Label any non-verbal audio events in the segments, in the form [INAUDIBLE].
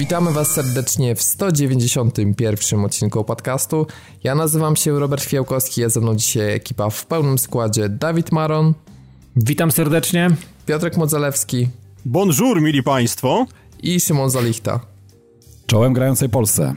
Witamy Was serdecznie w 191 odcinku podcastu. Ja nazywam się Robert Fiałkowski, jest ze mną dzisiaj ekipa w pełnym składzie Dawid Maron. Witam serdecznie. Piotrek Modzalewski. Bonjour, mili Państwo. I Szymon Zalichta. Czołem grającej Polsce.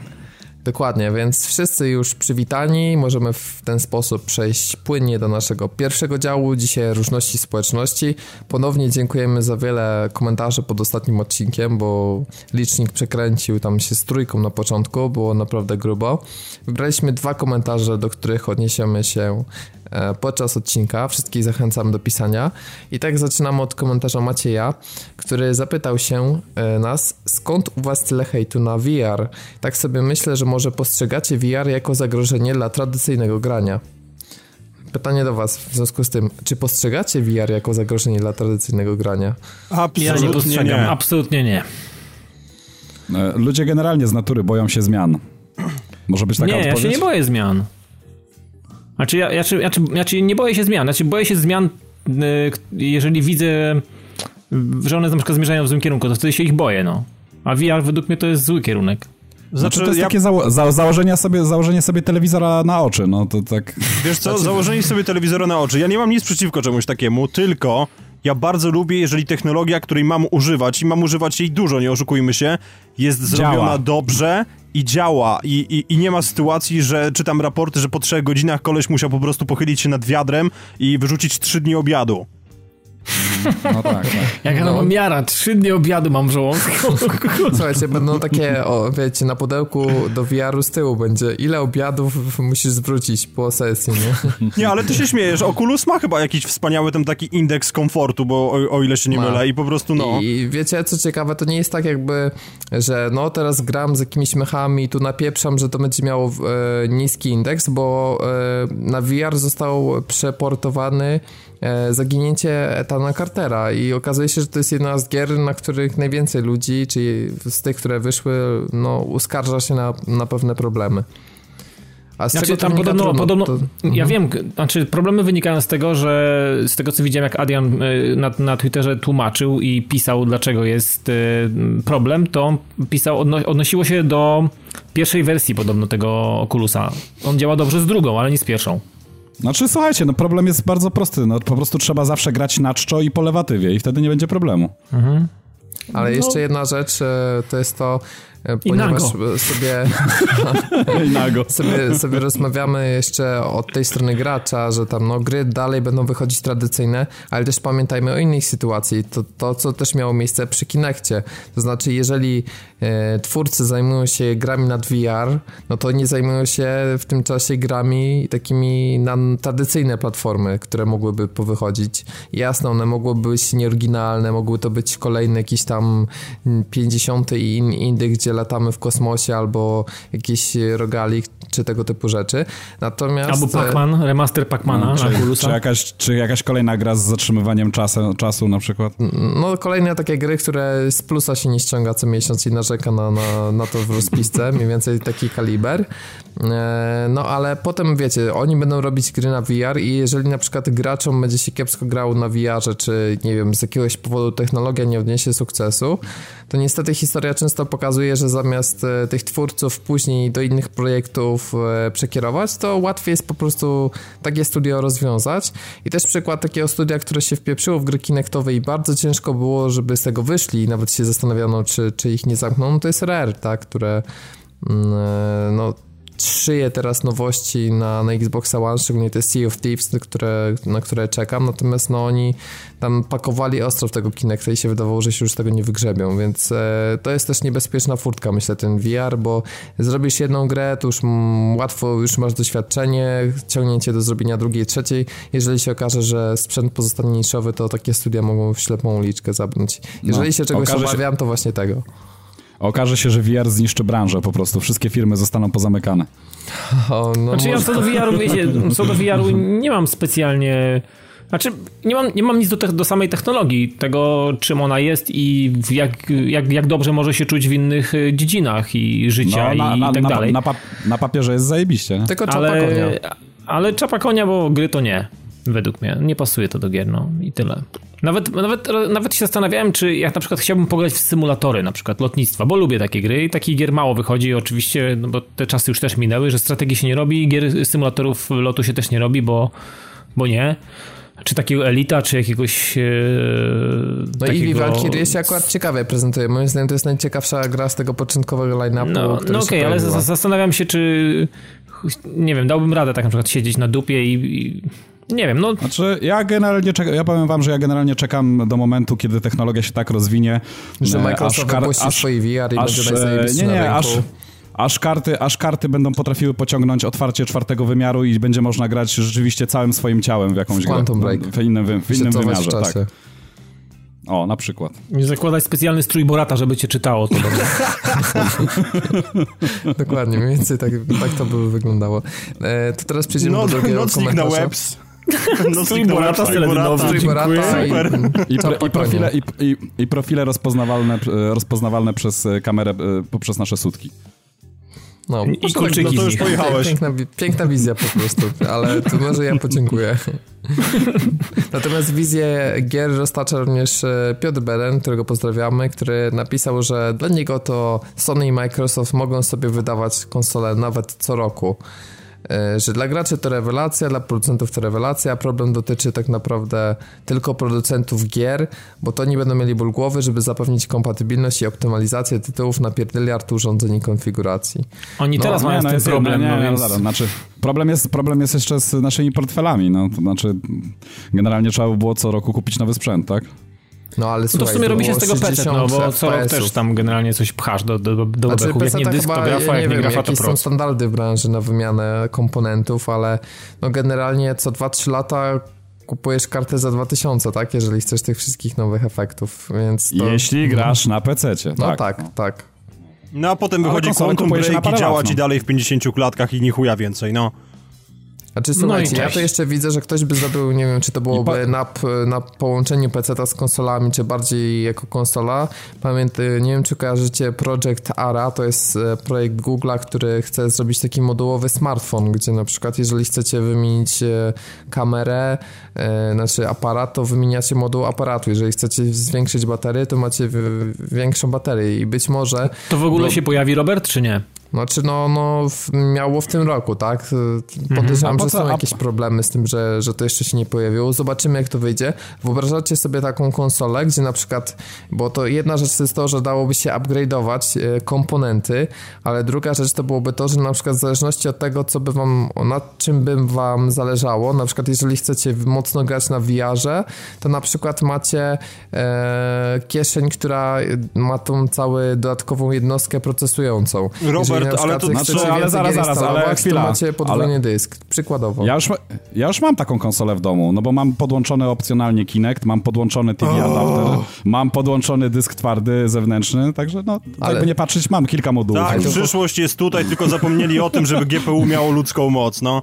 Dokładnie, więc wszyscy już przywitani. Możemy w ten sposób przejść płynnie do naszego pierwszego działu, dzisiaj różności społeczności. Ponownie dziękujemy za wiele komentarzy pod ostatnim odcinkiem, bo licznik przekręcił tam się z trójką na początku, było naprawdę grubo. Wybraliśmy dwa komentarze, do których odniesiemy się podczas odcinka. Wszystkich zachęcam do pisania. I tak zaczynamy od komentarza Macieja, który zapytał się e, nas, skąd u was tyle hejtu na VR? Tak sobie myślę, że może postrzegacie VR jako zagrożenie dla tradycyjnego grania. Pytanie do Was w związku z tym, czy postrzegacie VR jako zagrożenie dla tradycyjnego grania? Absolutnie ja nie postrzegam, nie. absolutnie nie. E, ludzie generalnie z natury boją się zmian. Może być taka nie, odpowiedź? ja się nie boję zmian. Znaczy, ja, ja, ja, ja, nie boję się zmian. Znaczy, boję się zmian, y, jeżeli widzę, że one na przykład zmierzają w złym kierunku, to wtedy się ich boję, no. A VR według mnie to jest zły kierunek. Znaczy, to jest ja... takie zało za założenie, sobie, założenie sobie telewizora na oczy, no to tak... Wiesz co, znaczy... założenie sobie telewizora na oczy. Ja nie mam nic przeciwko czemuś takiemu, tylko ja bardzo lubię, jeżeli technologia, której mam używać i mam używać jej dużo, nie oszukujmy się, jest zrobiona Działa. dobrze i działa i, i, i nie ma sytuacji, że czytam raporty, że po trzech godzinach koleś musiał po prostu pochylić się nad wiadrem i wyrzucić trzy dni obiadu. No tak, tak. [LAUGHS] Jaka no. miara, trzy dni obiadu mam w żołądku. [LAUGHS] Słuchajcie, będą takie, o, wiecie, na pudełku do VR-u z tyłu będzie, ile obiadów musisz zwrócić po sesji, nie? [LAUGHS] Nie, ale ty się śmiejesz, Oculus ma chyba jakiś wspaniały tam taki indeks komfortu, bo o, o ile się nie ma. mylę i po prostu no... I wiecie, co ciekawe, to nie jest tak jakby, że no teraz gram z jakimiś mechami i tu napieprzam, że to będzie miało e, niski indeks, bo e, na VR został przeportowany zaginięcie Etana Cartera i okazuje się, że to jest jedna z gier, na których najwięcej ludzi, czyli z tych, które wyszły, no, uskarża się na, na pewne problemy. A z znaczy, tam podobno, trudno, podobno to... ja mhm. wiem, znaczy problemy wynikają z tego, że z tego co widziałem, jak Adrian e, na, na Twitterze tłumaczył i pisał, dlaczego jest e, problem, to pisał, odno, odnosiło się do pierwszej wersji podobno tego Oculusa. On działa dobrze z drugą, ale nie z pierwszą. Znaczy, słuchajcie, no problem jest bardzo prosty. No, po prostu trzeba zawsze grać na czczo i po lewatywie i wtedy nie będzie problemu. Mhm. Ale no. jeszcze jedna rzecz, e, to jest to, ponieważ sobie, [LAUGHS] sobie, sobie rozmawiamy jeszcze od tej strony gracza, że tam no, gry dalej będą wychodzić tradycyjne, ale też pamiętajmy o innej sytuacji. To, to co też miało miejsce przy Kinectie. To znaczy, jeżeli e, twórcy zajmują się grami nad VR, no to nie zajmują się w tym czasie grami takimi na tradycyjne platformy, które mogłyby powychodzić. Jasne, one mogłyby być nieoryginalne, mogły to być kolejny jakiś tam 50 i inny, gdzie latamy w kosmosie albo jakiś rogalik czy tego typu rzeczy. Natomiast... Albo Pac-Man, remaster Pacmana czy, czy, jakaś, czy jakaś kolejna gra z zatrzymywaniem czasu, czasu na przykład? No kolejne takie gry, które z plusa się nie ściąga co miesiąc i narzeka na, na, na to w rozpisce, [LAUGHS] mniej więcej taki kaliber. E, no ale potem wiecie, oni będą robić gry na VR i jeżeli na przykład graczom będzie się kiepsko grało na VR-ze, czy nie wiem, z jakiegoś powodu technologia nie odniesie sukcesu, to niestety historia często pokazuje, że zamiast e, tych twórców później do innych projektów e, przekierować, to łatwiej jest po prostu takie studio rozwiązać. I też przykład takiego studia, które się wpieprzyło w gry kinektowe i bardzo ciężko było, żeby z tego wyszli i nawet się zastanawiano, czy, czy ich nie zamkną, no to jest Rare, tak, które mm, no szyję teraz nowości na, na Xbox One, szczególnie te Sea of Thieves, które, na które czekam, natomiast no oni tam pakowali ostro w tego Kinecta i się wydawało, że się już tego nie wygrzebią, więc e, to jest też niebezpieczna furtka, myślę, ten VR, bo zrobisz jedną grę, to już łatwo, już masz doświadczenie, ciągnięcie do zrobienia drugiej, trzeciej, jeżeli się okaże, że sprzęt pozostanie niszowy, to takie studia mogą w ślepą uliczkę zabrać. Jeżeli no, się czegoś obawiam, się... to właśnie tego. Okaże się, że VR zniszczy branżę po prostu. Wszystkie firmy zostaną pozamykane. O, no znaczy ja co do VR-u, wiecie, co do VR-u nie mam specjalnie... Znaczy, nie mam, nie mam nic do, te, do samej technologii, tego czym ona jest i jak, jak, jak dobrze może się czuć w innych e, dziedzinach i życia no, na, i, na, tak na, dalej. Na, pap na, papierze jest zajebiście. Nie? Tylko czapa ale, konia. Ale czapa konia, bo gry to nie, według mnie. Nie pasuje to do gier, no i tyle. Nawet, nawet, nawet się zastanawiałem, czy jak na przykład chciałbym pograć w symulatory, na przykład lotnictwa, bo lubię takie gry i takich gier mało wychodzi, oczywiście, no bo te czasy już też minęły, że strategii się nie robi, gier symulatorów lotu się też nie robi, bo, bo nie czy takiego Elita, czy jakiegoś. E, no takiego... i Valkyrie się akurat ciekawie prezentuje. Moim zdaniem to jest najciekawsza gra z tego początkowego line-upu. No, no okej, okay, ale zastanawiam się, czy. Nie wiem, dałbym radę tak na przykład siedzieć na dupie i, i nie wiem, no... Znaczy, ja generalnie czekam, ja powiem wam, że ja generalnie czekam do momentu, kiedy technologia się tak rozwinie, że Microsoft aż, wypuści aż, swoje VR i aż, będzie Nie, nie, aż, aż karty, aż karty będą potrafiły pociągnąć otwarcie czwartego wymiaru i będzie można grać rzeczywiście całym swoim ciałem w jakąś grę. Break. W innym, w innym wymiarze, w tak. O, na przykład. Nie zakładać specjalny strój Borata, żeby cię czytało. To [LAUGHS] Dokładnie, mniej więcej tak, tak to by wyglądało. E, to teraz przejdziemy no, do drugiego nocnik komentarza. na webs. Nocnik na Borata, Strój Borata i, i, i, profile, i, i, i profile rozpoznawalne, rozpoznawalne przez kamerę e, poprzez nasze sutki. No, I kulczyki no to już pojechałeś. Piękna, piękna wizja po prostu, ale to może ja podziękuję. [LAUGHS] Natomiast wizję gier roztacza również e, Piotr Beren, którego pozdrawiamy, który napisał, że dla niego to Sony i Microsoft mogą sobie wydawać konsole nawet co roku. E, że dla graczy to rewelacja, dla producentów to rewelacja. Problem dotyczy tak naprawdę tylko producentów gier, bo to nie będą mieli ból głowy, żeby zapewnić kompatybilność i optymalizację tytułów na pierdyliard urządzeń i konfiguracji. Oni no, teraz no, mają no, ten problem. Nie, no, więc... no, znaczy, problem, jest, problem jest jeszcze z naszymi portfelami. No, to znaczy, generalnie trzeba by było co roku kupić nowy sprzęt, tak? No ale słuchaj, to w sumie robi się z tego PC, no bo co rok też tam generalnie coś pchasz do, do, do znaczy, Jak nie dysk, to grafa, ja jak nie, nie grafa, to pro. są standardy w branży na wymianę komponentów, ale no generalnie co 2-3 lata kupujesz kartę za 2000, tak? Jeżeli chcesz tych wszystkich nowych efektów, więc to... Jeśli grasz na PC, No tak, tak. tak. No a potem wychodzi Quantum Break i działa ci no. dalej w 50 klatkach i nie chuja więcej, no. Znaczy słuchajcie, no ja to jeszcze widzę, że ktoś by zrobił, nie wiem, czy to byłoby na, na połączeniu PC z konsolami, czy bardziej jako konsola. Pamiętam, nie wiem, czy kojarzycie Project ARA, to jest e, projekt Google'a, który chce zrobić taki modułowy smartfon, gdzie na przykład jeżeli chcecie wymienić e, kamerę, e, znaczy aparat, to wymieniacie moduł aparatu. Jeżeli chcecie zwiększyć baterię, to macie większą baterię i być może... To w ogóle bo... się pojawi, Robert, czy nie? Znaczy, no, no miało w tym roku, tak? Podejrzewam, mhm. że są jakieś problemy z tym, że, że to jeszcze się nie pojawiło. Zobaczymy, jak to wyjdzie. Wyobrażacie sobie taką konsolę, gdzie na przykład, bo to jedna rzecz to jest to, że dałoby się upgrade'ować e, komponenty, ale druga rzecz to byłoby to, że na przykład w zależności od tego, co by wam, nad czym by wam zależało, na przykład jeżeli chcecie mocno grać na VR-ze, to na przykład macie e, kieszeń, która ma tą całą dodatkową jednostkę procesującą. Robert, ale to znaczy, ale zaraz, zaraz, ale chwila. To macie podwójny ale... dysk, przykładowo. Ja już, ja już mam taką konsolę w domu, no bo mam podłączony opcjonalnie Kinect, mam podłączony TV oh. adapter, mam podłączony dysk twardy zewnętrzny, także no, ale... jakby nie patrzeć, mam kilka modułów. Tak, przyszłość jest tutaj, tylko zapomnieli o tym, żeby GPU miało ludzką moc, no.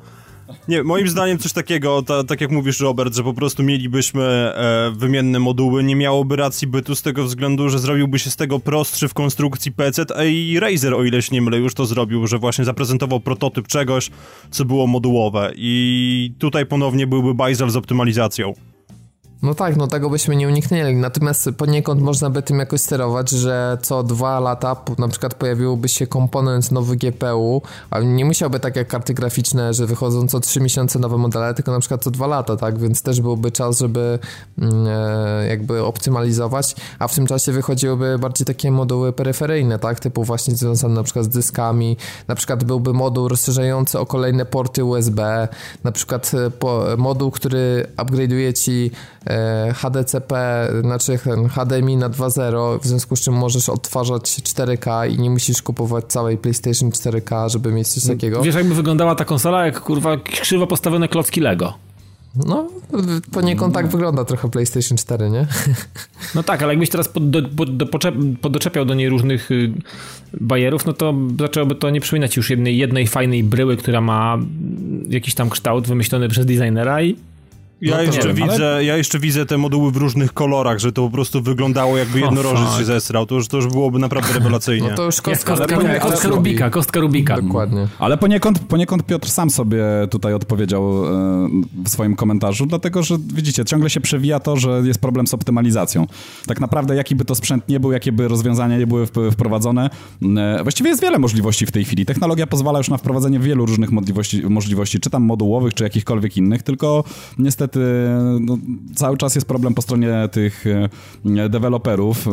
Nie, moim zdaniem coś takiego, ta, tak jak mówisz Robert, że po prostu mielibyśmy e, wymienne moduły, nie miałoby racji bytu z tego względu, że zrobiłby się z tego prostszy w konstrukcji PC, a i Razer, o ileś nie mylę, już to zrobił, że właśnie zaprezentował prototyp czegoś, co było modułowe i tutaj ponownie byłby bajzel z optymalizacją. No tak, no tego byśmy nie uniknęli. Natomiast poniekąd można by tym jakoś sterować, że co dwa lata na przykład pojawiłby się komponent nowy GPU, ale nie musiałby tak jak karty graficzne, że wychodzą co trzy miesiące nowe modele, tylko na przykład co dwa lata, tak? Więc też byłby czas, żeby mm, e, jakby optymalizować, a w tym czasie wychodziłyby bardziej takie moduły peryferyjne, tak? Typu właśnie związane na przykład z dyskami, na przykład byłby moduł rozszerzający o kolejne porty USB, na przykład e, moduł, który upgrade'uje ci HDCP, znaczy HDMI na 2.0, w związku z czym możesz odtwarzać 4K i nie musisz kupować całej PlayStation 4K, żeby mieć coś takiego. Wiesz, jakby wyglądała ta konsola, jak kurwa krzywo postawione klocki Lego. No, poniekąd tak wygląda trochę PlayStation 4, nie? [LAUGHS] No tak, ale jakbyś teraz pod, do, pod, do, podoczepiał do niej różnych y, bajerów, no to zaczęłoby to nie przypominać już jednej, jednej fajnej bryły, która ma jakiś tam kształt wymyślony przez designera i Ja, no jeszcze wiem, widzę, ale... ja jeszcze widzę te moduły w różnych kolorach, że to po prostu wyglądało jakby jednorożec oh, się zesrał. To już, to już byłoby naprawdę rewelacyjnie. No to już kostka, kostka, kostka, kostka Rubika, kostka Rubika. Dokładnie. Ale poniekąd, poniekąd Piotr sam sobie tutaj odpowiedział e, w swoim komentarzu, dlatego że widzicie, ciągle się przewija to, że jest problem z optymalizacją. Tak naprawdę jaki by to sprzęt nie był, jakie by rozwiązania nie były wprowadzone, e, właściwie jest wiele możliwości w tej chwili. Technologia pozwala już na wprowadzenie wielu różnych możliwości, możliwości czy tam modułowych, czy jakichkolwiek innych, tylko niestety no, cały czas jest problem po stronie tych e, deweloperów.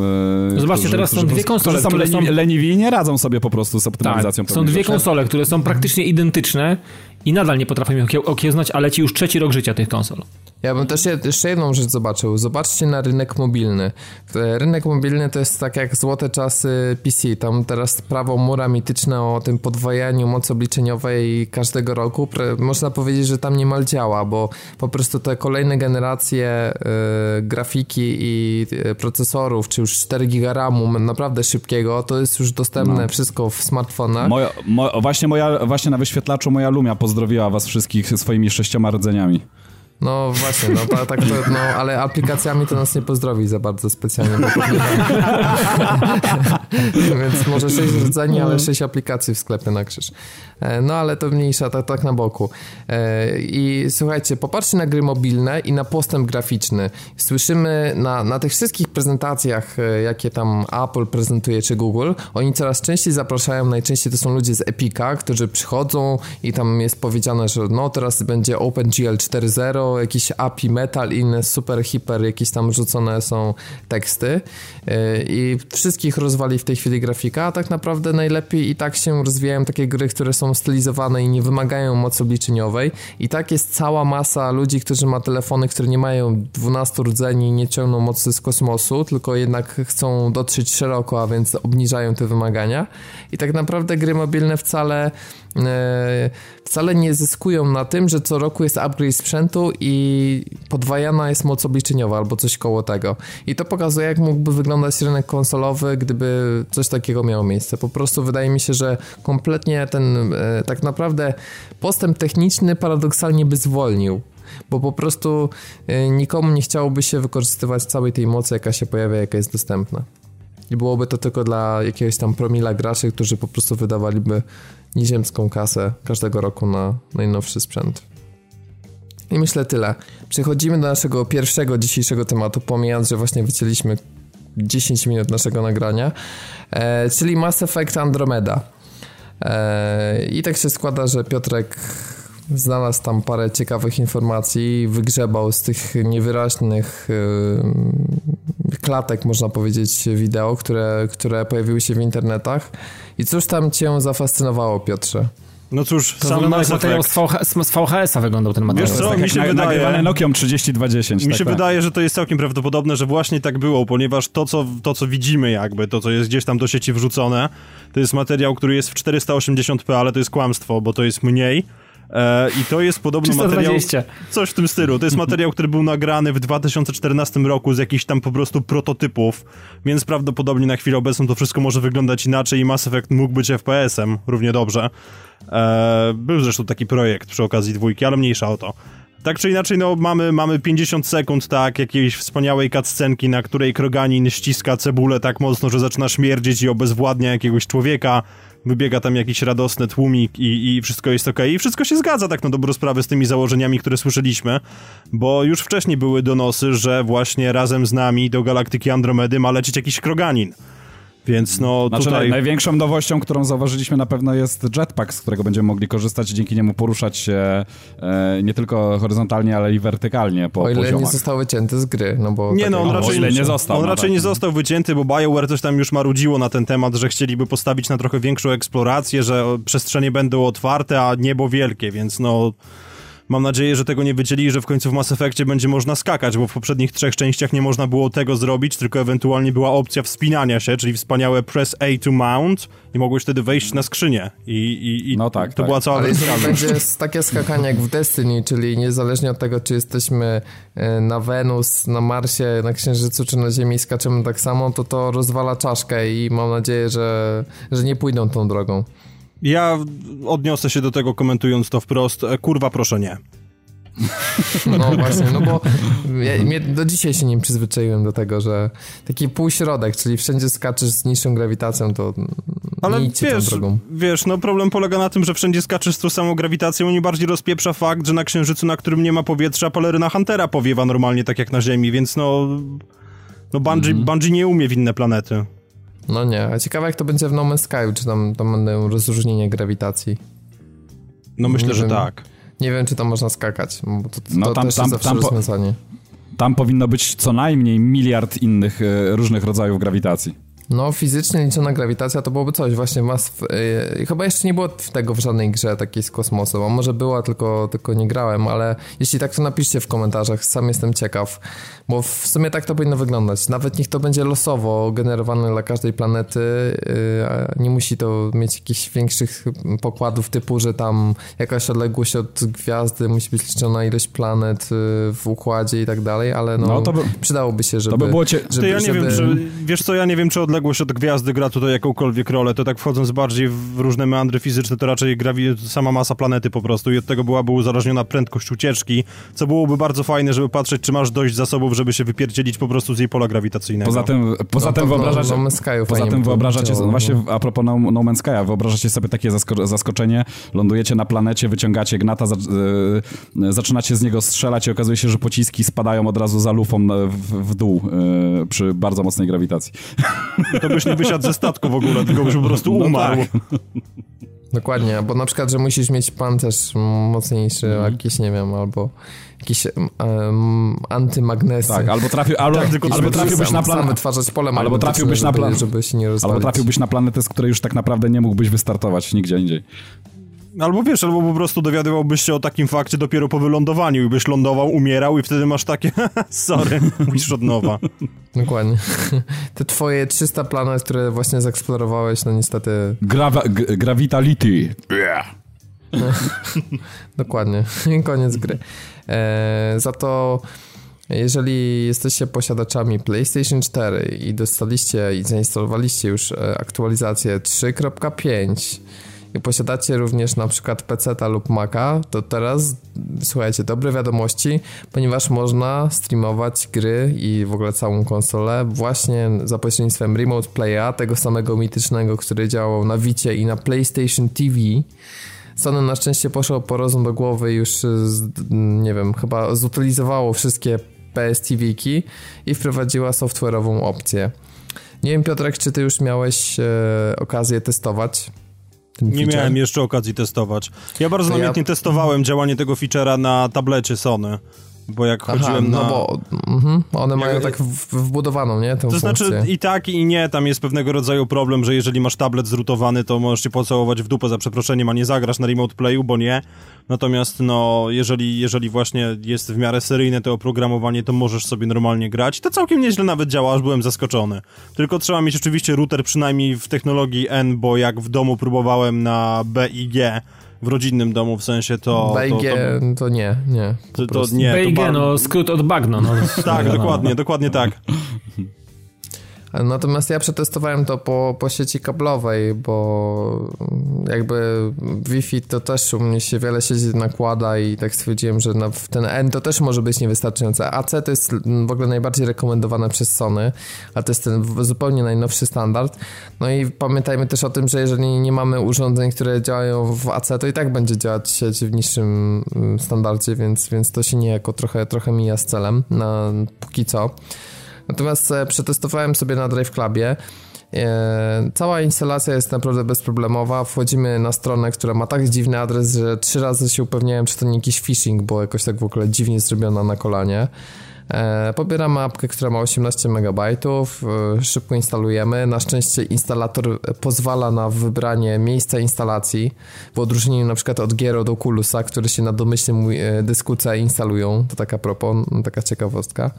E, Zobaczcie, którzy, teraz są dwie konsole, są, leniwi, są leniwi i nie radzą sobie po prostu z optymalizacją. Tak, są dwie konsole, które są praktycznie identyczne i nadal nie potrafią ich okiełznać, a leci już trzeci rok życia tych konsol. Ja bym też jeszcze jedną rzecz zobaczył. Zobaczcie na rynek mobilny. Rynek mobilny to jest tak jak złote czasy PC. Tam teraz prawo mura mityczne o tym podwajaniu mocy obliczeniowej każdego roku. Można powiedzieć, że tam niemal działa, bo po prostu te kolejne generacje y, grafiki i y, procesorów, czy już 4 giga RAMu naprawdę szybkiego, to jest już dostępne no. wszystko w smartfonach. Moja, mo, właśnie, moja, właśnie na wyświetlaczu moja Lumia pozdrowiła was wszystkich swoimi sześcioma rdzeniami. No właśnie, no tak, tak to, no, ale aplikacjami to nas nie pozdrowi za bardzo specjalnie. [LAUGHS] Więc może 6 rdzeni, ale 6 aplikacji w sklepie na krzyż. E, no ale to mniejsza, tak, tak na boku. E, I słuchajcie, popatrzcie na gry mobilne i na postęp graficzny. Słyszymy na, na tych wszystkich prezentacjach, e, jakie tam Apple prezentuje, czy Google, oni coraz częściej zapraszają, najczęściej to są ludzie z Epica, którzy przychodzą i tam jest powiedziane, że no teraz będzie OpenGL 4.0, jakiś API Metal inne super, hiper, jakieś tam rzucone są teksty i wszystkich rozwali w tej chwili grafika, a tak naprawdę najlepiej i tak się rozwijają takie gry, które są stylizowane i nie wymagają mocy obliczeniowej. I tak jest cała masa ludzi, którzy ma telefony, które nie mają 12 rdzeni i nie ciągną mocy z kosmosu, tylko jednak chcą dotrzeć szeroko, a więc obniżają te wymagania. I tak naprawdę gry mobilne wcale E, wcale nie zyskują na tym, że co roku jest upgrade sprzętu i podwajana jest moc obliczeniowa albo coś koło tego. I to pokazuje, jak mógłby wyglądać rynek konsolowy, gdyby coś takiego miało miejsce. Po prostu wydaje mi się, że kompletnie ten e, tak naprawdę postęp techniczny paradoksalnie by zwolnił bo po prostu e, nikomu nie chciałoby się wykorzystywać całej tej mocy, jaka się pojawia, jaka jest dostępna. I byłoby to tylko dla jakiegoś tam promila graczy, którzy po prostu wydawaliby nieziemską kasę każdego roku na najnowszy sprzęt. I myślę tyle. Przechodzimy do naszego pierwszego dzisiejszego tematu, pomijając, że właśnie wycięliśmy 10 minut naszego nagrania, e, czyli Mass Effect Andromeda. E, I tak się składa, że Piotrek znalazł tam parę ciekawych informacji, wygrzebał z tych niewyraźnych yy, klatek, można powiedzieć, wideo, które, które pojawiły się w internetach. I cóż tam cię zafascynowało, Piotrze? No cóż, to sam Mass materiał z, VH, z VHS-a wyglądał ten materiał. Wiesz co, tak mi się wydaje... Nagrywane Nokią 3210. Mi tak, się tak. wydaje, że to jest całkiem prawdopodobne, że właśnie tak było, ponieważ to co, to, co widzimy jakby, to, co jest gdzieś tam do sieci wrzucone, to jest materiał, który jest w 480p, ale to jest kłamstwo, bo to jest mniej E, I to jest podobny 320. materiał. Coś w tym stylu. To jest [LAUGHS] materiał, który był nagrany w 2014 roku z jakichś tam po prostu prototypów, więc prawdopodobnie na chwilę obecną to wszystko może wyglądać inaczej i Mass Effect mógł być FPS-em równie dobrze. E, był zresztą taki projekt przy okazji dwójki, ale mniejsza o to. Tak czy inaczej, no mamy, mamy 50 sekund, tak, jakiejś wspaniałej cutscenki, na której Kroganin ściska cebulę tak mocno, że zaczyna śmierdzić i obezwładnia jakiegoś człowieka wybiega tam jakiś radosny tłumik i, i wszystko jest ok. I wszystko się zgadza tak na dobrą sprawę z tymi założeniami, które słyszeliśmy, bo już wcześniej były donosy, że właśnie razem z nami do galaktyki Andromedy ma lecieć jakiś kroganin. Więc no znaczy, tutaj... Największą nowością, którą zauważyliśmy na pewno jest jetpack, z którego będziemy mogli korzystać i dzięki niemu poruszać się e, nie tylko horyzontalnie, ale i wertykalnie po O ile poziomach. nie został wycięty z gry, no bo... Nie no, on raczej, nie został. On no raczej tak. nie został wycięty, bo BioWare coś tam już marudziło na ten temat, że chcieliby postawić na trochę większą eksplorację, że przestrzenie będą otwarte, a niebo wielkie, więc no... Mam nadzieję, że tego nie wycięli i że w końcu w Mass Effectie będzie można skakać, bo w poprzednich trzech częściach nie można było tego zrobić, tylko ewentualnie była opcja wspinania się, czyli wspaniałe press A to mount i mogłeś wtedy wejść na skrzynię i, i, i no tak, to tak. była cała Ale będzie takie skakanie jak w Destiny, czyli niezależnie od tego, czy jesteśmy e, na Wenus, na Marsie, na Księżycu, czy na Ziemi skaczemy tak samo, to to rozwala czaszkę i mam nadzieję, że, że nie pójdą tą drogą. Ja odniosę się do tego komentując to wprost. E, kurwa, proszę nie. No [LAUGHS] właśnie, no bo ja, do dzisiaj się nim przyzwyczaiłem do tego, że taki półśrodek, czyli wszędzie skaczesz z niższą grawitacją, to Ale nie wiesz, wiesz, no problem polega na tym, że wszędzie skaczesz z tą samą grawitacją i bardziej rozpieprza fakt, że na Księżycu, na którym nie ma powietrza, paleryna Huntera powiewa normalnie tak jak na Ziemi, więc no... No Bungie, mm. Bungie nie umie w inne planety. No nie, a ciekawe jak to będzie w No Man's Sky, czy tam, tam będą rozróżnienie grawitacji. No myślę, nie że wiem, tak. Nie wiem, czy tam można skakać, bo to, to, no, tam, też tam, jest zawsze tam, rozwiązanie. Tam powinno być co najmniej miliard innych e, różnych rodzajów grawitacji. No, fizycznie liczona grawitacja to byłoby coś. Właśnie mas... Yy, chyba jeszcze nie było tego w żadnej grze takiej z kosmosu. A może była, tylko, tylko nie grałem, ale jeśli tak, to napiszcie w komentarzach. Sam jestem ciekaw, bo w sumie tak to powinno wyglądać. Nawet niech to będzie losowo generowane dla każdej planety. Yy, nie musi to mieć jakichś większych pokładów typu, że tam jakaś odległość od gwiazdy musi być liczona ilość planet yy, w układzie i tak dalej, ale no, no by... przydałoby się, żeby... To by było cie... żeby, ja nie żeby... wiem, czy... Wiesz co, ja nie wiem, czy odległość odległość od gwiazdy gra tutaj jakąkolwiek rolę, to tak wchodząc bardziej w różne meandry fizyczne, to raczej grawi sama masa planety po prostu i od tego byłaby uzależniona prędkość ucieczki, co byłoby bardzo fajne, żeby patrzeć, czy masz dość zasobów, żeby się wypierdzielić po prostu z jej pola grawitacyjnego. Poza tym, poza no, tym wyobrażacie, no, no poza tym wyobrażacie, no, właśnie a propos No, no Man's Sky'a, wyobrażacie sobie takie zasko zaskoczenie, lądujecie na planecie, wyciągacie gnata, za, yy, zaczynacie z niego strzelać i okazuje się, że pociski spadają od razu za lufą w, w dół yy, przy bardzo mocnej grawitacji. [LAUGHS] To byś nie wysiadł ze statku w ogóle, tylko byś po prostu no umarł. Tak. Dokładnie, bo na przykład, że musisz mieć pancerz mocniejszy, mm. jakiś, nie wiem, albo jakiś um, antymagnesy. Tak, albo, trafił, albo, tak, tylko albo trafiłbyś na planetę. wytwarzać pole albo trafiłbyś na planetę, żeby, żeby się nie rozwalić. Albo trafiłbyś na planetę, z której już tak naprawdę nie mógłbyś wystartować nigdzie indziej. Albo wiesz, albo po prostu dowiadywałbyś się o takim fakcie dopiero po wylądowaniu i byś lądował, umierał i wtedy masz takie [LAUGHS] sorry, musisz od nowa. Dokładnie. [LAUGHS] Te twoje 300 planet, które właśnie zeksplorowałeś, no niestety... Grawa gravitality. [LAUGHS] Dokładnie. Koniec gry. E, za to jeżeli jesteście posiadaczami PlayStation 4 i dostaliście i zainstalowaliście już e, aktualizację 3.5 i posiadacie również na przykład PC lub Maca, to teraz słuchajcie, dobre wiadomości, ponieważ można streamować gry i w ogóle całą konsolę właśnie za pośrednictwem Remote Playa, tego samego mitycznego, który działał na Vicie i na PlayStation TV. Sony na szczęście poszło po rozum do głowy już, nie wiem, chyba zutylizowało wszystkie PS TV-ki i wprowadziła software'ową opcję. Nie wiem, Piotrek, czy ty już miałeś e, okazję testować nie feature? miałem jeszcze okazji testować. Ja bardzo to namiętnie ja... testowałem działanie tego feature'a na tablecie Sony. Bo jak Aha, chodziłem no na... No bo mm, one mają tak wbudowaną, nie? Tę to znaczy funkcję. znaczy i tak i nie, tam jest pewnego rodzaju problem, że jeżeli masz tablet zrutowany, to możesz się pocałować w dupę za przeproszeniem, a nie zagrasz na remote playu, bo nie. Natomiast no, jeżeli, jeżeli właśnie jest w miarę seryjne to oprogramowanie, to możesz sobie normalnie grać. To całkiem nieźle nawet działa, aż byłem zaskoczony. Tylko trzeba mieć oczywiście router przynajmniej w technologii N, bo jak w domu próbowałem na B i G, w rodzinnym domu, w sensie to... BG to, to, to nie, nie. To, to nie. BG, bar... no skrót od bagno. No. [LAUGHS] tak, dokładnie, dokładnie tak. [LAUGHS] Natomiast ja przetestowałem to po, po sieci kablowej, bo jakby Wi-Fi to też u mnie się wiele sieci nakłada i tak stwierdziłem, że na, ten N to też może być niewystarczające. AC to jest w ogóle najbardziej rekomendowane przez Sony, a to jest ten zupełnie najnowszy standard. No i pamiętajmy też o tym, że jeżeli nie mamy urządzeń, które działają w AC, to i tak będzie działać sieć w niższym mm, standardzie, więc, więc to się niejako trochę, trochę mija z celem na póki co. Natomiast e, przetestowałem sobie na Drive Clubie. E, cała instalacja jest naprawdę bezproblemowa. Wchodzimy na stronę, która ma tak dziwny adres, że trzy razy się upewniałem, czy to nie jakiś phishing, bo jakoś tak w ogóle dziwnie zrobiona na kolanie. E, pobieramy apkę, która ma 18 MB, szybko instalujemy. Na szczęście instalator pozwala na wybranie miejsca instalacji, w odróżnieniu na przykład od gier od Oculusa, które się na domyślnym dysku C instalują. To taka propos, taka ciekawostka.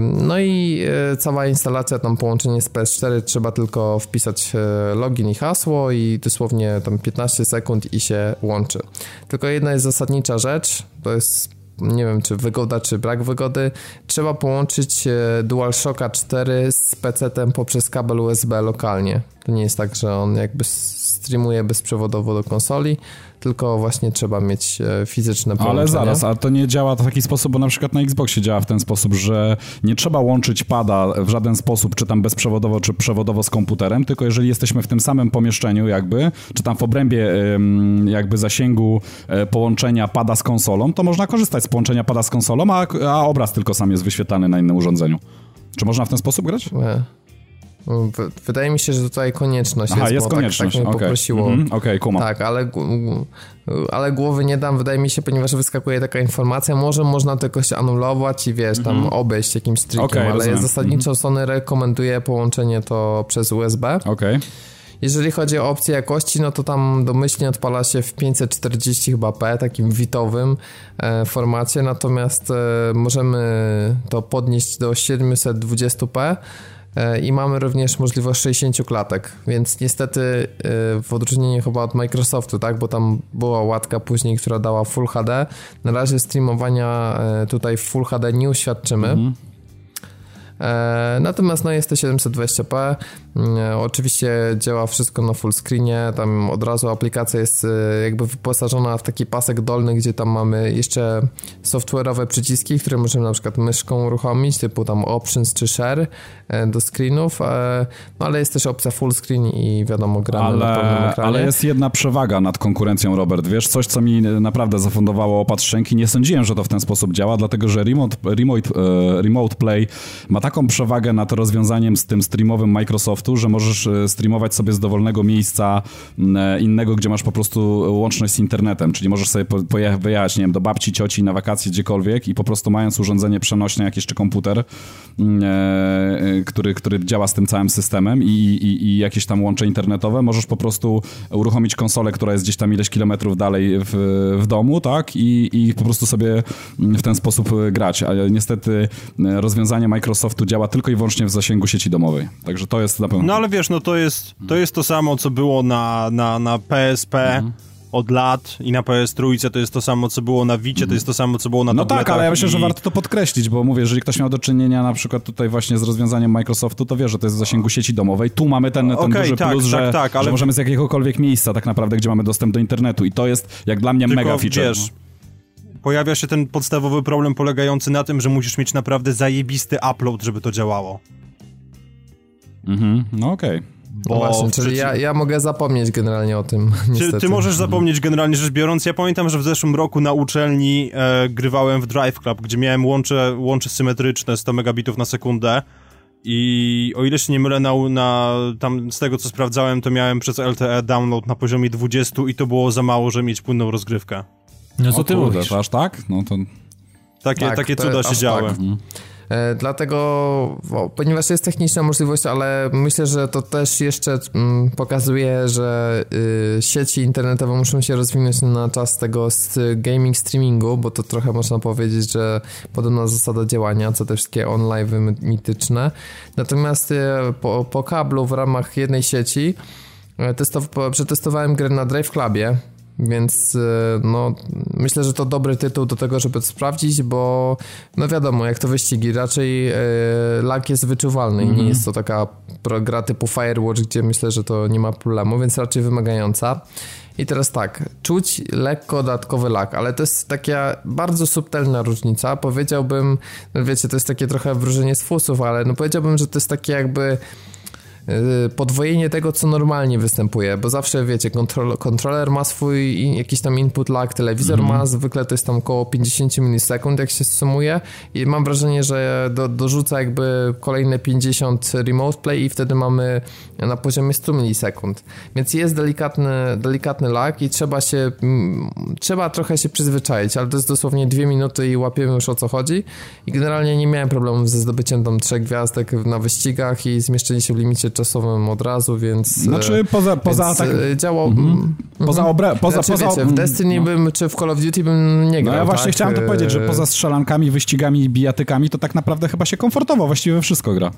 No i e, cała instalacja, tam połączenie z PS4, trzeba tylko wpisać e, login i hasło i dosłownie tam 15 sekund i się łączy. Tylko jedna jest zasadnicza rzecz, to jest nie wiem czy wygoda, czy brak wygody, trzeba połączyć e, DualShocka 4 z PC-tem poprzez kabel USB lokalnie. To nie jest tak, że on jakby streamuje bezprzewodowo do konsoli, tylko właśnie trzeba mieć e, fizyczne połączenie. Ale zaraz, a to nie działa w taki sposób, bo na przykład na Xboxie działa w ten sposób, że nie trzeba łączyć pada w żaden sposób, czy tam bezprzewodowo, czy przewodowo z komputerem, tylko jeżeli jesteśmy w tym samym pomieszczeniu jakby, czy tam w obrębie jakby zasięgu e, połączenia pada z konsolą, to można korzystać z połączenia pada z konsolą, a, a obraz tylko sam jest wyświetlany na innym urządzeniu. Czy można w ten sposób grać? Nie. Wydaje mi się, że tutaj konieczność Aha, jest, jest bo konieczność. tak, tak mnie okay. poprosiło. Mm -hmm. Okej, okay, Tak, ale, ale głowy nie dam, wydaje mi się, ponieważ wyskakuje taka informacja, może można to jakoś anulować i wiesz, tam mm -hmm. obejść jakimś trikiem, okay, ale rozumiem. zasadniczo mm -hmm. Sony rekomenduje połączenie to przez USB. Okej. Jeżeli chodzi o opcję jakości, no to tam domyślnie odpala się w 540 chyba p, takim witowym e, formacie, natomiast e, możemy to podnieść do 720p e, i mamy również możliwość 60 klatek, więc niestety e, w odróżnieniu chyba od Microsoftu, tak, bo tam była łatka później, która dała Full HD, na razie streamowania e, tutaj w Full HD nie uświadczymy. Mhm. E, natomiast no jest to 720p, e, oczywiście działa wszystko na full screenie, tam od razu aplikacja jest e, jakby wyposażona w taki pasek dolny, gdzie tam mamy jeszcze software'owe przyciski, które możemy na przykład myszką uruchomić, typu tam options czy share do screenów, no ale jest też opcja full screen i wiadomo gramy ale, na pełnym ekranie. Ale jest jedna przewaga nad konkurencją, Robert, wiesz, coś co mi naprawdę zafundowało opat szczęki, nie sądziłem, że to w ten sposób działa, dlatego że Remote, remote, remote Play ma taką przewagę nad rozwiązaniem z tym streamowym Microsoftu, że możesz e, streamować sobie z dowolnego miejsca e, innego, gdzie masz po prostu łączność z internetem, czyli możesz sobie wyjechać, nie wiem, do babci, cioci na wakacje gdziekolwiek i po prostu mając urządzenie przenośne, jak jeszcze komputer, e, który, który działa z tym całym systemem i, i, i jakieś tam łącze internetowe, możesz po prostu uruchomić konsolę, która jest gdzieś tam ileś kilometrów dalej w, w domu, tak, i, i po prostu sobie w ten sposób grać. Ale niestety rozwiązanie Microsoftu działa tylko i wyłącznie w zasięgu sieci domowej. Także to jest na pewno. No ale wiesz, no to jest, to jest to samo, co było na, na, na PSP. Mhm od lat i na PS3 to jest to samo, co było na Wicie, to jest to samo, co było na No tak, ale ja myślę, i... że warto to podkreślić, bo mówię, jeżeli ktoś miał do czynienia na przykład tutaj właśnie z rozwiązaniem Microsoftu, to wie, że to jest w zasięgu sieci domowej. Tu mamy ten, ten okay, duży tak, plus, tak, że, tak, ale... że możemy z jakiegokolwiek miejsca tak naprawdę, gdzie mamy dostęp do internetu i to jest jak dla mnie Tylko, mega feature. Wiesz, no pojawia się ten podstawowy problem polegający na tym, że musisz mieć naprawdę zajebisty upload, żeby to działało. Mhm, no okej. Okay. Bo no właśnie, czyli ja, ja mogę zapomnieć generalnie o tym. Ty, ty, możesz zapomnieć generalnie rzecz biorąc. Ja pamiętam, że w zeszłym roku na uczelni e, grywałem w Drive Club, gdzie miałem łącze, łącze symetryczne 100 megabitów na sekundę. I o ile się nie mylę, na, na, tam z tego co sprawdzałem, to miałem przez LTE download na poziomie 20 i to było za mało, żeby mieć płynną rozgrywkę. No co ty kurde, mówisz? aż tak? No to... Takie, tak, takie cuda się działy. Tak. Mhm. Dlatego, o, ponieważ jest techniczna możliwość, ale myślę, że to też jeszcze mm, pokazuje, że y, sieci internetowe muszą się rozwinąć na czas tego gaming streamingu, bo to trochę można powiedzieć, że podobna zasada działania, co te wszystkie online mityczne. Natomiast y, po, po kablu w ramach jednej sieci e, testow, przetestowałem grę na Drive Clubie więc e, no, myślę, że to dobry tytuł do tego, żeby to sprawdzić, bo no wiadomo, jak to wyścigi, raczej e, lag jest wyczuwalny mm -hmm. i nie mhm. jest to taka gra typu Firewatch, gdzie myślę, że to nie ma problemu, więc raczej wymagająca. I teraz tak, czuć lekko dodatkowy lag, ale to jest taka bardzo subtelna różnica. Powiedziałbym, no wiecie, to jest takie trochę wróżenie z fusów, ale no powiedziałbym, że to jest takie jakby Y, podwojenie tego, co normalnie występuje, bo zawsze wiecie, kontrol, kontroler ma swój jakiś tam input lag, telewizor mm -hmm. ma, zwykle to jest tam około 50 milisekund, jak się sumuje. I mam wrażenie, że do, dorzuca jakby kolejne 50 remote play i wtedy mamy na poziomie 100 milisekund, więc jest delikatny, delikatny lag i trzeba się, trzeba trochę się przyzwyczaić, ale to jest dosłownie dwie minuty i łapiemy już o co chodzi. I generalnie nie miałem problemów ze zdobyciem tam trzech gwiazdek na wyścigach i zmieszczenie się w limicie czasowym od razu, więc... Znaczy poza, poza więc tak... Działo... Mhm. Poza obra... Poza, znaczy, poza... Wiecie, w Destiny no. bym, czy w Call of Duty bym nie grał, No ja właśnie tak? chciałem to powiedzieć, że poza strzelankami, wyścigami i bijatykami to tak naprawdę chyba się komfortowo właściwie wszystko gra.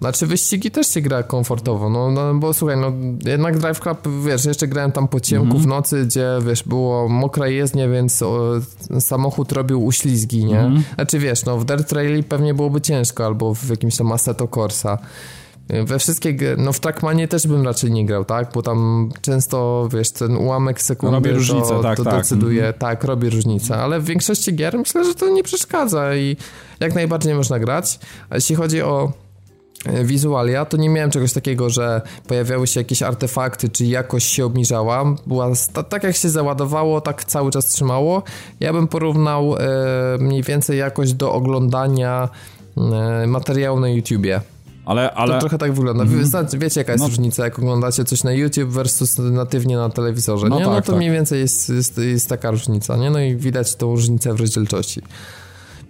Znaczy wyścigi też się gra komfortowo, no, no bo słuchaj, no jednak Drive Club, wiesz, jeszcze grałem tam po ciemku mm -hmm. w nocy, gdzie, wiesz, było mokra jezdnia, więc o, samochód robił uślizgi, nie? Mm -hmm. Znaczy, wiesz, no w Dirt Traili pewnie byłoby ciężko, albo w jakimś tam Assetto Corsa. We wszystkie, no w Trackmanie też bym raczej nie grał, tak? Bo tam często, wiesz, ten ułamek sekundy robi różnicę, to, tak, to tak. decyduje, mm. tak, robi różnicę, ale w większości gier myślę, że to nie przeszkadza i jak najbardziej można grać. A jeśli chodzi o e, wizualia, to nie miałem czegoś takiego, że pojawiały się jakieś artefakty, czy jakość się obniżała. Była tak jak się załadowało, tak cały czas trzymało. Ja bym porównał e, mniej więcej jakość do oglądania e, materiału na YouTubie. Ale, ale... To trochę tak wygląda. Mm -hmm. Wiecie, jaka jest no. różnica, jak oglądacie coś na YouTube versus natywnie na telewizorze, no nie? Tak, no to tak. mniej więcej jest, jest, jest taka różnica, nie? No i widać tą różnicę w rozdzielczości.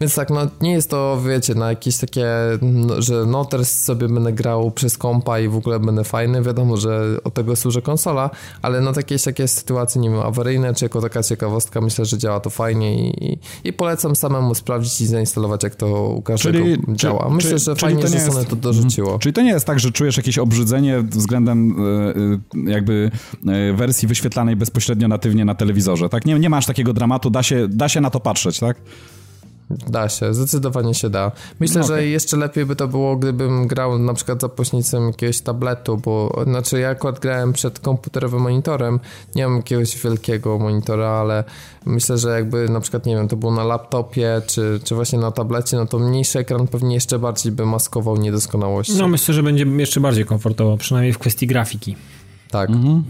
Więc tak, no nie jest to, wiecie, na jakieś takie, no, że no teraz sobie będę grał przez kompa i w ogóle będę fajny, wiadomo, że od tego służy konsola, ale na takie, takie sytuacje, nie wiem, awaryjne, czy jako taka ciekawostka, myślę, że działa to fajnie i, i polecam samemu sprawdzić i zainstalować, jak to u każdego czyli, działa. Myślę, czy, że fajnie, że Sony to dorzuciło. Mhm. Czyli to nie jest tak, że czujesz jakieś obrzydzenie względem e, e, jakby e, wersji wyświetlanej bezpośrednio natywnie na telewizorze, tak? Nie, nie masz takiego dramatu, da się, da się na to patrzeć, tak? Da się, zdecydowanie się da. Myślę, okay. że jeszcze lepiej by to było, gdybym grał na przykład za pośrednictwem jakiegoś tabletu, bo znaczy ja akurat grałem przed komputerowym monitorem, nie mam jakiegoś wielkiego monitora, ale myślę, że jakby na przykład, nie wiem, to było na laptopie, czy, czy właśnie na tablecie, no to mniejszy ekran pewnie jeszcze bardziej by maskował niedoskonałości. No myślę, że będzie jeszcze bardziej komfortowo, przynajmniej w kwestii grafiki. Tak. Mhm.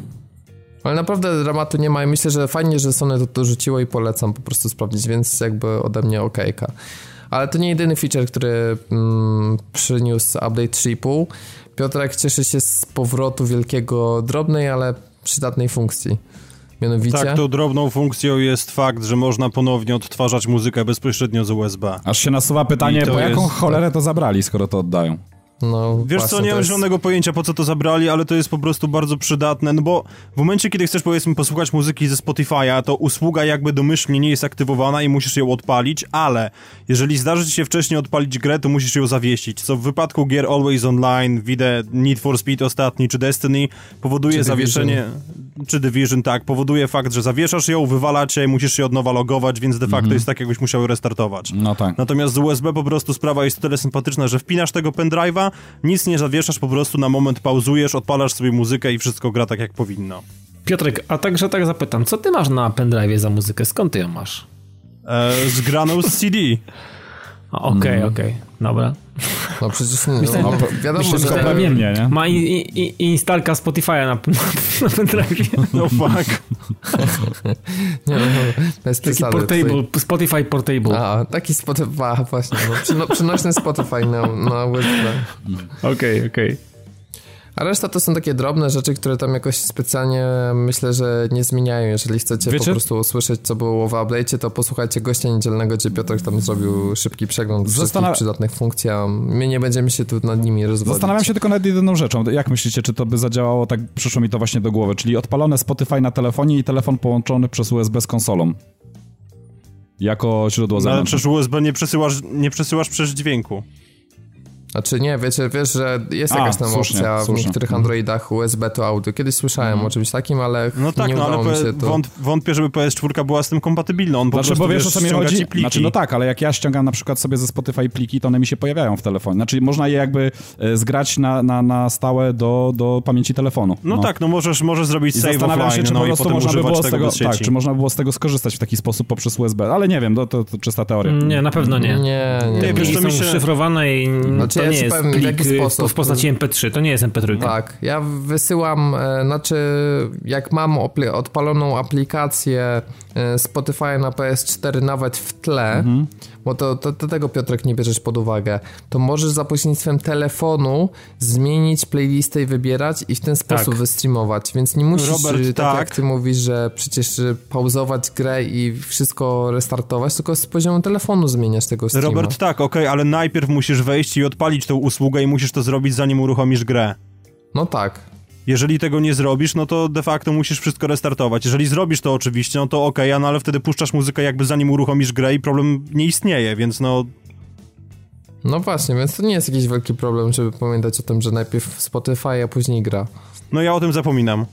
Ale naprawdę dramatu nie ma i myślę, że fajnie, że Sony to dorzuciło i polecam po prostu sprawdzić, więc jakby ode mnie okejka. Ale to nie jedyny feature, który mm, przyniósł update 3.5. Piotrek cieszy się z powrotu wielkiego, drobnej, ale przydatnej funkcji. Mianowicie... Tak, tą drobną funkcją jest fakt, że można ponownie odtwarzać muzykę bezpośrednio z USB. Aż się nasuwa pytanie, po jaką jest... cholerę to zabrali, skoro to oddają? No, Wiesz co, nie mam jest... żadnego pojęcia po co to zabrali, ale to jest po prostu bardzo przydatne, no bo w momencie, kiedy chcesz powiedzmy posłuchać muzyki ze Spotify'a, to usługa jakby domyślnie nie jest aktywowana i musisz ją odpalić, ale jeżeli zdarzy ci się wcześniej odpalić grę, to musisz ją zawiesić, co w wypadku gier Always Online, widzę Need for Speed ostatni, czy Destiny, powoduje czy zawieszenie... Division. Czy Division, tak, powoduje fakt, że zawieszasz ją, wywala cię, musisz się od nowa logować, więc de facto -hmm. jest tak, jakbyś musiał restartować. No tak. Natomiast z USB po prostu sprawa jest tyle sympatyczna, że wpinasz tego pendrive'a, nic nie zawieszasz, po prostu na moment pauzujesz, odpalasz sobie muzykę i wszystko gra tak jak powinno. Piotrek, a także tak zapytam, co ty masz na pendrive za muzykę? Skąd ty ją masz? E, zgraną z CD. Okej, okay, mm. okej, okay. dobra. No przecież nie, myślę, no, wiadomo, myślę, że pewnie mnie, nie? ma i, instalka Spotify'a na, [LAUGHS] na pendrive. No fuck. nie, no, bez taki portable, Spotify portable. A, taki Spotify, właśnie, no, przyno, przynośny Spotify na, na USB. Okej, okej. Okay, okay. A reszta to są takie drobne rzeczy, które tam jakoś specjalnie myślę, że nie zmieniają. Jeżeli chcecie Wiecie? po prostu usłyszeć, co było w update'cie, to posłuchajcie gościa niedzielnego, gdzie Piotr tam zrobił szybki przegląd Zastan... wszystkich przydatnych funkcji, a my nie będziemy się tu nad nimi rozwodzić. Zastanawiam się tylko nad jedną rzeczą. Jak myślicie, czy to by zadziałało, tak przyszło mi to właśnie do głowy, czyli odpalone Spotify na telefonie i telefon połączony przez USB z konsolą jako źródło no. Ale przez USB nie przesyłasz, nie przesyłasz przez dźwięku. Znaczy nie, wiecie, wiesz, że jest jakaś tam słusznie, opcja słusznie. w niektórych mhm. Androidach USB to audio. Kiedyś słyszałem mm. o czymś takim, ale no tak, nie no, ale mi się to... Wąt, wątpię, żeby PS4 była z tym kompatybilna. On znaczy, bo wiesz, o co mi chodzi? Znaczy, no tak, ale jak ja ściągam na przykład sobie ze Spotify pliki, to one mi się pojawiają w telefonie. Znaczy, można je jakby e, zgrać na, na, na stałe do, do pamięci telefonu. No, no. tak, no możesz, możesz zrobić I save offline, się, czy no po prostu można by było z tego, tak, czy można było z tego skorzystać w taki sposób poprzez USB, ale nie wiem, to, to, to czysta teoria. Nie, na pewno nie. Nie, nie. nie, nie. są szyfrowane i znaczy, to nie jest plik jaki sposób. w postaci MP3, to nie jest MP3. Tak, ja wysyłam, e, znaczy jak mam odpaloną aplikację Spotify na PS4 nawet w tle, mhm. bo to, to, to, tego Piotrek nie bierzesz pod uwagę, to możesz za pośrednictwem telefonu zmienić playlistę i wybierać i w ten sposób tak. wystreamować, więc nie musisz, Robert, tak, tak jak ty mówisz, że przecież pauzować grę i wszystko restartować, tylko z poziomu telefonu zmieniasz tego streama. Robert, tak, okej, okay, ale najpierw musisz wejść i odpalić tą usługę i musisz to zrobić zanim uruchomisz grę. No tak. Jeżeli tego nie zrobisz, no to de facto musisz wszystko restartować. Jeżeli zrobisz to oczywiście, no to okej, okay, no ale wtedy puszczasz muzykę jakby zanim uruchomisz grę i problem nie istnieje, więc no... No właśnie, więc to nie jest jakiś wielki problem, żeby pamiętać o tym, że najpierw Spotify, a później gra. No ja o tym zapominam.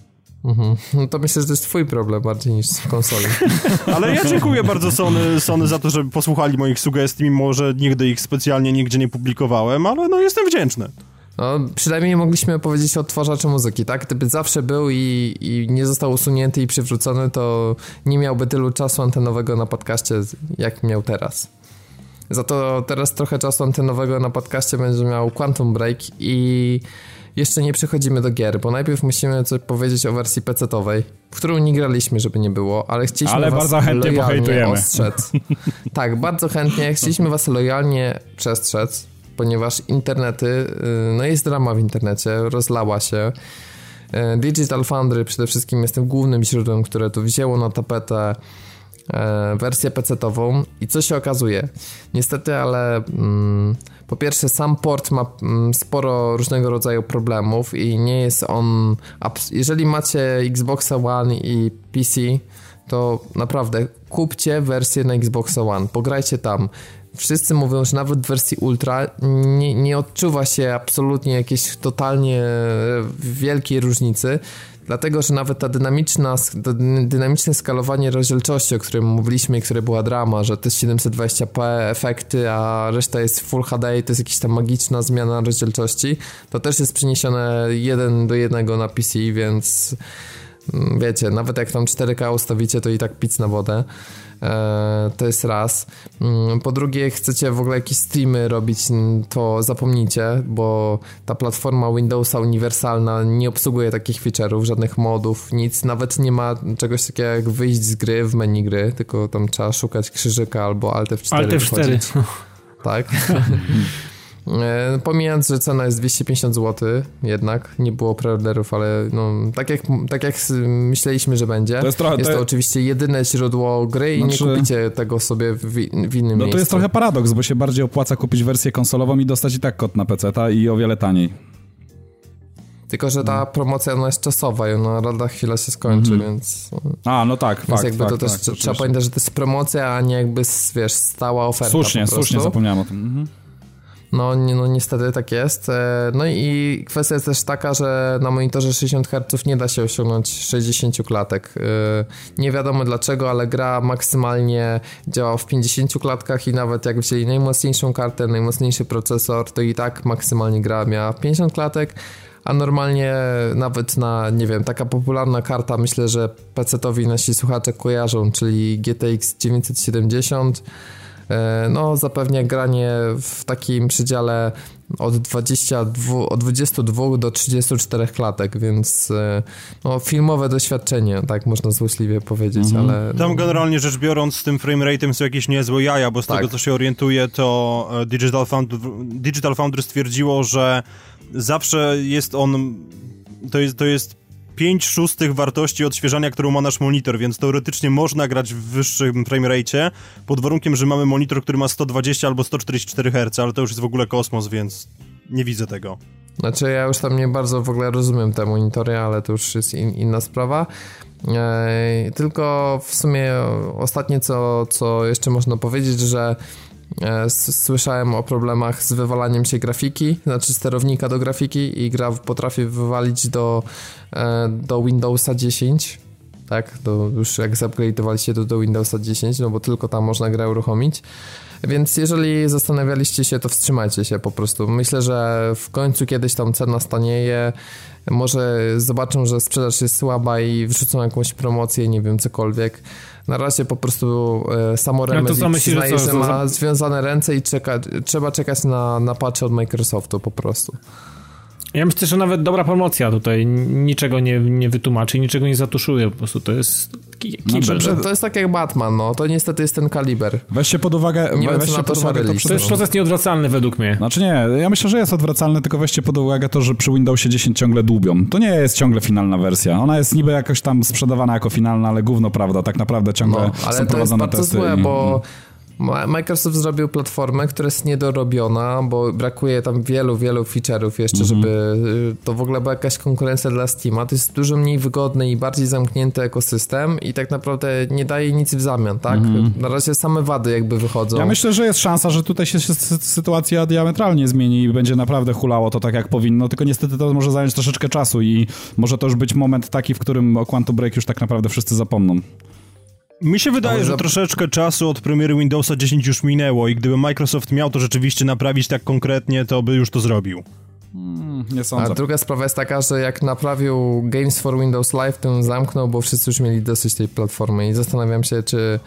Mhm. No to myślę, że to jest twój problem bardziej niż konsoli. [LAUGHS] Ale ja dziękuję bardzo Sony, Sony za to, że posłuchali moich sugestii, mimo że nigdy ich specjalnie nigdzie nie publikowałem, ale no jestem wdzięczny. No, przynajmniej mogliśmy powiedzieć o odtwarzaczu muzyki, tak? Gdyby zawsze był i, i nie został usunięty i przywrócony, to nie miałby tylu czasu antenowego na podcaście, jak miał teraz. Za to teraz trochę czasu antenowego na podcaście będzie miał Quantum Break i jeszcze nie przechodzimy do gier, bo najpierw musimy coś powiedzieć o wersji PC-owej, w którą nie graliśmy, żeby nie było, ale chcieliśmy ale was bardzo chętnie lojalnie ostrzec. tak, bardzo chętnie. Chcieliśmy was lojalnie przestrzec, ponieważ internety, y, no jest drama w internecie, rozlała się. Y, Digital Foundry przede wszystkim jest tym głównym źródłem, które tu wzięło na tapetę e, wersję PC-ową i co się okazuje? Niestety, ale mm, po pierwsze sam port ma mm, sporo różnego rodzaju problemów i nie jest on... Jeżeli macie Xboxa One i PC, to naprawdę kupcie wersję na Xboxa One, pograjcie tam wszyscy mówią, że nawet w wersji Ultra nie, nie odczuwa się absolutnie jakiejś totalnie wielkiej różnicy, dlatego że nawet ta dynamiczna, dynamiczne skalowanie rozdzielczości, o którym mówiliśmy i które była drama, że to jest 720p efekty, a reszta jest Full HD i to jest jakaś tam magiczna zmiana rozdzielczości, to też jest przeniesione jeden do jednego na PC, więc mm, wiecie, nawet jak tam 4K ustawicie, to i tak pic na wodę. E, to jest raz. Mm, po drugie, chcecie w ogóle jakieś streamy robić, to zapomnijcie, bo ta platforma Windowsa uniwersalna nie obsługuje takich feature'ów, żadnych modów, nic. Nawet nie ma czegoś takiego jak wyjść z gry w menu gry, tylko tam trzeba szukać krzyżyka albo Alt F4. Alt F4. Tak. [LAUGHS] E, pomijając, że cena jest 250 zł, jednak nie było preorderów, ale no, tak, jak, tak jak myśleliśmy, że będzie. To jest, trochę, jest to, to oczywiście jedyne źródło gry i znaczy... nie kupicie tego sobie w, w innym miejscu. No to jest trochę paradoks, bo się bardziej opłaca kupić wersję konsolową i dostać i tak kod na PC i o wiele taniej. Tylko, że ta promocja ona jest czasowa i ona lada chwila się skończy, mm -hmm. więc... A, no tak, więc fakt, jakby fakt, to też fakt, trzeba pamiętać, że to jest promocja, a nie jakby, wiesz, stała oferta Słusznie, słusznie zapomniałem o tym. Mhm. No, no niestety tak jest. E, no i kwestia jest też taka, że na monitorze 60 Hz nie da się osiągnąć 60 klatek. E, nie wiadomo dlaczego, ale gra maksymalnie działa w 50 klatkach i nawet jak wzięli najmocniejszą kartę, najmocniejszy procesor, to i tak maksymalnie gra miała 50 klatek a normalnie nawet na, nie wiem, taka popularna karta, myślę, że PC-towi nasi słuchacze kojarzą, czyli GTX 970 E, no, zapewnia granie w takim przedziale od, 22, od 22 do 34 klatek, więc e, no, filmowe doświadczenie, tak można złośliwie powiedzieć, mhm. ale... Tam generalnie rzecz biorąc z tym frame są jakieś niezłe jaja, bo z tak. tego co się orientuję, to e, Digital Foundry, Digital Foundry stwierdziło, że zawsze jest on to jest, to jest 5 szóstych wartości odświeżania, którą ma nasz monitor, więc teoretycznie można grać w wyższym framerate, pod warunkiem, że mamy monitor, który ma 120 albo 144 Hz, ale to już jest w ogóle kosmos, więc nie widzę tego. Znaczy ja już tam nie bardzo w ogóle rozumiem te monitory, ale to już jest in, inna sprawa. Eee, tylko w sumie ostatnie co, co jeszcze można powiedzieć, że słyszałem o problemach z wywalaniem się grafiki, znaczy sterownika do grafiki i gra potrafi wywalić do, e, do Windowsa 10 tak, to już jak zupgrade'owaliście to do Windowsa 10, no bo tylko tam można grę uruchomić. Więc jeżeli zastanawialiście się, to wstrzymajcie się po prostu. Myślę, że w końcu kiedyś tam cena stanieje, może zobaczą, że sprzedaż jest słaba i wrzucą jakąś promocję, nie wiem, cokolwiek. Na razie po prostu e, samo Remedy ja przyznaje, że ma związane ręce i czeka, trzeba czekać na, na od Microsoftu po prostu. Ja myślę, że nawet dobra promocja tutaj niczego nie, nie wytłumaczy, niczego nie zatuszuje, po prostu to jest kibel. No, to jest tak jak Batman, no, to niestety jest ten kaliber. Weźcie pod uwagę... Nie weźcie na to pod uwagę to, to jest proces nieodwracalny według mnie. Znaczy nie, ja myślę, że jest odwracalny, tylko weźcie pod uwagę to, że przy Windowsie 10 ciągle dłubią. To nie jest ciągle finalna wersja. Ona jest niby jakoś tam sprzedawana jako finalna, ale gówno prawda, tak naprawdę ciągle no, ale są to jest bardzo złe, bo Microsoft zrobił platformę, która jest niedorobiona, bo brakuje tam wielu, wielu feature'ów jeszcze, mhm. żeby y, to w ogóle była jakaś konkurencja dla Steama. To jest dużo mniej wygodny i bardziej zamknięty ekosystem i tak naprawdę nie daje nic w zamian, tak? Mhm. Na razie same wady jakby wychodzą. Ja myślę, że jest szansa, że tutaj się sytuacja diametralnie zmieni i będzie naprawdę hulało to tak jak powinno, tylko niestety to może zająć troszeczkę czasu i może to już być moment taki, w którym o Quantum Break już tak naprawdę wszyscy zapomną. Mi się wydaje, że troszeczkę czasu od premiery Windowsa 10 już minęło i gdyby Microsoft miał to rzeczywiście naprawić tak konkretnie, to by już to zrobił. Hmm, nie sądzę. A druga sprawa jest taka, że jak naprawił Games for Windows Live, to zamknął, bo wszyscy już mieli dosyć tej platformy i zastanawiam się, czy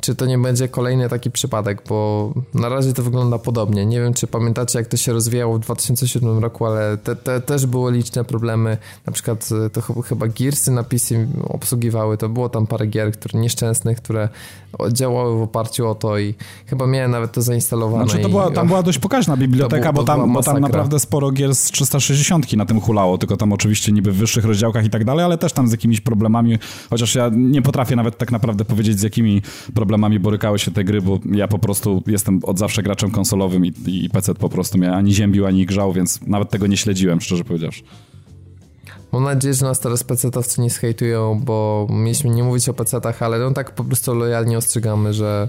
czy to nie będzie kolejny taki przypadek, bo na razie to wygląda podobnie. Nie wiem, czy pamiętacie, jak to się rozwijało w 2007 roku, ale te, te też były liczne problemy. Na przykład e, to chyba Gearsy na PC obsługiwały, to było tam parę gier które, nieszczęsnych, które działały w oparciu o to i chyba miałem nawet to zainstalowane. Znaczy to była, tam była dość pokaźna biblioteka, bo, tam, bo tam naprawdę sporo gier z 360 na tym hulało, tylko tam oczywiście niby w wyższych rozdziałkach i tak dalej, ale też tam z jakimiś problemami, chociaż ja nie potrafię nawet tak naprawdę powiedzieć z jakimi problemami borykały się te gry, bo ja po prostu jestem od zawsze graczem konsolowym i, i PC po prostu mnie ani ziębił, ani grzał, więc nawet tego nie śledziłem, szczerze powiedziawszy. Mam nadzieję, że nas teraz PC-towcy nie zhejtują, bo mieliśmy nie mówić o PC-tach, ale no tak po prostu lojalnie ostrzegamy, że,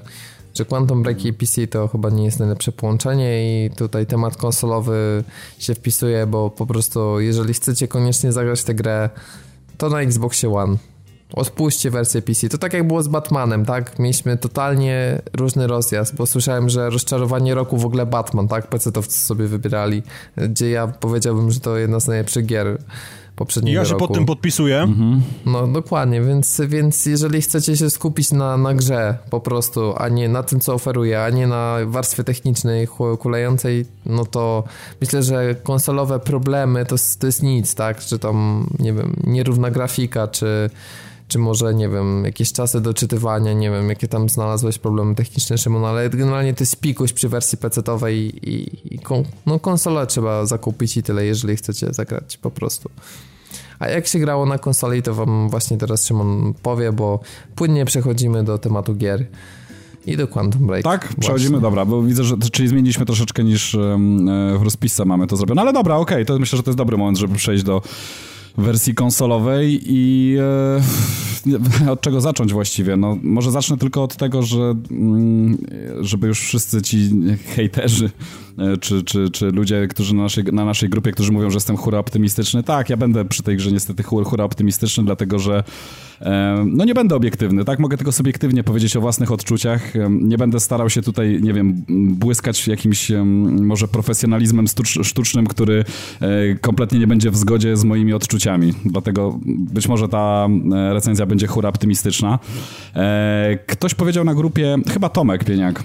że Quantum Break i PC to chyba nie jest najlepsze połączenie i tutaj temat konsolowy się wpisuje, bo po prostu jeżeli chcecie koniecznie zagrać tę grę, to na Xboxie One. Odpuśćcie wersję PC. To tak jak było z Batmanem, tak? Mieliśmy totalnie różny rozjazd, bo słyszałem, że rozczarowanie roku w ogóle Batman, tak? PC-towcy sobie wybierali, gdzie ja powiedziałbym, że to jedna z najlepszych gier poprzedniego Ja się roku. pod tym podpisuję. Mhm. No dokładnie, więc, więc jeżeli chcecie się skupić na, na grze po prostu, a nie na tym, co oferuje, a nie na warstwie technicznej kulejącej, no to myślę, że konsolowe problemy to, to jest nic, tak? Czy tam, nie wiem, nierówna grafika, czy czy może, nie wiem, jakieś czasy doczytywania, nie wiem, jakie tam znalazłeś problemy techniczne, Szymon, ale generalnie to jest pikuś przy wersji PC-owej i, i, i kon, no konsolę trzeba zakupić i tyle, jeżeli chcecie zagrać po prostu. A jak się grało na konsoli, to wam właśnie teraz Szymon powie, bo płynnie przechodzimy do tematu gier. I do Quantum Break. Tak, właśnie. przechodzimy, dobra, bo widzę, że czyli zmieniliśmy troszeczkę niż e, w rozpisce mamy to zrobione, ale dobra, okej, okay, to myślę, że to jest dobry moment, żeby przejść do wersji konsolowej i e, [LAUGHS] od czego zacząć właściwie? No, może zacznę tylko od tego, że mm, żeby już wszyscy ci hejterzy czy, czy, czy ludzie, którzy na naszej, na naszej grupie, którzy mówią, że jestem hura optymistyczny, tak, ja będę przy tej grze niestety hura optymistyczny, dlatego że no nie będę obiektywny, tak? Mogę tylko subiektywnie powiedzieć o własnych odczuciach. Nie będę starał się tutaj, nie wiem, błyskać jakimś może profesjonalizmem sztucznym, który e, kompletnie nie będzie w zgodzie z moimi odczuciami. Dlatego być może ta recenzja będzie hura optymistyczna. E, ktoś powiedział na grupie, chyba Tomek Pieniak,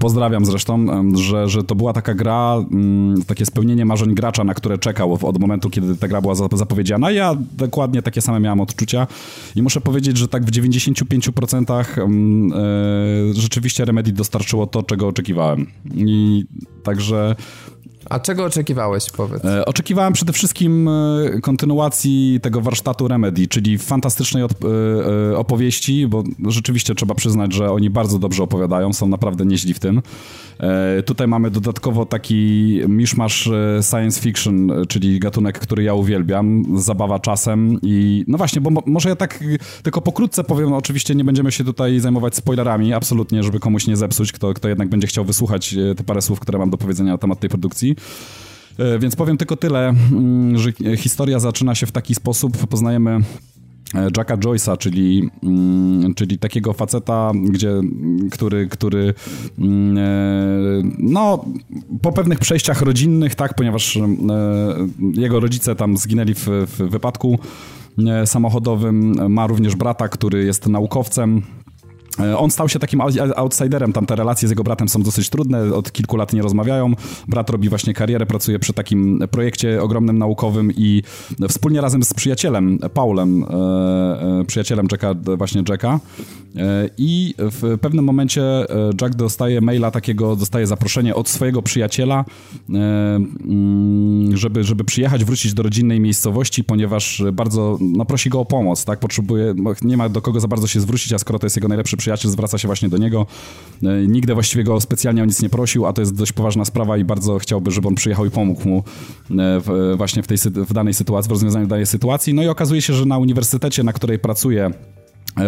Pozdrawiam zresztą, że, że to była taka gra, mm, takie spełnienie marzeń gracza, na które czekał od momentu, kiedy ta gra była zapowiedziana. Ja dokładnie takie same miałem odczucia i muszę powiedzieć, że tak w 95% e, rzeczywiście Remedy dostarczyło to, czego oczekiwałem. I także a czego oczekiwałeś, powiedz? E, oczekiwałem przede wszystkim e, kontynuacji tego warsztatu Remedy, czyli fantastycznej e, opowieści, bo rzeczywiście trzeba przyznać, że oni bardzo dobrze opowiadają, są naprawdę nieźli w tym. E, tutaj mamy dodatkowo taki miszmasz e, science fiction, czyli gatunek, który ja uwielbiam, zabawa czasem i no właśnie, bo mo może ja tak tylko pokrótce powiem, no oczywiście nie będziemy się tutaj zajmować spoilerami, absolutnie, żeby komuś nie zepsuć, kto, kto jednak będzie chciał wysłuchać te parę słów, które mam do powiedzenia na temat tej produkcji. E, więc powiem tylko tyle, mm, że historia zaczyna się w taki sposób, poznajemy e, Jacka Joyce'a, czyli, mm, czyli takiego faceta, gdzie, który, który mm, e, no, po pewnych przejściach rodzinnych, tak, ponieważ jego rodzice tam zginęli w, w wypadku samochodowym, ma również brata, który jest naukowcem, E, on stał się takim outsiderem, tam te relacje z jego bratem są dosyć trudne, od kilku lat nie rozmawiają. Brat robi właśnie karierę, pracuje przy takim projekcie ogromnym naukowym i wspólnie razem z przyjacielem, Paulem, e, e, przyjacielem Jacka, właśnie Jacka, i w pewnym momencie Jack dostaje maila takiego, dostaje zaproszenie od swojego przyjaciela, mm, żeby, żeby przyjechać, wrócić do rodzinnej miejscowości, ponieważ bardzo, no prosi go o pomoc, tak, potrzebuje, nie ma do kogo za bardzo się zwrócić, a skoro to jest jego najlepszy przyjaciel zwraca się właśnie do niego. E, nigdy właściwie go specjalnie o nic nie prosił, a to jest dość poważna sprawa i bardzo chciałby, żeby on przyjechał i pomógł mu e, w, właśnie w, tej, w danej sytuacji, w rozwiązaniu danej sytuacji. No i okazuje się, że na uniwersytecie, na której pracuje E,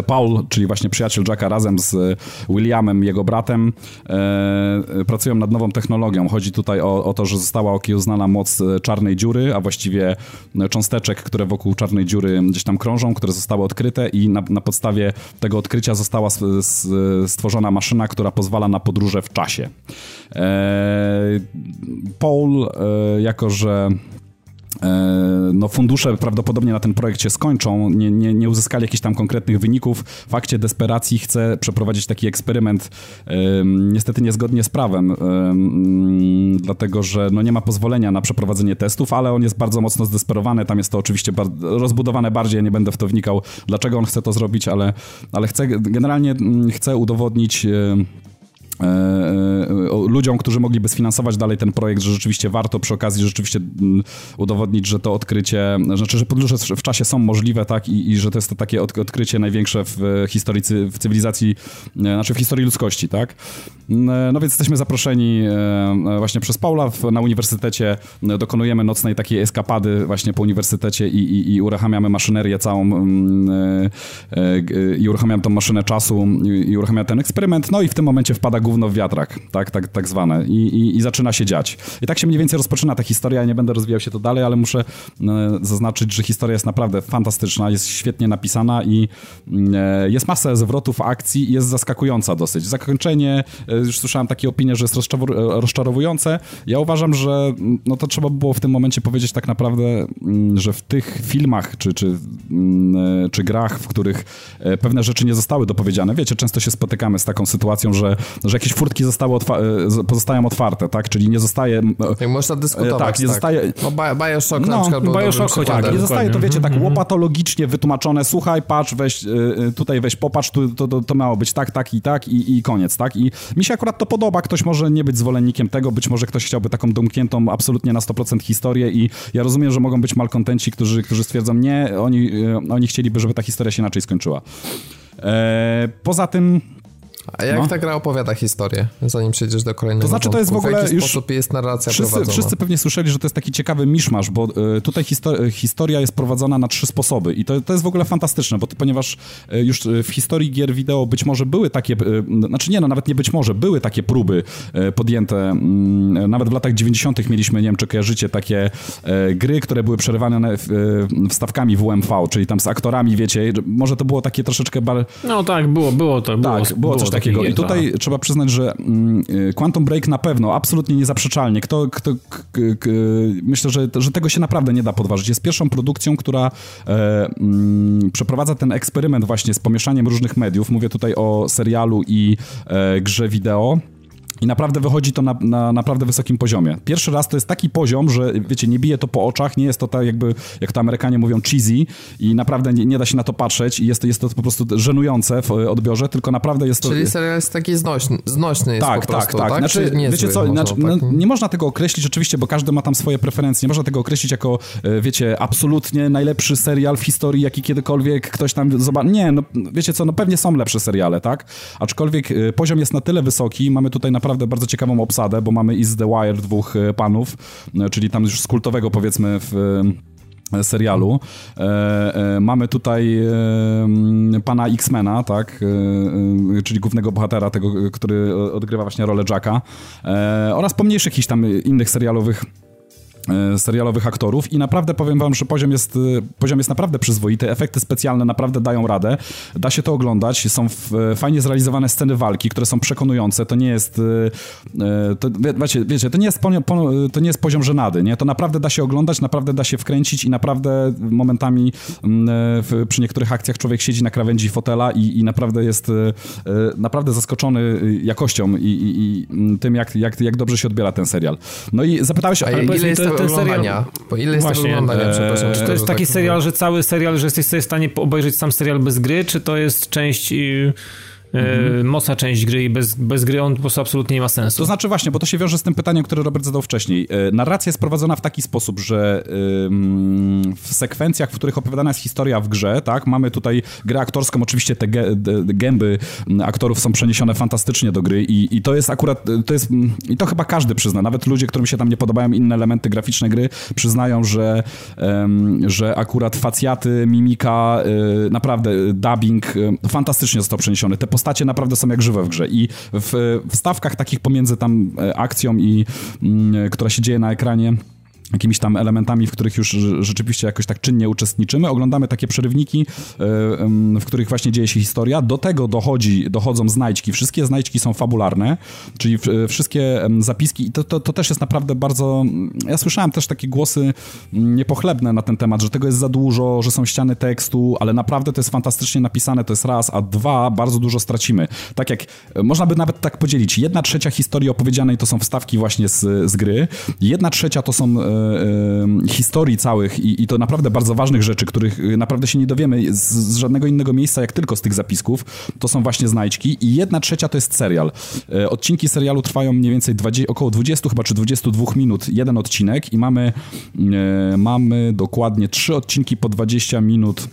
Paul, czyli właśnie przyjaciel Jacka razem z e, Williamem, jego bratem, e, pracują nad nową technologią. Chodzi tutaj o, o to, że została okiełznana moc czarnej dziury, a właściwie cząsteczek, które wokół czarnej dziury gdzieś tam krążą, które zostały odkryte i na, na podstawie tego odkrycia została stworzona maszyna, która pozwala na podróże w czasie. Paul, jako że E, no fundusze prawdopodobnie na ten projekt się skończą, nie, nie, nie uzyskali jakichś tam konkretnych wyników. W fakcie desperacji chce przeprowadzić taki eksperyment, niestety niezgodnie z prawem, dlatego że no nie ma pozwolenia na przeprowadzenie testów, ale on jest bardzo mocno zdesperowany, tam jest to oczywiście rozbudowane bardziej, nie będę w to wnikał, dlaczego on chce to zrobić, ale, ale chce, generalnie chce udowodnić E, e, ludziom, którzy mogliby sfinansować dalej ten projekt, że rzeczywiście warto przy okazji rzeczywiście mm, udowodnić, że to odkrycie, znaczy, że podróże w czasie są możliwe, tak, i, i że to jest to takie odkrycie największe w historii, w cywilizacji, e, znaczy w historii ludzkości, tak. Mm, no więc jesteśmy zaproszeni właśnie przez Paula na uniwersytecie, dokonujemy nocnej takiej eskapady właśnie po uniwersytecie i, i, i uruchamiamy maszynerię całą mm, i uruchamiam tą maszynę czasu i uruchamiam ten eksperyment, no i w tym momencie wpada gówno w wiatrak, tak, tak, tak zwane I, i, i zaczyna się dziać. I tak się mniej więcej rozpoczyna ta historia, ja nie będę rozwijał się to dalej, ale muszę e, zaznaczyć, że historia jest naprawdę fantastyczna, jest świetnie napisana i e, jest masę zwrotów akcji i jest zaskakująca dosyć. Zakończenie, e, już słyszałem takie opinie, że jest rozczarowujące. Ja uważam, że no to trzeba było w tym momencie powiedzieć tak naprawdę, mm, że w tych filmach czy, czy, mm, czy grach, w których pewne rzeczy nie zostały dopowiedziane, wiecie, często się spotykamy z taką sytuacją, że, że jakieś furtki zostały otwa e, pozostają otwarte, tak? Czyli nie zostaje... Jak można dyskutować, tak. Nie tak. zostaje... No, Bioshock no, na przykład był Bioshock tak, nie zostaje to, wiecie, tak mhm. łopatologicznie wytłumaczone, słuchaj, patrz, weź, e, e, tutaj weź, popatrz, tu, to, to, to miało być tak, tak i tak i, i koniec, tak? I mi się akurat to podoba, ktoś może nie być zwolennikiem tego, być może ktoś chciałby taką domkniętą absolutnie na 100% historię i ja rozumiem, że mogą być malkontenci, którzy, którzy stwierdzą, nie, oni, oni chcieliby, żeby ta historia się inaczej skończyła. poza tym a jak no. ta gra opowiada historię, zanim przejdziesz do kolejnego To znaczy, to jest w ogóle w jaki już... sposób jest narracja wszyscy, prowadzona? Wszyscy pewnie słyszeli, że to jest taki ciekawy miszmasz, bo y, tutaj histori historia jest prowadzona na trzy sposoby i to, to jest w ogóle fantastyczne, bo to, ponieważ y, już w historii gier wideo być może były takie, y, znaczy nie, no nawet nie być może, były takie próby podjęte, mm, nawet w latach 90. mieliśmy, nie wiem czy kojarzycie, takie gry, które były przerywane wstawkami WMV, czyli tam z aktorami, wiecie, może to było takie troszeczkę bar... No tak, było, było to. Było, tak, było, było coś takiego i tutaj trzeba przyznać, że mm, y, Quantum Break na pewno, absolutnie niezaprzeczalnie. Kto, kto, myślę, że, że tego się naprawdę nie da podważyć. Jest pierwszą produkcją, która e, mm, przeprowadza ten eksperyment właśnie z pomieszaniem różnych mediów. Mówię tutaj o serialu i e, grze wideo. I naprawdę wychodzi to na, na, naprawdę wysokim poziomie. Pierwszy raz to jest taki poziom, że wiecie, nie bije to po oczach, nie jest to tak jakby, jak to Amerykanie mówią, cheesy i naprawdę nie, nie da się na to patrzeć i jest to, jest to po prostu żenujące w odbiorze, tylko naprawdę jest to... Czyli serial jest taki znośny, znośny jest tak, po tak, prostu, tak, tak? Znaczy, wiecie co, znaczy, no, nie można tego określić oczywiście, bo każdy ma tam swoje preferencje, nie można tego określić jako, e, wiecie, absolutnie najlepszy serial w historii, jaki kiedykolwiek ktoś tam zobaczy. Nie, no wiecie co, no pewnie są lepsze seriale, tak? Aczkolwiek e, poziom jest na tyle wysoki, mamy tutaj naprawdę naprawdę bardzo ciekawą obsadę, bo mamy i z The Wire dwóch e, panów, e, czyli tam już z kultowego powiedzmy w e, serialu. E, e, mamy tutaj e, pana X-Mena, tak, czyli głównego bohatera, tego, który odgrywa właśnie rolę Jacka, oraz pomniejszych jakichś tam innych serialowych serialowych aktorów i naprawdę powiem wam, że poziom jest, e, poziom jest naprawdę przyzwoity, efekty specjalne naprawdę dają radę, da się to oglądać, są fajnie zrealizowane sceny walki, które są przekonujące, to nie jest e, to, wiecie, wiecie, to nie jest, to nie jest poziom żenady, nie? To naprawdę da się oglądać, naprawdę da się wkręcić i naprawdę momentami przy niektórych akcjach człowiek siedzi na krawędzi fotela i, i naprawdę jest naprawdę zaskoczony jakością i, i, i tym, jak, jak, jak dobrze się odbiera ten serial. No i zapytałeś... A ile jest ten serial... Po ile jest Właśnie, oglądania, przepraszam. Czy to jest taki tak serial, że cały serial, że jesteś sobie w stanie obejrzeć sam serial bez gry, czy to jest część... mhm. mocna część gry i bez, bez gry on po prostu absolutnie nie ma sensu. To znaczy właśnie, bo to się wiąże z tym pytaniem, które Robert zadał wcześniej. E, narracja jest prowadzona w taki sposób, że w sekwencjach, w których opowiadana jest historia w grze, tak, mamy tutaj grę aktorską, oczywiście te gęby aktorów są przeniesione fantastycznie do gry i, i to jest akurat, to jest, i to chyba każdy przyzna, nawet ludzie, którym się tam nie podobają inne elementy graficzne gry, przyznają, że, że akurat facjaty, mimika, e, naprawdę dubbing fantastycznie został przeniesiony. Te postacie naprawdę są jak żywe w grze. I w wstawkach takich pomiędzy tam e, akcją i mm, która się dzieje na ekranie jakimiś tam elementami, w których już rzeczywiście jakoś tak czynnie uczestniczymy. Oglądamy takie przerywniki, e, w których właśnie dzieje się historia. Do tego dochodzi, dochodzą znajdźki. Wszystkie znajdźki są fabularne, czyli wszystkie zapiski i to, to, to też jest naprawdę bardzo... Ja słyszałem też takie głosy niepochlebne na ten temat, że tego jest za dużo, że są ściany tekstu, ale naprawdę to jest fantastycznie napisane, to jest raz, a dwa, bardzo dużo stracimy. Tak jak, e, można by nawet tak podzielić, jedna trzecia historii opowiedzianej to są wstawki właśnie z, z gry, jedna trzecia to są e, historii całych i, i, to naprawdę bardzo ważnych rzeczy, których y, naprawdę się nie dowiemy z, z, żadnego innego miejsca, jak tylko z tych zapisków, to są właśnie znajdźki. I jedna trzecia to jest serial. E, odcinki serialu trwają mniej więcej 20, około 20 chyba, czy 22 minut jeden odcinek. I mamy, e, mamy dokładnie trzy odcinki po 20 minut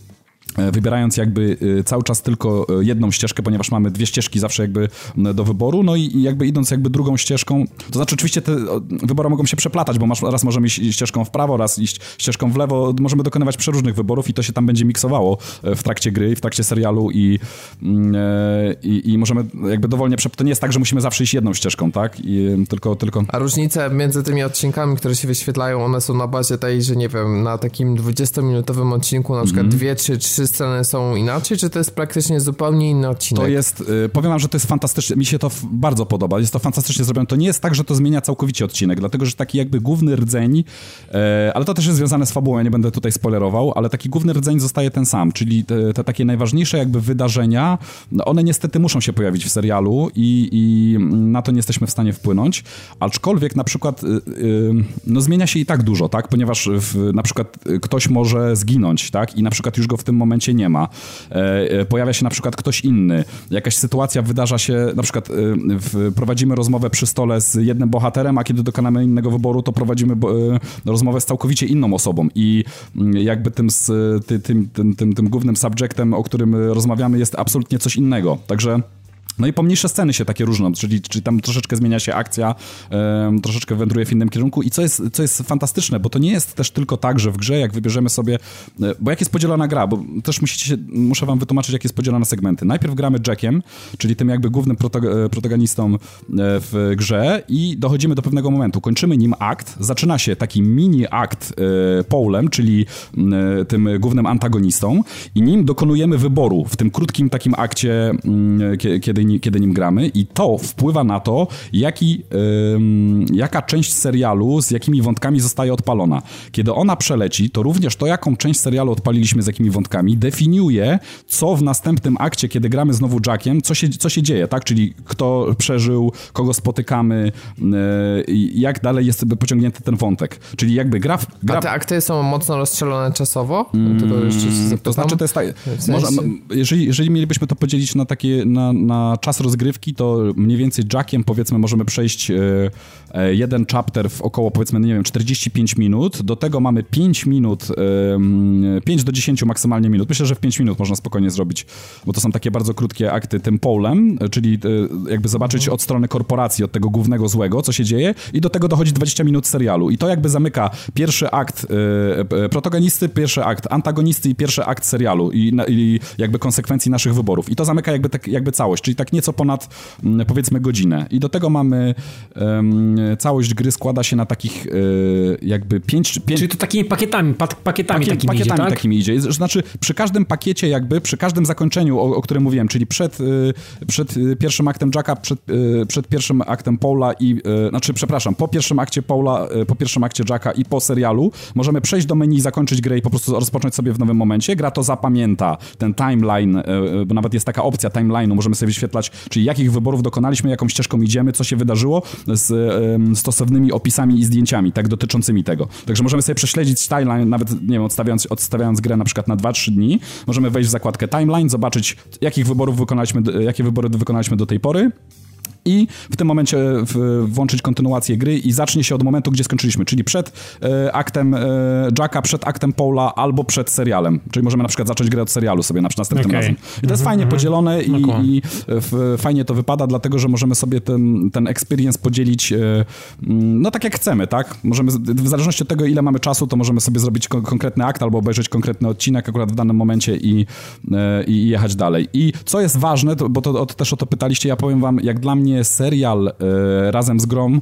wybierając jakby e, cały czas tylko e, jedną ścieżkę, ponieważ mamy dwie ścieżki zawsze jakby do wyboru, no i jakby idąc jakby drugą ścieżką, to znaczy oczywiście te wybory mogą się przeplatać, bo masz, raz możemy iść ścieżką w prawo, raz iść ścieżką w lewo, możemy dokonywać przeróżnych wyborów i to się tam będzie miksowało w trakcie gry, w trakcie serialu i, mm, i, i możemy jakby dowolnie, to nie jest tak, że musimy zawsze iść jedną ścieżką, tak? I, tylko, tylko... A różnice między tymi odcinkami, które się wyświetlają, one są na bazie tej, że nie wiem, na takim 20-minutowym odcinku na przykład mm -hmm. dwie czy trzy sceny są inaczej, czy to jest praktycznie zupełnie inny odcinek? To jest, y, powiem wam, że to jest fantastyczne, mi się to bardzo podoba, jest to fantastycznie zrobione. To nie jest tak, że to zmienia całkowicie odcinek, dlatego, że taki jakby główny rdzeń, e, ale to też jest związane z fabułą, ja nie będę tutaj spoilerował, ale taki główny rdzeń zostaje ten sam, czyli te, te takie najważniejsze jakby wydarzenia, no one niestety muszą się pojawić w serialu i, i na to nie jesteśmy w stanie wpłynąć, aczkolwiek na przykład y, y, no zmienia się i tak dużo, tak, ponieważ w, na przykład ktoś może zginąć, tak, i na przykład już go w tym momencie nie ma. E, e, pojawia się na przykład ktoś inny. Jakaś sytuacja wydarza się, na przykład e, prowadzimy rozmowę przy stole z jednym bohaterem, a kiedy dokonamy innego wyboru, to prowadzimy rozmowę z całkowicie inną osobą i mm, jakby tym, tym, tym, tym, tym głównym subjectem, o którym rozmawiamy, jest absolutnie coś innego. Także no i pomniejsze sceny się takie różnią, czyli, czyli tam troszeczkę zmienia się akcja, um, troszeczkę wędruje w innym kierunku i co jest, co jest fantastyczne, bo to nie jest też tylko tak, że w grze jak wybierzemy sobie, e, bo jak jest podzielona gra, bo też musicie się, muszę wam wytłumaczyć jak jest podzielona na segmenty. Najpierw gramy Jackiem, czyli tym jakby głównym e, protagonistą e, w grze i dochodzimy do pewnego momentu, kończymy nim akt, zaczyna się taki mini akt Paulem, czyli tym głównym antagonistą i nim dokonujemy wyboru w tym krótkim takim akcie, kiedy kiedy nim gramy i to wpływa na to, jaki, ym, jaka część serialu z jakimi wątkami zostaje odpalona. Kiedy ona przeleci, to również to, jaką część serialu odpaliliśmy z jakimi wątkami, definiuje, co w następnym akcie, kiedy gramy znowu Jackiem, co się, co się dzieje, tak? Czyli kto przeżył, kogo spotykamy, yy, jak dalej jest pociągnięty ten wątek. Czyli jakby gra... gra... A te akty są mocno rozstrzelone czasowo? Mm, to, to znaczy, to jest tak... W sensie... może, jeżeli, jeżeli mielibyśmy to podzielić na takie, na, na czas rozgrywki to mniej więcej Jackiem powiedzmy możemy przejść e, e, jeden chapter w około powiedzmy, nie wiem, 45 minut. Do tego mamy 5 minut, 5 do 10 maksymalnie minut. Myślę, że w 5 minut można spokojnie zrobić, bo to są takie bardzo krótkie akty tym polem, czyli e, jakby zobaczyć od strony korporacji, od tego głównego złego, co się dzieje i do tego dochodzi 20 minut serialu. I to jakby zamyka pierwszy akt protagonisty, pierwszy akt antagonisty i pierwszy akt serialu i, i jakby konsekwencji naszych wyborów. I to zamyka jakby, tak, jakby całość, czyli tak tak nieco ponad mm, powiedzmy godzinę. I do tego mamy um, całość gry składa się na takich y, jakby pięć, pięć... Czyli to takimi pakietami, pakietami Pakiet, takimi pakietami idzie, tak? takimi idzie. Znaczy przy każdym pakiecie jakby, przy każdym zakończeniu, o, o którym mówiłem, czyli przed, y, przed y, pierwszym aktem Jacka, przed, przed pierwszym aktem Paula i, znaczy przepraszam, po pierwszym akcie Paula, po pierwszym akcie Jacka i po serialu możemy przejść do menu, zakończyć grę i po prostu rozpocząć sobie w nowym momencie. Gra to zapamięta ten timeline, bo nawet jest taka opcja timeline'u, możemy sobie wyświetlić wyświetlać, czyli jakich wyborów dokonaliśmy, jaką ścieżką idziemy, co się wydarzyło z stosownymi opisami i zdjęciami, tak, dotyczącymi tego. Także możemy sobie prześledzić timeline, nawet, nie wiem, odstawiając, odstawiając grę na przykład na 2-3 dni, możemy wejść w zakładkę timeline, zobaczyć, jakich wyborów wykonaliśmy, jakie wybory wykonaliśmy do tej pory, i w tym momencie w, włączyć kontynuację gry i zacznie się od momentu, gdzie skończyliśmy, czyli przed e, aktem e, Jacka, przed aktem Paula albo przed serialem. Czyli możemy na przykład zacząć grę od serialu sobie na następnym okay. razem. I to jest fajnie mhm. podzielone i, i w, fajnie to wypada, dlatego że możemy sobie ten, ten experience podzielić e, mm, no tak jak chcemy, tak? Możemy, w zależności od tego, ile mamy czasu, to możemy sobie zrobić kon konkretny akt albo obejrzeć konkretny odcinek akurat w danym momencie i, e, i jechać dalej. I co jest ważne, to, bo to, o, też o to pytaliście, ja powiem wam, jak dla mnie serial e, razem z grą e,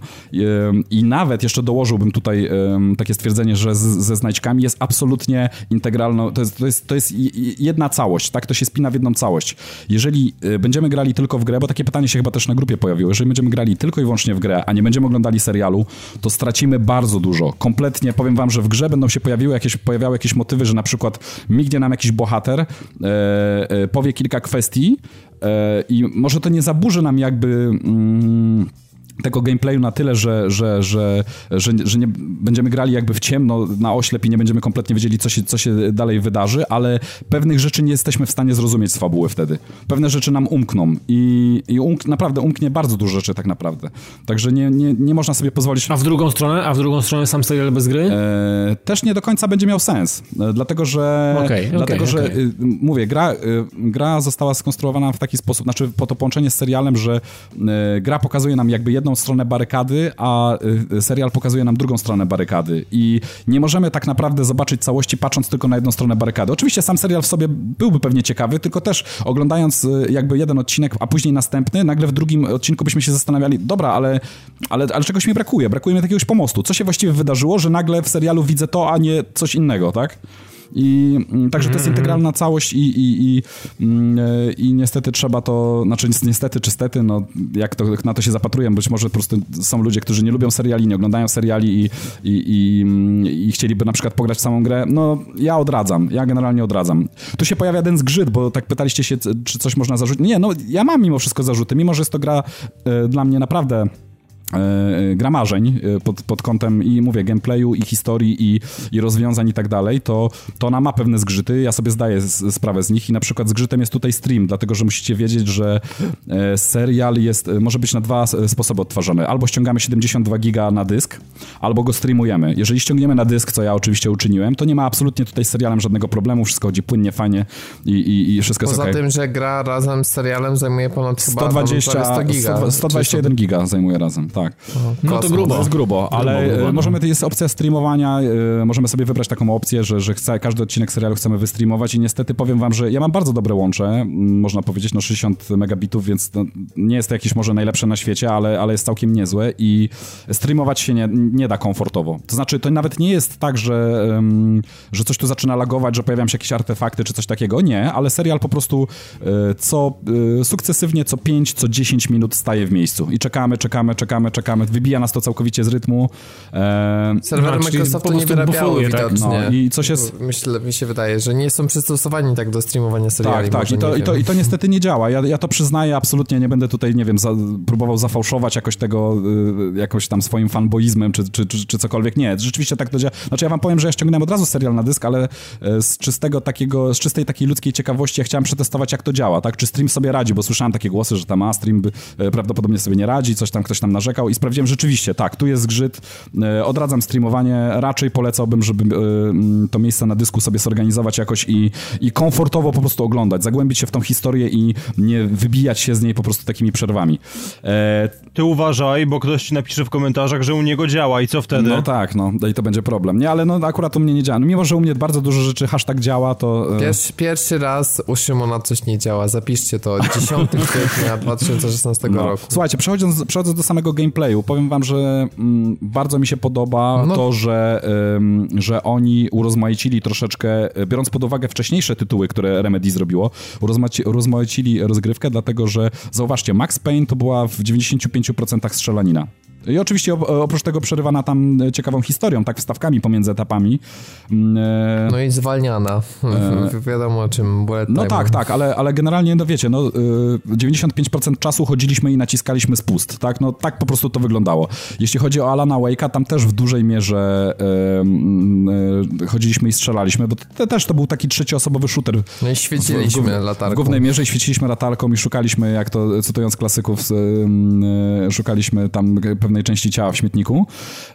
i nawet jeszcze dołożyłbym tutaj e, takie stwierdzenie, że z, ze znajdźkami jest absolutnie integralną, to jest, to, jest, to jest jedna całość, tak? To się spina w jedną całość. Jeżeli będziemy grali tylko w grę, bo takie pytanie się chyba też na grupie pojawiło, jeżeli będziemy grali tylko i wyłącznie w grę, a nie będziemy oglądali serialu, to stracimy bardzo dużo. Kompletnie powiem wam, że w grze będą się pojawiły jakieś, pojawiały jakieś motywy, że na przykład mignie nam jakiś bohater, powie kilka kwestii, I może to nie zaburzy nam jakby. Mm, tego gameplayu na tyle, że, że, że, że, że nie będziemy grali jakby w ciemno na oślep i nie będziemy kompletnie wiedzieli, co się, co się dalej wydarzy, ale pewnych rzeczy nie jesteśmy w stanie zrozumieć z fabuły wtedy. Pewne rzeczy nam umkną i, i unk, naprawdę umknie bardzo dużo rzeczy tak naprawdę. Także nie, nie, nie można sobie pozwolić... A w drugą stronę? A w drugą stronę sam serial bez gry? E, też nie do końca będzie miał sens, e, dlatego że... Okay, dlatego, okay, że okay. mówię, gra, y, gra została skonstruowana w taki sposób, znaczy po to połączenie z serialem, że y, gra pokazuje nam jakby jedną stronę barykady, a y, serial pokazuje nam drugą stronę barykady. I nie możemy tak naprawdę zobaczyć całości patrząc tylko na jedną stronę barykady. Oczywiście sam serial w sobie byłby pewnie ciekawy, tylko też oglądając y, jakby jeden odcinek, a później następny, nagle w drugim odcinku byśmy się zastanawiali, dobra, ale, ale, ale czegoś mi brakuje, brakuje mi jakiegoś pomostu. Co się właściwie wydarzyło, że nagle w serialu widzę to, a nie coś innego, tak? I mm, także to jest mhm. integralna całość i, i, i, mm, e, i niestety trzeba to, znaczy niestety czy stety, no jak to, na to się zapatruję, być może po prostu są ludzie, którzy nie lubią seriali, nie oglądają seriali i, i, i, mm, i chcieliby na przykład pograć w samą grę, no ja odradzam, ja generalnie odradzam. Tu się pojawia ten zgrzyt, bo tak pytaliście się, czy coś można zarzucić. Nie, no ja mam mimo wszystko zarzuty, mimo że jest to gra y, dla mnie naprawdę gra marzeń e, pod, pod kątem i mówię gameplayu i historii i, i rozwiązań i tak dalej, to, to ona ma pewne zgrzyty, ja sobie zdaję z, sprawę z nich i na przykład zgrzytem jest tutaj stream, dlatego że musicie wiedzieć, że e, serial jest, może być na dwa sposoby odtwarzany. Albo ściągamy 72 giga na dysk, albo go streamujemy. Jeżeli ściągniemy na dysk, co ja oczywiście uczyniłem, to nie ma absolutnie tutaj z serialem żadnego problemu, wszystko chodzi płynnie, fajnie i, i, i wszystko Poza jest Poza tym, że gra razem z serialem zajmuje ponad 120, chyba 100 giga. 121 giga zajmuje razem, tak tak. No to grubo. To jest grubo, ale grubo, grubo, no. możemy, to jest opcja streamowania, y, możemy sobie wybrać taką opcję, że, że chce, każdy odcinek serialu chcemy wystreamować i niestety powiem wam, że ja mam bardzo dobre łącze, można powiedzieć, no 60 megabitów, więc nie jest to jakieś może najlepsze na świecie, ale, ale jest całkiem niezłe i streamować się nie, nie da komfortowo. To znaczy, to nawet nie jest tak, że, że coś tu zaczyna lagować, że pojawiają się jakieś artefakty czy coś takiego, nie, ale serial po prostu y, co sukcesywnie co 5, co 10 minut staje w miejscu i czekamy, czekamy, czekamy, czekamy, wybija nas to całkowicie z rytmu. E, Serwery no, Microsoftu nie wyrabiały bufuje, tak? widocznie. No, I coś jest... Myślę, mi się wydaje, że nie są przystosowani tak do streamowania seriali. Tak, tak. I to, i, to, I to niestety nie działa. Ja, ja to przyznaję, absolutnie nie będę tutaj, nie wiem, za, próbował zafałszować jakoś tego, y, jakoś tam swoim fanboizmem, czy, czy, czy, czy cokolwiek. Nie, rzeczywiście tak to działa. Znaczy ja wam powiem, że ja ściągnąłem od razu serial na dysk, ale e, z czystego takiego, z czystej takiej ludzkiej ciekawości ja chciałem przetestować, jak to działa, tak? Czy stream sobie radzi, bo słyszałem takie głosy, że tam a stream by, e, prawdopodobnie sobie nie radzi, coś tam ktoś tam i sprawdziłem rzeczywiście, tak, tu jest zgrzyt. E, odradzam streamowanie, raczej polecałbym, żeby e, to miejsce na dysku sobie zorganizować jakoś i, i komfortowo po prostu oglądać, zagłębić się w tą historię i nie wybijać się z niej po prostu takimi przerwami. E... Ty uważaj, bo ktoś ci napisze w komentarzach, że u niego działa i co wtedy? No tak, no i to będzie problem. Nie, ale no akurat u mnie nie działa. No, mimo, że u mnie bardzo dużo rzeczy hashtag działa, to... E, pierwszy, pierwszy raz u Szymona coś nie działa. Zapiszcie to. 10 [LAUGHS] kwietnia 2016 no. roku. Słuchajcie, przechodząc, przechodząc do samego gameplayu, powiem wam, że mm, bardzo mi się podoba no. to, że, ym, że oni urozmaicili troszeczkę, biorąc pod uwagę wcześniejsze tytuły, które Remedy zrobiło, urozmaicili rozgrywkę, dlatego że zauważcie, Max Payne to była w 95% strzelanina. I oczywiście oprócz tego przerywana tam ciekawą historią, tak wstawkami pomiędzy etapami. Mm, e, no i zwalniana. E... Wiadomo o czym No tak, tak, ale, ale generalnie, no wiecie, no 95% czasu chodziliśmy i naciskaliśmy spust, tak? No tak po prostu to wyglądało. Jeśli chodzi o Alana Wake'a, tam też w dużej mierze e, chodziliśmy i strzelaliśmy, bo to, też to był taki trzecioosobowy shooter. No i świeciliśmy w, w, latarką. W głównej mierze świeciliśmy latarką i szukaliśmy, jak to cytując klasyków, e, szukaliśmy tam pewnej części ciała w śmietniku.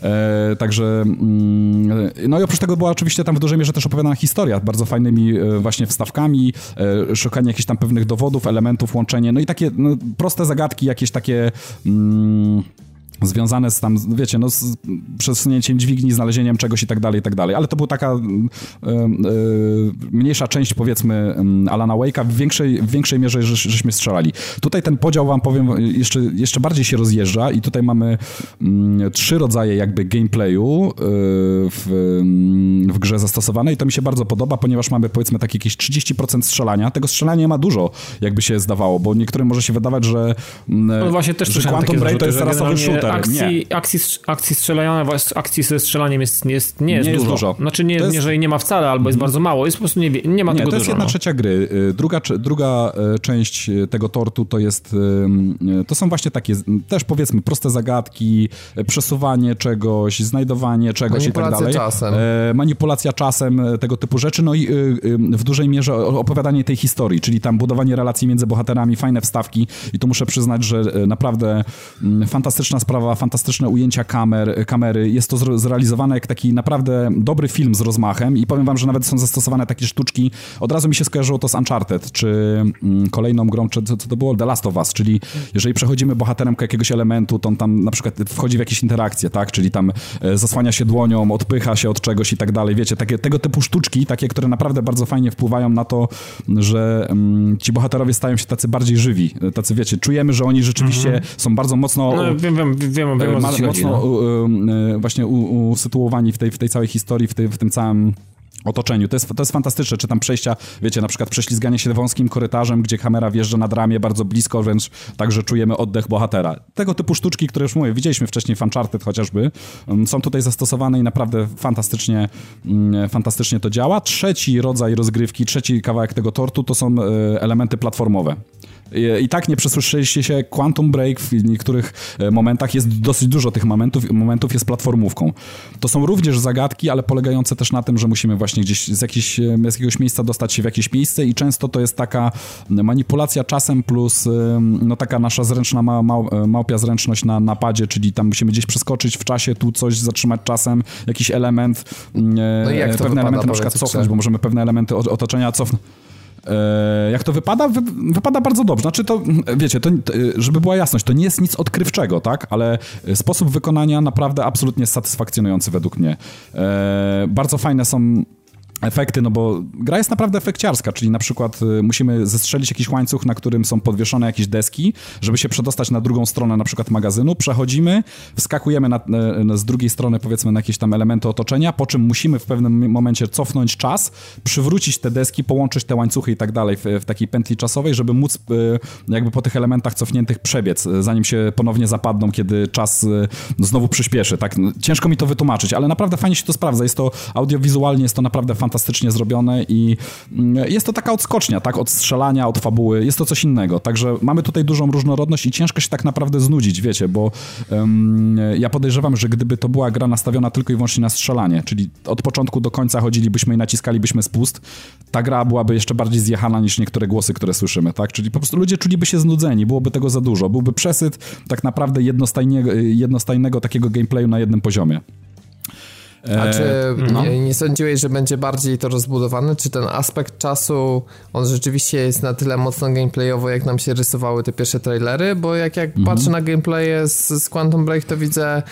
E, także mm, no i oprócz tego była oczywiście tam w dużej mierze też opowiadana historia, bardzo fajnymi e, właśnie wstawkami, e, szukanie jakichś tam pewnych dowodów, elementów, łączenie, no i takie no, proste zagadki, jakieś takie... Mm, związane z tam, wiecie, no, z przesunięciem dźwigni, znalezieniem czegoś i tak dalej, i tak dalej. Ale to była taka y, y, mniejsza część, powiedzmy, Alana Wake'a. W większej, w większej mierze że, żeśmy strzelali. Tutaj ten podział, wam powiem, jeszcze, jeszcze bardziej się rozjeżdża i tutaj mamy y, trzy rodzaje jakby gameplayu w, w grze zastosowane i to mi się bardzo podoba, ponieważ mamy, powiedzmy, takie jakieś 30% strzelania. Tego strzelania nie ma dużo, jakby się zdawało, bo niektórym może się wydawać, że, no właśnie też że Quantum Break to jest rasowy shooter akcji, akcji, akcji strzelania, akcji ze strzelaniem jest, jest, nie jest, nie dużo. Jest dużo. Znaczy nie, jest... nie, że jej nie ma wcale, albo jest mhm. bardzo mało, jest po prostu nie, nie ma nie, tego to jest dużo, jedna no. trzecia gry. Y, druga, druga y, część y, tego tortu to jest, to są właśnie takie też powiedzmy proste zagadki, przesuwanie czegoś, znajdowanie czegoś i tak dalej. czasem. Manipulacja czasem, tego typu rzeczy, no i w dużej mierze opowiadanie tej historii, czyli tam budowanie relacji między bohaterami, fajne wstawki i tu muszę przyznać, że naprawdę mm, fantastyczna sprawa sprawa, fantastyczne ujęcia kamer, kamery. Jest to zrealizowane jak taki naprawdę dobry film z rozmachem i powiem wam, że nawet są zastosowane takie sztuczki. Od razu mi się skojarzyło to z Uncharted, czy mm, kolejną grą, czy co, co to było? The Last of Us, czyli jeżeli przechodzimy bohaterem jakiegoś elementu, to on tam na przykład wchodzi w jakieś interakcje, tak? Czyli tam e, zasłania się dłonią, odpycha się od czegoś i tak dalej. Wiecie, takie, tego typu sztuczki, takie, które naprawdę bardzo fajnie wpływają na to, że mm, ci bohaterowie stają się tacy bardziej żywi. Tacy, wiecie, czujemy, że oni rzeczywiście mhm. są bardzo mocno... No, wiem, wiem, wiem, wiem, mocno chodzi, no. E, właśnie usytuowani w tej, w tej całej historii, w, tej, w tym całym otoczeniu. To jest, to jest fantastyczne, czy tam przejścia, wiecie, na przykład prześlizganie się wąskim korytarzem, gdzie kamera wjeżdża nad ramię bardzo blisko, wręcz także czujemy oddech bohatera. Tego typu sztuczki, które już mówię, widzieliśmy wcześniej w Uncharted chociażby, są tutaj zastosowane i naprawdę fantastycznie, mm, fantastycznie to działa. Trzeci rodzaj rozgrywki, trzeci kawałek tego tortu to są e, elementy platformowe. I tak nie przesłyszeliście się, Quantum Break w niektórych e, momentach jest dosyć dużo tych momentów, momentów jest platformówką. To są również zagadki, ale polegające też na tym, że musimy właśnie gdzieś z, jakiś, e, z jakiegoś miejsca dostać się w jakieś miejsce i często to jest taka manipulacja czasem plus e, no taka nasza zręczna ma, ma, małpia zręczność na napadzie, czyli tam musimy gdzieś przeskoczyć w czasie, tu coś zatrzymać czasem, jakiś element, no jak pewne wypada, elementy na przykład cofnąć, bo możemy pewne elementy otoczenia cofnąć E, jak to wypada? Wy, wypada bardzo dobrze. Znaczy to, wiecie, to, żeby była jasność, to nie jest nic odkrywczego, tak? Ale sposób wykonania naprawdę absolutnie satysfakcjonujący według mnie. E, bardzo fajne są efekty, no bo gra jest naprawdę efekciarska, czyli na przykład y, musimy zestrzelić jakiś łańcuch, na którym są podwieszone jakieś deski, żeby się przedostać na drugą stronę na przykład magazynu, przechodzimy, wskakujemy na, na, z drugiej strony powiedzmy na jakieś tam elementy otoczenia, po czym musimy w pewnym momencie cofnąć czas, przywrócić te deski, połączyć te łańcuchy i tak dalej w, w takiej pętli czasowej, żeby móc y, jakby po tych elementach cofniętych przebiec, y, zanim się ponownie zapadną, kiedy czas znowu przyspieszy, tak? Ciężko mi to wytłumaczyć, ale naprawdę fajnie się to sprawdza, jest to audiowizualnie, jest to naprawdę fantastyczne fantastycznie zrobione i mm, jest to taka odskocznia, tak, od strzelania, od fabuły, jest to coś innego, także mamy tutaj dużą różnorodność i ciężko się tak naprawdę znudzić, wiecie, bo um, ja podejrzewam, że gdyby to była gra nastawiona tylko i wyłącznie na strzelanie, czyli od początku do końca chodzilibyśmy i naciskalibyśmy spust, ta gra byłaby jeszcze bardziej zjechana niż niektóre głosy, które słyszymy, tak, czyli po prostu ludzie czuliby się znudzeni, byłoby tego za dużo, byłby przesyt tak naprawdę jednostajnego, jednostajnego takiego gameplayu na jednym poziomie. A czy e, no. nie, nie sądziłeś, że będzie bardziej to rozbudowane? Czy ten aspekt czasu, on rzeczywiście jest na tyle mocno gameplayowo, jak nam się rysowały te pierwsze trailery? Bo jak, jak mhm. patrzę na gameplaye z, z Quantum Break, to widzę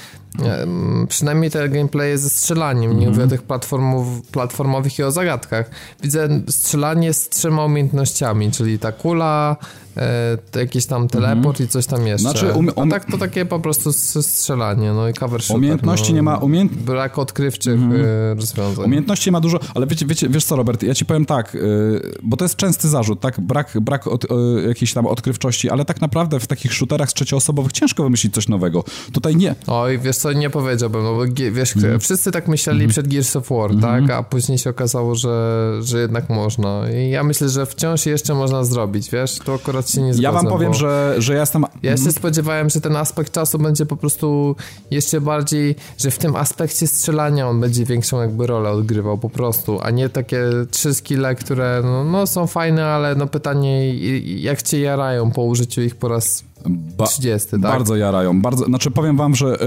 Przynajmniej te gameplaye ze strzelaniem, nie mm mówię o tych platformów, platformowych i o zagadkach. Widzę strzelanie z trzema umiejętnościami, czyli ta kula, e, jakiś tam teleport mm. i coś tam jeszcze. Znaczy, um, um... A tak to takie po prostu strzelanie, no i cover shooter. Umiejętności no, nie ma... Umiejęt... Brak odkrywczych mm. rozwiązań. Umiejętności ma dużo, ale wiecie, wiecie, wiesz co Robert, ja ci powiem tak, y, bo to jest częsty zarzut, tak, brak, brak od, jakiejś tam odkrywczości, ale tak naprawdę w takich shooterach z trzecioosobowych ciężko wymyślić coś nowego. Tutaj nie. Oj, wiesz co, nie powiedziałbym, no bo wiesz, mm. wszyscy tak myśleli mm. przed Gears of War, mm. tak, a później się okazało, że, że jednak można i ja myślę, że wciąż jeszcze można zrobić, wiesz, to akurat się nie zgadza. Ja wam powiem, że, że ja jestem... Ja się mhm. spodziewałem, że ten aspekt czasu będzie po prostu jeszcze bardziej, że w tym aspekcie strzelania on będzie większą jakby rolę odgrywał po prostu, a nie takie trzy skille, które no, no są fajne, ale no pytanie jak cię jarają po użyciu ich po raz Ba 30, tak? Bardzo jarają. Bardzo, znaczy powiem wam, że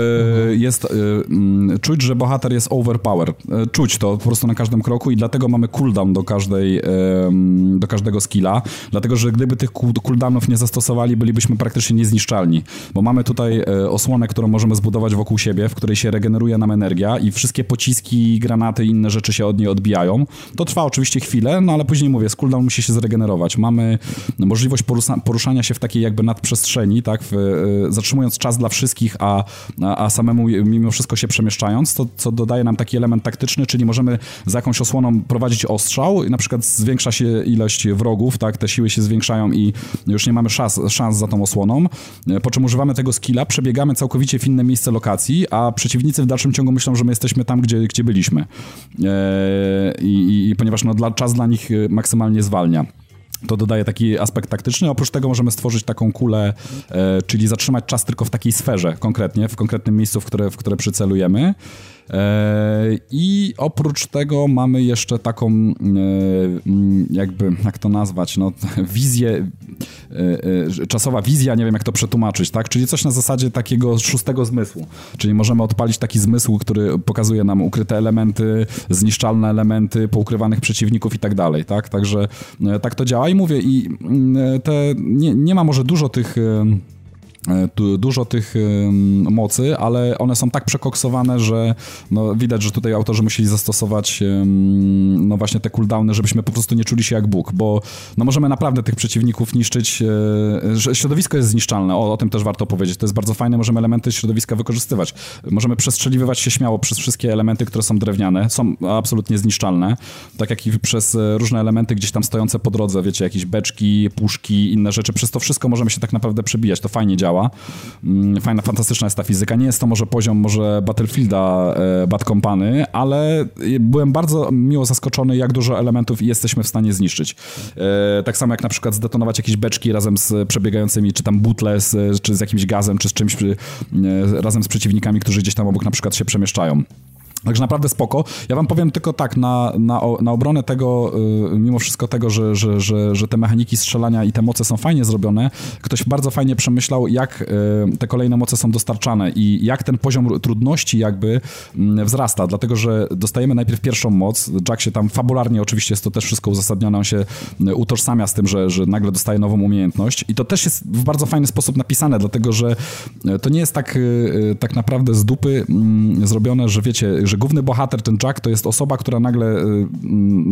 y, jest y, y, czuć, że bohater jest overpower. E, czuć to po prostu na każdym kroku i dlatego mamy cooldown do każdej do każdego skilla. Dlatego, że gdyby tych cooldownów nie zastosowali, bylibyśmy praktycznie niezniszczalni. Bo mamy tutaj osłonę, którą możemy zbudować wokół siebie, w której się regeneruje nam energia i wszystkie pociski, granaty i inne rzeczy się od niej odbijają. To trwa oczywiście chwilę, no ale później mówię, cooldown musi się zregenerować. Mamy możliwość poruszania się w takiej jakby nadprzestrzeni tak, w, e, zatrzymując czas dla wszystkich, a, a, a, samemu mimo wszystko się przemieszczając, to, co dodaje nam taki element taktyczny, czyli możemy za jakąś osłoną prowadzić ostrzał i na przykład zwiększa się ilość wrogów, tak, te siły się zwiększają i już nie mamy szans, szans za tą osłoną, e, po czym używamy tego skilla, przebiegamy całkowicie w inne miejsce lokacji, a przeciwnicy w dalszym ciągu myślą, że my jesteśmy tam, gdzie, gdzie byliśmy. E, i, i, ponieważ no, dla, czas dla nich maksymalnie zwalnia to dodaje taki aspekt taktyczny. Oprócz tego możemy stworzyć taką kulę, e, czyli zatrzymać czas tylko w takiej sferze konkretnie, w konkretnym miejscu, w które, w które przycelujemy. E, I oprócz tego mamy jeszcze taką, e, mm, jakby, jak to nazwać, no, [LAUGHS] wizję, e, czasowa wizja, nie wiem jak to przetłumaczyć, tak? Czyli coś na zasadzie takiego szóstego zmysłu. Czyli możemy odpalić taki zmysł, który pokazuje nam ukryte elementy, zniszczalne elementy, poukrywanych przeciwników i tak dalej, tak? Także tak to działa i mówię, i mm, te, nie, nie ma może dużo tych dużo tych mocy, ale one są tak przekoksowane, że no, widać, że tutaj autorzy musieli zastosować no właśnie te cooldowny, żebyśmy po prostu nie czuli się jak Bóg, bo no możemy naprawdę tych przeciwników niszczyć, e, środowisko jest zniszczalne, o, o tym też warto powiedzieć, to jest bardzo fajne, możemy elementy środowiska wykorzystywać, możemy przestrzeliwywać się śmiało przez wszystkie elementy, które są drewniane, są absolutnie zniszczalne, tak jak i przez e, różne elementy gdzieś tam stojące po drodze, wiecie, jakieś beczki, puszki, inne rzeczy, przez to wszystko możemy się tak naprawdę przebijać, to fajnie działa działa. Mm, fajna, fantastyczna jest ta fizyka. Nie jest to może poziom może Battlefielda e, Bad Company, ale byłem bardzo miło zaskoczony, jak dużo elementów jesteśmy w stanie zniszczyć. E, tak samo jak na przykład zdetonować jakieś beczki razem z przebiegającymi, czy tam butle, z, czy z jakimś gazem, czy z czymś e, razem z przeciwnikami, którzy gdzieś tam obok na przykład się przemieszczają. Także naprawdę spoko. Ja wam powiem tylko tak, na, na, na obronę tego, y, mimo wszystko tego, że, że, że, że te mechaniki strzelania i te moce są fajnie zrobione, ktoś bardzo fajnie przemyślał, jak y, te kolejne moce są dostarczane i jak ten poziom trudności jakby mm, wzrasta, dlatego, że dostajemy najpierw pierwszą moc, Jack się tam fabularnie oczywiście jest to też wszystko uzasadnione, on się y, utożsamia z tym, że, że nagle dostaje nową umiejętność. I to też jest w bardzo fajny sposób napisane, dlatego, że to nie jest tak, tak naprawdę z dupy mm, zrobione, że wiecie, że główny bohater, ten Jack, to jest osoba, która nagle y,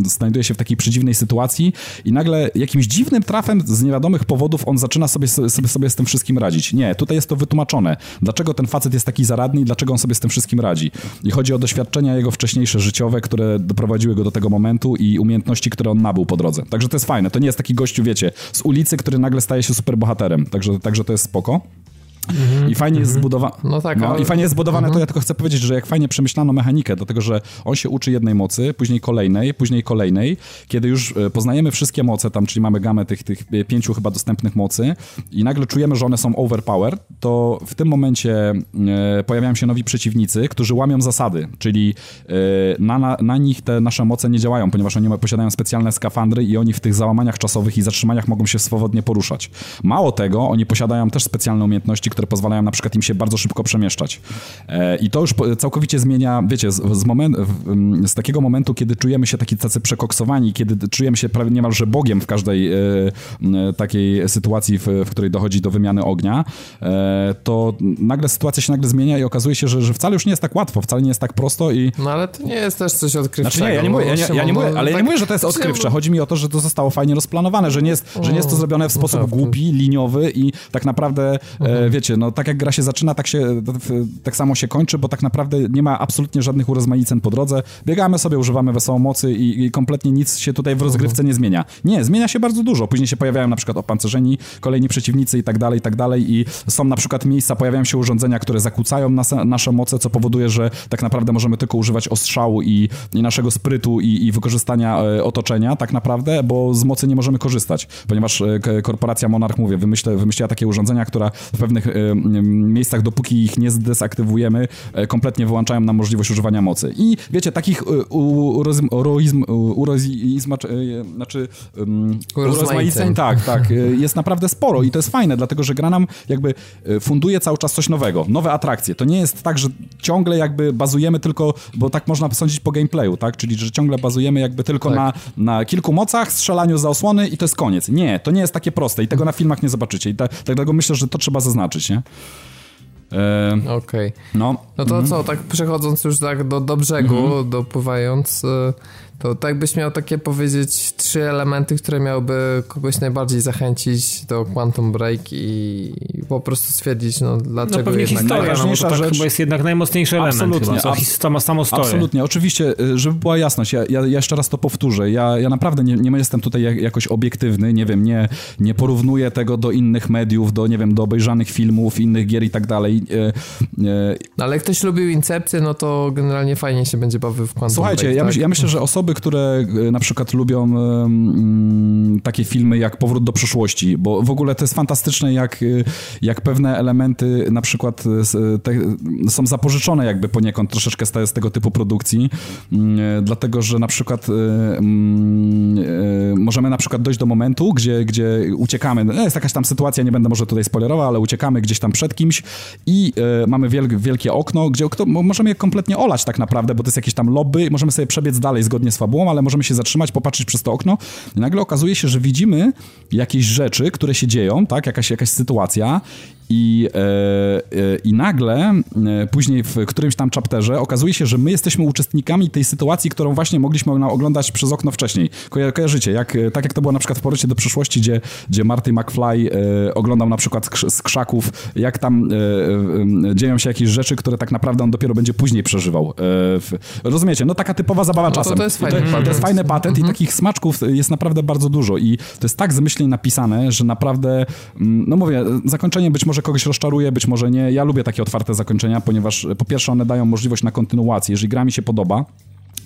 y, znajduje się w takiej przedziwnej sytuacji i nagle jakimś dziwnym trafem z niewiadomych powodów on zaczyna sobie, sobie, sobie z tym wszystkim radzić. Nie, tutaj jest to wytłumaczone. Dlaczego ten facet jest taki zaradny i dlaczego on sobie z tym wszystkim radzi. I chodzi o doświadczenia jego wcześniejsze życiowe, które doprowadziły go do tego momentu i umiejętności, które on nabył po drodze. Także to jest fajne. To nie jest taki gościu, wiecie, z ulicy, który nagle staje się superbohaterem. Także, także to jest spoko. I fajnie jest mhm. zbudowane. No tak, no, ale... I fajnie jest zbudowane, to mhm. ja tylko chcę powiedzieć, że jak fajnie przemyślano mechanikę, dlatego że on się uczy jednej mocy, później kolejnej, później kolejnej. Kiedy już e, poznajemy wszystkie moce, tam, czyli mamy gamę tych, tych pięciu chyba dostępnych mocy i nagle czujemy, że one są overpower, to w tym momencie e, pojawiają się nowi przeciwnicy, którzy łamią zasady, czyli e, na, na, na nich te nasze moce nie działają, ponieważ oni posiadają specjalne skafandry i oni w tych załamaniach czasowych i zatrzymaniach mogą się swobodnie poruszać. Mało tego, oni posiadają też specjalne umiejętności, które pozwalają na przykład im się bardzo szybko przemieszczać. I to już całkowicie zmienia, wiecie, z, z, moment, z takiego momentu, kiedy czujemy się taki tacy przekoksowani, kiedy czujemy się prawie niemalże Bogiem w każdej takiej sytuacji, w, w której dochodzi do wymiany ognia, to nagle sytuacja się nagle zmienia i okazuje się, że, że wcale już nie jest tak łatwo, wcale nie jest tak prosto i... No ale to nie jest też coś odkrywczego. Znaczy nie, ja nie mówię, ja, ja, ja nie mówię ale tak, ja nie mówię, że to jest odkrywcze. Chodzi mi o to, że to zostało fajnie rozplanowane, że nie jest, że nie jest to zrobione w sposób no tak, głupi, liniowy i tak naprawdę, e, mhm. wiecie, no tak jak gra się zaczyna, tak się, tak samo się kończy, bo tak naprawdę nie ma absolutnie żadnych urozmaiceń po drodze. Biegamy sobie, używamy wesoło mocy i, i kompletnie nic się tutaj w rozgrywce nie zmienia. Nie, zmienia się bardzo dużo. Później się pojawiają na przykład opancerzeni, kolejni przeciwnicy i tak dalej, i tak dalej i są na przykład miejsca, pojawiają się urządzenia, które zakłócają nas, nasze moce, co powoduje, że tak naprawdę możemy tylko używać ostrzału i, i naszego sprytu i, i wykorzystania e, otoczenia tak naprawdę, bo z mocy nie możemy korzystać, ponieważ e, korporacja Monarch, mówię, wymyśla, wymyśliła takie urządzenia, która w pewnych e, miejscach, dopóki ich nie zdesaktywujemy, kompletnie wyłączają nam możliwość używania mocy. I wiecie, takich urozm, urozm, znaczy urozmaiceń, tak, tak, jest naprawdę sporo i to jest fajne, dlatego, że gra nam jakby funduje cały czas coś nowego, nowe atrakcje. To nie jest tak, że ciągle jakby bazujemy tylko, bo tak można sądzić po gameplayu, tak? Czyli, że ciągle bazujemy jakby tylko tak. na, na kilku mocach, strzelaniu za osłony i to jest koniec. Nie, to nie jest takie proste i tego na filmach nie zobaczycie. I ta, dlatego myślę, że to trzeba zaznaczyć, nie? E, Okej. Okay. No. no to mm. co, tak przechodząc już tak do, do brzegu, mm -hmm. dopływając... To tak byś miał takie powiedzieć trzy elementy, które miałyby kogoś najbardziej zachęcić do Quantum Break i po prostu stwierdzić, no dlaczego no pewnie jednak... historia, no, bo to tak chyba jest jednak najmocniejszy element Absolutnie. Chyba, sama, samo Absolutnie, oczywiście, y, żeby była jasność, ja, ja, jeszcze raz to powtórzę, ja, ja naprawdę nie, nie jestem tutaj jakoś obiektywny, nie wiem, nie, nie porównuję tego do innych mediów, do, nie wiem, do obejrzanych filmów, innych gier i tak dalej. Y, y, no, ale jak ktoś lubił Incepcję, no to generalnie fajnie się będzie bawił w Quantum Słuchajcie, Break, ja, tak? myśl, ja myślę, że osoby osoby, które e, na przykład lubią um, takie filmy jak Powrót do przyszłości, bo w ogóle to jest fantastyczne, jak, e, jak pewne elementy na przykład te, są zapożyczone jakby poniekąd troszeczkę z, z tego typu produkcji, um, dlatego, że na przykład um, możemy na przykład dojść do momentu, gdzie, gdzie uciekamy, jest jakaś tam sytuacja, nie będę może tutaj spoilerował, ale uciekamy gdzieś tam przed kimś i mamy wiel, wielkie okno, gdzie możemy je kompletnie olać tak naprawdę, bo to jest jakieś tam lobby, możemy sobie przebiec dalej zgodnie z fabułą, ale możemy się zatrzymać, popatrzeć przez to okno i nagle okazuje się, że widzimy jakieś rzeczy, które się dzieją, tak, jakaś, jakaś sytuacja i, e, e, I nagle, e, później w którymś tam chapterze, okazuje się, że my jesteśmy uczestnikami tej sytuacji, którą właśnie mogliśmy oglądać przez okno wcześniej. Ko kojarzycie, jak, tak jak to było na przykład w Powrocie do przyszłości, gdzie, gdzie Marty McFly oglądał na przykład z krzaków, jak tam dzieją się jakieś rzeczy, które tak naprawdę on dopiero będzie później przeżywał. Rozumiecie? No taka typowa zabawa no czasem. To, to jest fajny to, patent. To jest fajny patent mhm. i takich smaczków jest naprawdę bardzo dużo i to jest tak zmyślnie napisane, że naprawdę, mm, no mówię, zakończenie być może może kogoś rozczaruje, być może nie. Ja lubię takie otwarte zakończenia, ponieważ po pierwsze one dają możliwość na kontynuację. Jeżeli gra mi się podoba,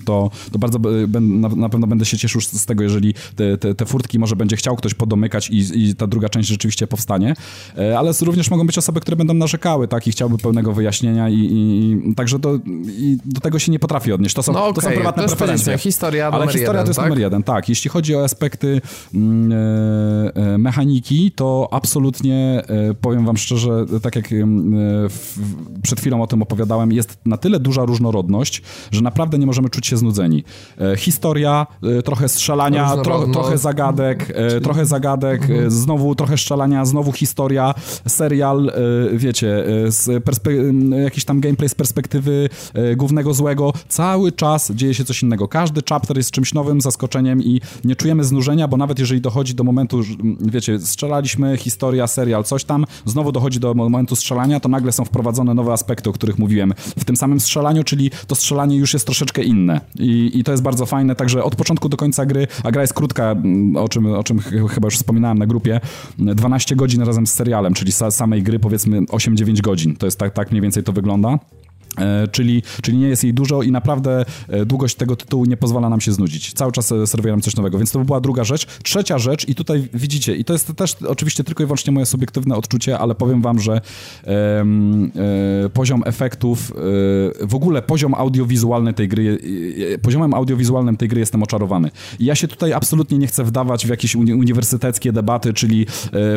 to, to bardzo na, na, pewno będę się cieszył z tego, jeżeli te, te, te, furtki może będzie chciał ktoś podomykać i, i ta druga część rzeczywiście powstanie, e, ale również mogą być osoby, które będą narzekały, tak, i chciałby pełnego wyjaśnienia i, i, także to, i do tego się nie potrafi odnieść. To są, no okay, to są prywatne to preferencje. Historia ale historia jeden, to jest tak? numer jeden, tak. Jeśli chodzi o aspekty mm, e, e, mechaniki, to absolutnie e, powiem wam szczerze, tak jak mm, e, w, przed chwilą o tym opowiadałem, jest na tyle duża różnorodność, że naprawdę nie możemy czuć się znudzeni. E, historia, e, trochę strzelania, tro, trochę zagadek, e, trochę zagadek, mhm. znowu trochę strzelania, znowu historia, serial, wiecie, z jakiś tam gameplay z perspektywy głównego złego. Cały czas dzieje się coś innego. Każdy chapter jest czymś nowym, zaskoczeniem i nie czujemy znużenia, bo nawet jeżeli dochodzi do momentu, wiecie, strzelaliśmy, historia, serial, coś tam, znowu dochodzi do momentu strzelania, to nagle są wprowadzone nowe aspekty, o których mówiłem w tym samym strzelaniu, czyli to strzelanie już jest troszeczkę inne. I, I to jest bardzo fajne, także od początku do końca gry, a gra jest krótka, mm, o czym, o czym chyba już wspominałem na grupie, 12 godzin razem z serialem, czyli samej gry powiedzmy 8-9 godzin. To jest tak, tak mniej więcej to wygląda. E, czyli, czyli nie jest jej dużo i naprawdę e, długość tego tytułu nie pozwala nam się znudzić. Cały czas e, serwuje nam coś nowego, więc to by była druga rzecz. Trzecia rzecz i tutaj widzicie, i to jest też oczywiście tylko i wyłącznie moje subiektywne odczucie, ale powiem wam, że e, e, poziom efektów, e, w ogóle poziom audiowizualny tej gry, poziomem audiowizualnym tej gry jestem oczarowany. I ja się tutaj absolutnie nie chcę wdawać w jakieś uni uniwersyteckie debaty, czyli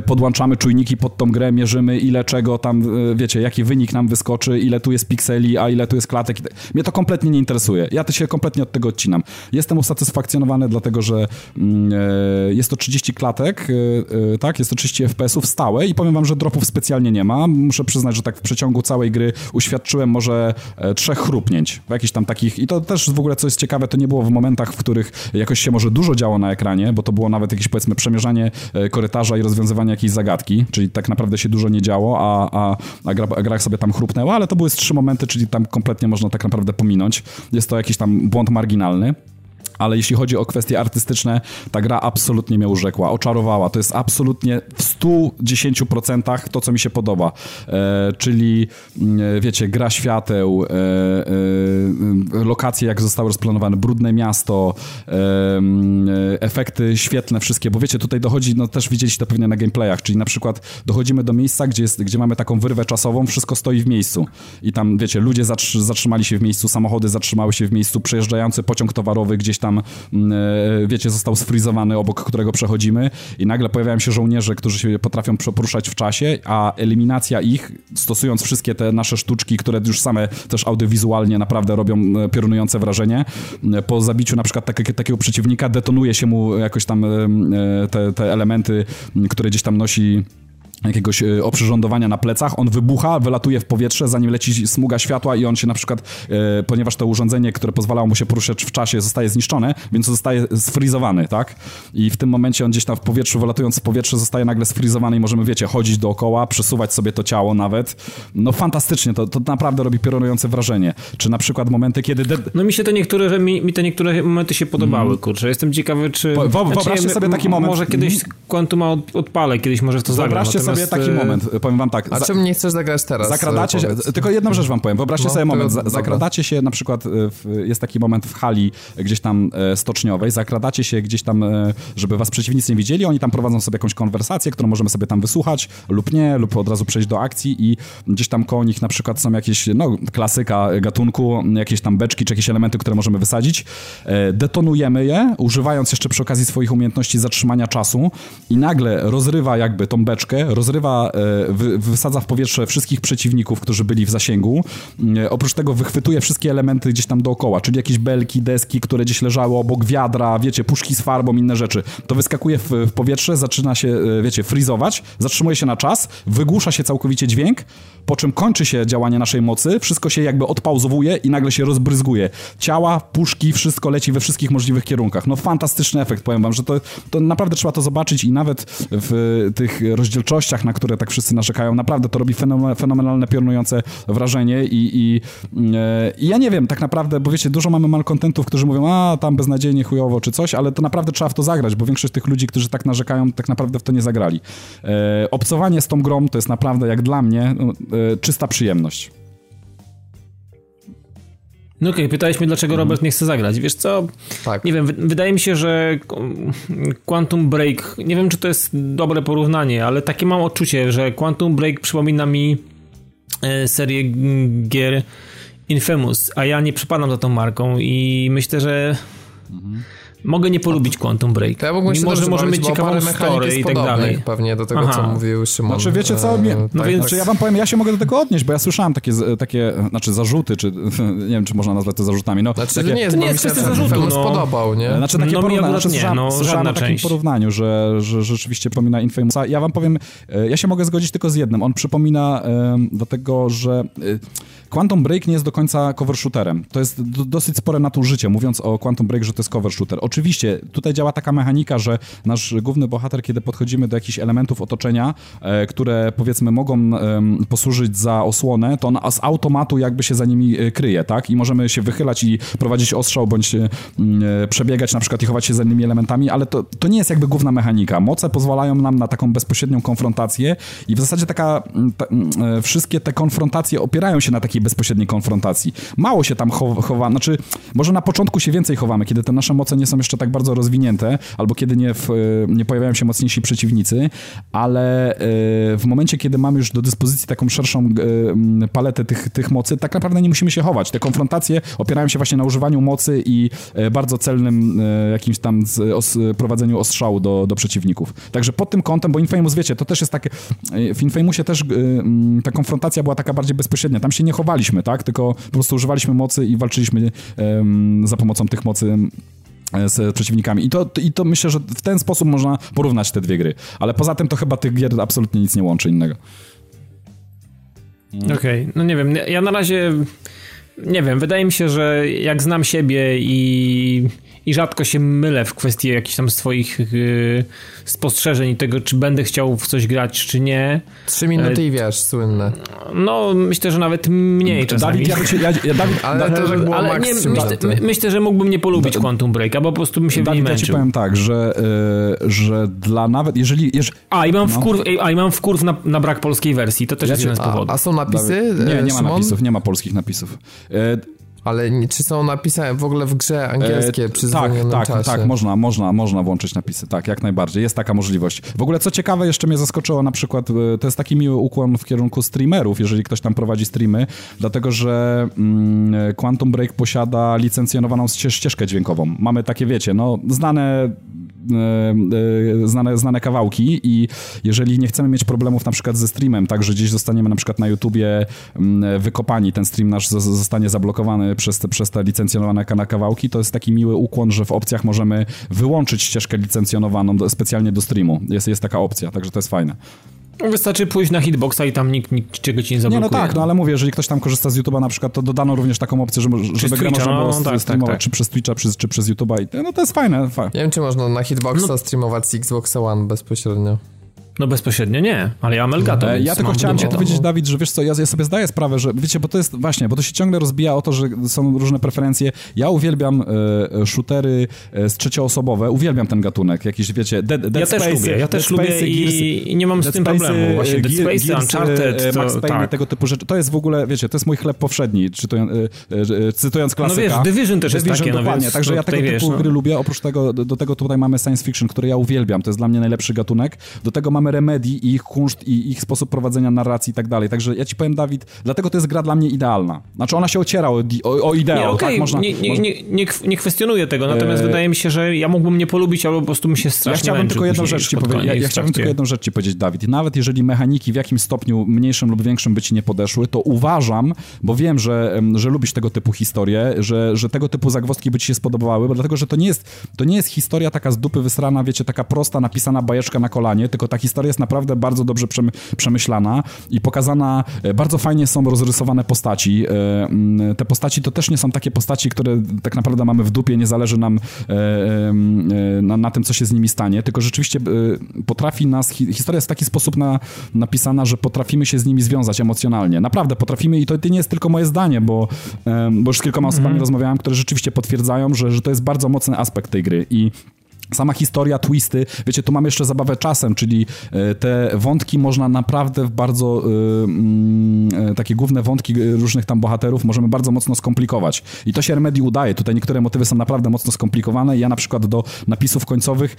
podłączamy czujniki pod tą grę, mierzymy ile czego tam, wiecie, jaki wynik nam wyskoczy, ile tu jest pikseli, a ile tu jest klatek. Mnie to kompletnie nie interesuje. Ja to się kompletnie od tego odcinam. Jestem usatysfakcjonowany, dlatego że mm, e, jest to 30 klatek, e, e, tak, jest to 30 FPS-ów stałe i powiem wam, że dropów specjalnie nie ma. Muszę przyznać, że tak w przeciągu całej gry uświadczyłem może trzech chrupnięć, jakichś tam takich, i to też w ogóle co jest ciekawe, to nie było w momentach, w których jakoś się może dużo działo na ekranie, bo to było nawet jakieś powiedzmy przemierzanie korytarza i rozwiązywanie jakiejś zagadki, czyli tak naprawdę się dużo nie działo, a, a, a, gra, a gra sobie tam chrupnęła, ale to były trzy momenty, czyli tam kompletnie można tak naprawdę pominąć. Jest to jakiś tam błąd marginalny. Ale jeśli chodzi o kwestie artystyczne, ta gra absolutnie mnie urzekła, oczarowała. To jest absolutnie w 110% to, co mi się podoba. E, czyli, mm, wiecie, gra świateł, e, e, lokacje, jak zostały rozplanowane, brudne miasto, e, mm, efekty świetlne wszystkie, bo wiecie, tutaj dochodzi, no też widzieliście to pewnie na gameplayach, czyli na przykład dochodzimy do miejsca, gdzie, jest, gdzie mamy taką wyrwę czasową, wszystko stoi w miejscu. I tam, wiecie, ludzie zatrzymali się w miejscu, samochody zatrzymały się w miejscu, przejeżdżający pociąg towarowy gdzieś tam, mm, e, wiecie, został sfrizowany, obok którego przechodzimy i nagle pojawiają się żołnierze, którzy się potrafią poruszać w czasie, a eliminacja ich, stosując wszystkie te nasze sztuczki, które już same też audiowizualnie naprawdę robią e, piorunujące wrażenie, e, po zabiciu na przykład takie, takiego przeciwnika detonuje się mu jakoś tam te, te elementy, które gdzieś tam nosi jakiegoś e, oprzyrządowania na plecach, on wybucha, wylatuje w powietrze, zanim leci smuga światła i on się na przykład, e, ponieważ to urządzenie, które pozwalało mu się poruszać w czasie, zostaje zniszczone, więc zostaje sfrizowany, tak? I w tym momencie on gdzieś tam w powietrzu, wylatując w powietrze, zostaje nagle sfrizowany i możemy, wiecie, chodzić dookoła, przesuwać sobie to ciało nawet. No fantastycznie, to, to naprawdę robi piorunujące wrażenie. Czy na przykład momenty, kiedy... No mi się te niektóre, mi, mi te niektóre momenty się podobały, mm. kurczę. Jestem ciekawy, czy... Po, wyobraźcie znaczy, sobie taki moment. Może kiedyś mm. Quantum odpalę, kiedyś może w to zagram. Wyobraźcie sobie taki e, moment, powiem wam tak. A czym nie chcesz zagrać teraz? Zakradacie się, tylko jedną rzecz wam powiem, wyobraźcie no, sobie moment, to, zakradacie się na przykład, e, w, jest taki moment w hali gdzieś tam e, stoczniowej, zakradacie się gdzieś tam, żeby was przeciwnicy nie widzieli, oni tam prowadzą sobie jakąś konwersację, którą możemy sobie tam wysłuchać lub nie, lub od razu przejść do akcji i gdzieś tam koło nich na przykład są jakieś, no klasyka gatunku, jakieś tam beczki czy jakieś elementy, które możemy wysadzić. Detonujemy je, używając jeszcze przy okazji swoich umiejętności zatrzymania czasu i nagle rozrywa jakby tą beczkę, rozrywa, e, wy, wysadza w powietrze wszystkich przeciwników, którzy byli w zasięgu. E, oprócz tego wychwytuje wszystkie elementy gdzieś tam dookoła, czyli jakieś belki, deski, które gdzieś leżały obok wiadra, wiecie, puszki z farbą, inne rzeczy. To wyskakuje w, w powietrze, zaczyna się, e, wiecie, frizować, zatrzymuje się na czas, wygłusza się całkowicie dźwięk, po czym kończy się działanie naszej mocy, wszystko się jakby odpauzowuje i nagle się rozbryzguje. Ciała, puszki, wszystko leci we wszystkich możliwych kierunkach. No fantastyczny efekt, powiem wam, że to, to naprawdę trzeba to zobaczyć i nawet w tych rozdzielczościach, na które tak wszyscy narzekają, naprawdę to robi fenomenalne, piorunujące wrażenie i, i, e, i, ja nie wiem tak naprawdę, bo wiecie, dużo mamy malkontentów, którzy mówią, a tam beznadziejnie, chujowo czy coś, ale to naprawdę trzeba w to zagrać, bo większość tych ludzi, którzy tak narzekają, tak naprawdę w to nie zagrali. E, obcowanie z tą grą to jest naprawdę, jak dla mnie, e, czysta przyjemność. No okej, okay, pytałeś mnie, dlaczego Robert nie chce zagrać. Wiesz co? Tak. Nie wiem, wydaje mi się, że Quantum Break, nie wiem, czy to jest dobre porównanie, ale takie mam odczucie, że Quantum Break przypomina mi e, serię gier Infamous, a ja nie przypadam za tą marką i myślę, że mhm mogę nie polubić Quantum Break. To ja mimo, że może mieć ciekawą story i tak dalej. pewnie do tego, Aha. co mówił Szymon. Znaczy, wiecie co, mnie, no tak, więc tak. ja wam powiem, ja się mogę do tego odnieść, bo ja słyszałem takie, takie znaczy zarzuty, czy [LAUGHS] nie wiem, czy można nazwać to zarzutami. No, znaczy, takie, to nie jest, to nie jest kwestia zarzutu, no. spodobał, nie? Znaczy, takie no, porównanie, znaczy, nie, słyszałem, no, słyszałem o takim część. porównaniu, że, że rzeczywiście przypomina Infamousa. Ja wam powiem, e, ja się mogę zgodzić tylko z jednym. On przypomina um, do tego, że e, Quantum Break nie jest do końca cover shooterem. To jest dosyć spore nadużycie, mówiąc o Quantum Break, że to jest cover shooter oczywiście, tutaj działa taka mechanika, że nasz główny bohater, kiedy podchodzimy do jakichś elementów otoczenia, e, które powiedzmy mogą e, posłużyć za osłonę, to on z automatu jakby się za nimi e, kryje, tak? I możemy się wychylać i prowadzić ostrzał, bądź e, przebiegać na przykład i chować się za innymi elementami, ale to, to nie jest jakby główna mechanika. Moce pozwalają nam na taką bezpośrednią konfrontację i w zasadzie taka, ta, e, wszystkie te konfrontacje opierają się na takiej bezpośredniej konfrontacji. Mało się tam chowa, znaczy może na początku się więcej chowamy, kiedy te nasze moce nie są jeszcze tak bardzo rozwinięte, albo kiedy nie, w, nie pojawiają się mocniejsi przeciwnicy, ale w momencie, kiedy mamy już do dyspozycji taką szerszą paletę tych, tych mocy, tak naprawdę nie musimy się chować. Te konfrontacje opierają się właśnie na używaniu mocy i bardzo celnym jakimś tam prowadzeniu ostrzału do, do przeciwników. Także pod tym kątem, bo Infamous, wiecie, to też jest takie, w Infamousie też ta konfrontacja była taka bardziej bezpośrednia. Tam się nie chowaliśmy, tak? Tylko po prostu używaliśmy mocy i walczyliśmy za pomocą tych mocy z przeciwnikami. I to, I to myślę, że w ten sposób można porównać te dwie gry. Ale poza tym to chyba tych gier absolutnie nic nie łączy innego. Okej, okay. no nie wiem, ja na razie nie wiem, wydaje mi się, że jak znam siebie i i rzadko się mylę w kwestii jakichś tam swoich yy, spostrzeżeń i tego, czy będę chciał w coś grać, czy nie. Trzy minuty e, i wiesz, słynne. No, myślę, że nawet mniej czasami. Dawid, ja, ja, ja, Dawid, ale to, że było ale nie, myślę, myślę, że mógłbym nie polubić Quantum Breaka, bo po prostu mi się Dawid, w męczył. ja ci powiem tak, że, yy, że dla nawet, jeżeli... jeżeli a, i mam no. wkurw, a, i mam wkurw na, na brak polskiej wersji, to też ja jest jeden z powodów. A, a są napisy? Dawid, nie, nie ma napisów, nie ma polskich napisów. Yy, ale czy są napisane w ogóle w grze angielskie e, przy Tak, tak, czasie? tak, można, można, można włączyć napisy, tak, jak najbardziej, jest taka możliwość. W ogóle co ciekawe, jeszcze mnie zaskoczyło na przykład, e, to jest taki miły ukłon w kierunku streamerów, jeżeli ktoś tam prowadzi streamy, dlatego, że mm, Quantum Break posiada licencjonowaną ścieżkę dźwiękową. Mamy takie, wiecie, no, znane e, e, znane, znane kawałki i jeżeli nie chcemy mieć problemów na przykład ze streamem, tak, że gdzieś zostaniemy na przykład na YouTubie mm, wykopani, ten stream nasz zostanie zablokowany przez te, przez te licencjonowane kawałki, to jest taki miły ukłon, że w opcjach możemy wyłączyć ścieżkę licencjonowaną do, specjalnie do streamu. Jest, jest taka opcja, także to jest fajne. Wystarczy pójść na hitboxa i tam nikt, nikt czego ci nie zablokuje. Nie, no tak, no ale mówię, jeżeli ktoś tam korzysta z YouTube'a na przykład, to dodano również taką opcję, żeby, żeby grę można było no, tak, streamować tak, tak. czy przez Twitcha, czy, czy przez YouTube'a i no to jest fajne. fajne. Nie wiem, czy można na hitboxa no. streamować z Xbox One bezpośrednio. No bezpośrednio nie, ale ja mam Elgato. E, ja tylko chciałem ci powiedzieć, Dawid, że wiesz co, ja, ja, sobie zdaję sprawę, że wiecie, bo to jest właśnie, bo to się ciągle rozbija o to, że są różne preferencje. Ja uwielbiam e, shootery e, z trzecioosobowe, uwielbiam ten gatunek, jakiś wiecie, Dead, Dead ja Space, też lubię, ja też lubię i, i, nie mam z tym problemu. Właśnie Dead Space, Gears, Uncharted, e, Max Payne, tak. tego typu rzeczy. To jest w ogóle, wiecie, to jest mój chleb powszedni, czytując, e, cytując klasyka. No wiesz, Division też Division, jest takie, no dokładnie, no także ja tego typu wiesz, no. gry lubię, oprócz tego, do, do tego tutaj mamy science fiction, który ja uwielbiam, to jest dla mnie najlepszy gatunek. Do tego mamy Remedy i ich kunszt i ich sposób prowadzenia narracji i tak dalej. Także ja ci powiem, Dawid, dlatego to jest gra dla mnie idealna. Znaczy ona się ociera o, o, o ideał, nie, okay, tak? Można, nie, nie, nie, nie, nie kwestionuję tego, natomiast e... wydaje mi się, że ja mógłbym nie polubić, albo po prostu mi się strasznie Ja chciałbym tylko jedną rzecz ci powiedzieć. Ja, ja chciałbym tylko jedną rzecz ci powiedzieć, Dawid. Nawet jeżeli mechaniki w jakimś stopniu mniejszym lub większym by ci nie podeszły, to uważam, bo wiem, że, że lubisz tego typu historie, że, że tego typu zagwozdki by ci się spodobały, bo dlatego, że to nie jest, to nie jest historia taka z dupy wysrana, wiecie, taka prosta, napisana bajeczka na kolanie, tylko ta historia jest naprawdę bardzo dobrze przemyślana i pokazana, e, bardzo fajnie są rozrysowane postaci. E, mm, te postaci to też nie są takie postaci, które tak naprawdę mamy w dupie, nie zależy nam e, na, na tym, co się z nimi stanie, tylko rzeczywiście potrafi nas, historia jest w taki sposób na, napisana, że potrafimy się z nimi związać emocjonalnie. Naprawdę potrafimy i to, to nie jest tylko moje zdanie, bo, bo już z kilkoma osobami mm -hmm. rozmawiałem, które rzeczywiście potwierdzają, że, że to jest bardzo mocny aspekt tej gry i Sama historia, twisty, wiecie, tu mamy jeszcze zabawę czasem, czyli e, te wątki można naprawdę w bardzo, yy, takie główne wątki różnych tam bohaterów możemy bardzo mocno skomplikować. I to się Remedy udaje. Tutaj niektóre motywy są naprawdę mocno skomplikowane ja na przykład do napisów końcowych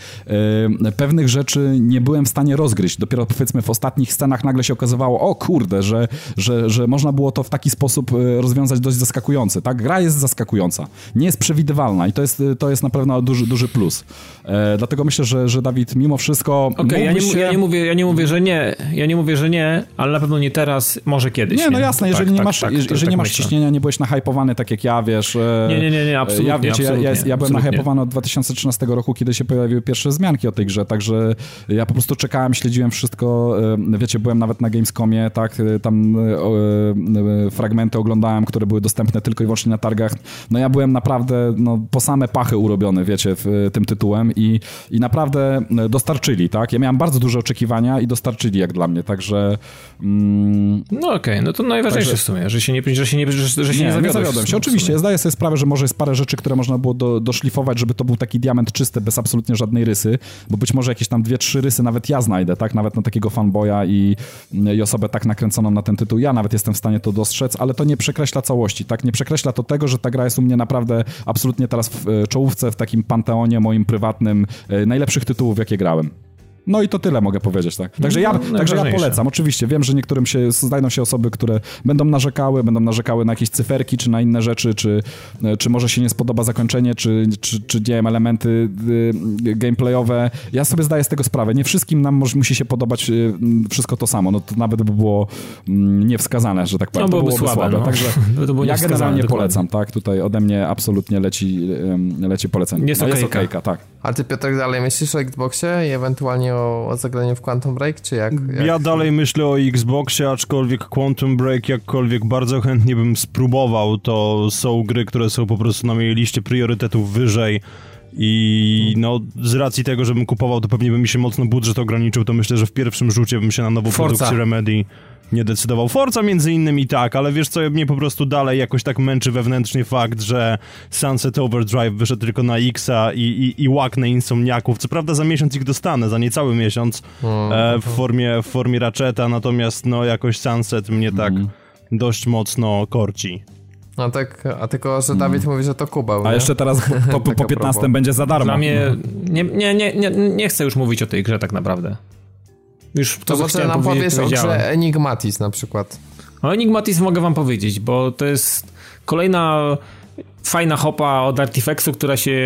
pewnych rzeczy nie byłem w stanie rozgryźć. Dopiero powiedzmy w ostatnich scenach nagle się okazywało, o kurde, że, że, że można było to w taki sposób rozwiązać dość zaskakujący. Tak? Gra jest zaskakująca. Nie jest przewidywalna i to jest, to jest na pewno duży, duży plus. E, dlatego myślę, że, że Dawid mimo wszystko Okej, okay, ja, nie, się... ja, nie mówię, ja nie mówię, że nie, ja nie mówię, że nie, ale na pewno nie teraz, może kiedyś. Nie, no jasne, jeżeli tak, nie tak, masz, tak, jeżeli tak nie masz ciśnienia, nie byłeś nahypowany tak jak ja, wiesz. E, nie, nie, nie, nie absolutnie. Ja, wiecie, absolutnie, ja, ja, byłem nahypowany od 2013 roku, kiedy się pojawiły pierwsze wzmianki o tej grze, także ja po prostu czekałem, śledziłem wszystko, e, wiecie, byłem nawet na Gamescomie, tak, tam fragmenty oglądałem, które były dostępne tylko i wyłącznie na targach. No ja byłem naprawdę no, po same pachy urobiony, wiecie, w, tym tytułem i, i naprawdę dostarczyli, tak? Ja miałem bardzo duże oczekiwania i dostarczyli jak dla mnie, także... Mm, no okej, okay, no to najważniejsze także, w sumie, że się nie, że się nie, że, że się nie, nie, nie zawiodłem się. Oczywiście, ja zdaję sobie sprawę, że może jest parę rzeczy, które można było do, doszlifować, żeby to był taki diament czysty, bez absolutnie żadnej rysy, bo być może jakieś tam dwie, trzy rysy nawet ja znajdę, tak? Nawet na takiego fanboya i, i osobę tak nakręconą na ten tytuł, ja nawet jestem w stanie to dostrzec, ale to nie przekreśla całości, tak? Nie przekreśla to tego, że ta gra jest u mnie naprawdę absolutnie teraz w e, czołówce, w takim panteonie moim prywatnym, e, najlepszych tytułów, jakie grałem. No i to tyle mogę powiedzieć, tak. Także ja, no, także ja polecam. Oczywiście wiem, że niektórym się znajdą się osoby, które będą narzekały, będą narzekały na jakieś cyferki, czy na inne rzeczy, czy, czy może się nie spodoba zakończenie, czy, czy, czy nie wiem, elementy y, gameplayowe. Ja sobie zdaję z tego sprawę. Nie wszystkim nam może, musi się podobać y, wszystko to samo. No to nawet by było mm, niewskazane, że tak powiem. No, byłoby, byłoby słabe. słabe. No. Także [LAUGHS] to ja generalnie polecam, tak. Tutaj ode mnie absolutnie leci, leci polecenie. Jest, no, jest okejka, tak. A ty Piotr dalej myślisz o Xboxie i ewentualnie o, o zagraniu w Quantum Break, czy jak, jak, Ja dalej myślę o Xboxie, aczkolwiek Quantum Break jakkolwiek bardzo chętnie bym spróbował, to są gry, które są po prostu na mojej liście priorytetów wyżej i no z racji tego, żebym kupował, to pewnie by mi się mocno budżet ograniczył, to myślę, że w pierwszym rzucie bym się na nową Forza. produkcję Remedy nie decydował. Forza między innymi tak, ale wiesz co, mnie po prostu dalej jakoś tak męczy wewnętrznie fakt, że Sunset Overdrive wyszedł tylko na Xa i, i, i łak na insomniaków. Co prawda za miesiąc ich dostanę, za niecały miesiąc e, w, formie, w formie Ratcheta, natomiast no jakoś Sunset mnie tak mm. dość mocno korci. A, tak, a tylko, że Dawid mm. mówi, że to Kubał. A nie? jeszcze teraz [LAUGHS] po, po, po 15 będzie za darmo. Dla mnie nie, nie, nie, nie, nie chcę już mówić o tej grze tak naprawdę. Już to, to może nam powiesz o grze Enigmatis na przykład. O Enigmatis mogę wam powiedzieć, bo to jest kolejna fajna hopa od Artifexu, która się,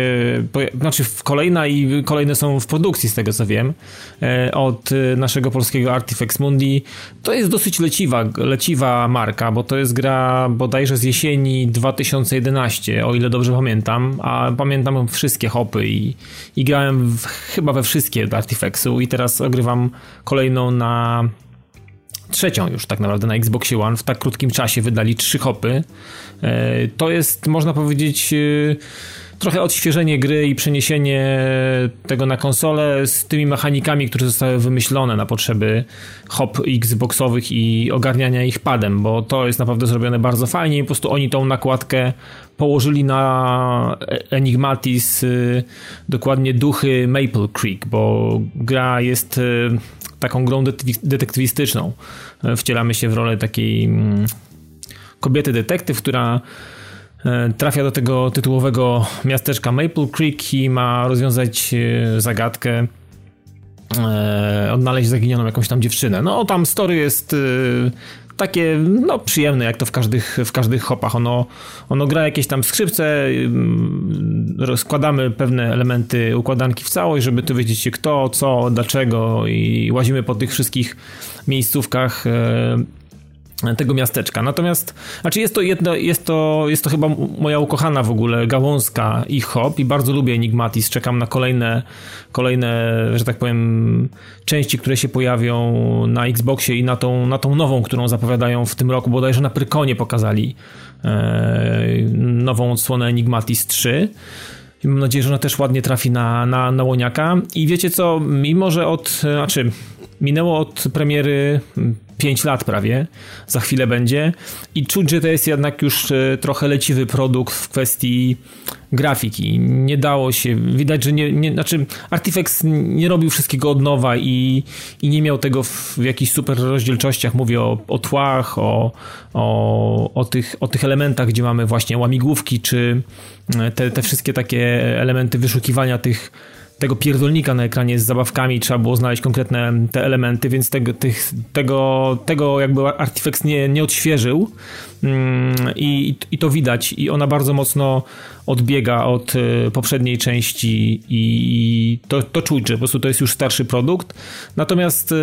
znaczy kolejna i kolejne są w produkcji z tego co wiem, e, od e, naszego polskiego Artifex Mundi. To jest dosyć leciwa, leciwa marka, bo to jest gra bodajże z jesieni 2011, o ile dobrze pamiętam, a pamiętam wszystkie hopy i, i grałem w, chyba we wszystkie od Artifexu i teraz ogrywam kolejną na trzecią już tak naprawdę na Xboxie One. W tak krótkim czasie wydali trzy hopy. E, to jest, można powiedzieć, e, trochę odświeżenie gry i przeniesienie tego na konsolę z tymi mechanikami, które zostały wymyślone na potrzeby hop Xboxowych i ogarniania ich padem, bo to jest naprawdę zrobione bardzo fajnie i po prostu oni tą nakładkę położyli na Enigmatis, e, dokładnie duchy Maple Creek, bo gra jest taką grą detektywistyczną. E, wcielamy się w rolę takiej mm, kobiety detektyw, która e, trafia do tego tytułowego miasteczka Maple Creek i ma rozwiązać e, zagadkę, odnaleźć zaginioną jakąś tam dziewczynę. No tam story jest takie no, przyjemne, jak to w każdych, w każdych hopach. Ono, ono gra jakieś tam skrzypce, rozkładamy pewne elementy układanki w całość, żeby tu wiedzieć się kto, co, dlaczego i łazimy po tych wszystkich miejscówkach e, tego miasteczka. Natomiast, znaczy jest to jedno, jest to, jest to chyba moja ukochana w ogóle gałązka i hop i bardzo lubię Enigmatis. Czekam na kolejne, kolejne, że tak powiem, części, które się pojawią na Xboxie i na tą, na tą nową, którą zapowiadają w tym roku, bodajże na Prykonie pokazali e, nową odsłonę Enigmatis 3. I mam nadzieję, że ona też ładnie trafi na, na, na łoniaka. I wiecie co, mimo że od, znaczy minęło od premiery 5 lat prawie, za chwilę będzie i czuć, że to jest jednak już e, trochę leciwy produkt w kwestii grafiki. Nie dało się, widać, że nie, nie znaczy Artifex nie robił wszystkiego od nowa i, i nie miał tego w, w jakichś super rozdzielczościach. Mówię o, o tłach, o, o, o, tych, o tych elementach, gdzie mamy właśnie łamigłówki, czy e, te, te wszystkie takie elementy wyszukiwania tych tego pierdolnika na ekranie z zabawkami, trzeba było znaleźć konkretne te elementy, więc tego, tych, tego, tego jakby Artifex nie, nie odświeżył mm, i, i to widać i ona bardzo mocno odbiega od e, poprzedniej części i to, to czuć, że po prostu to jest już starszy produkt. Natomiast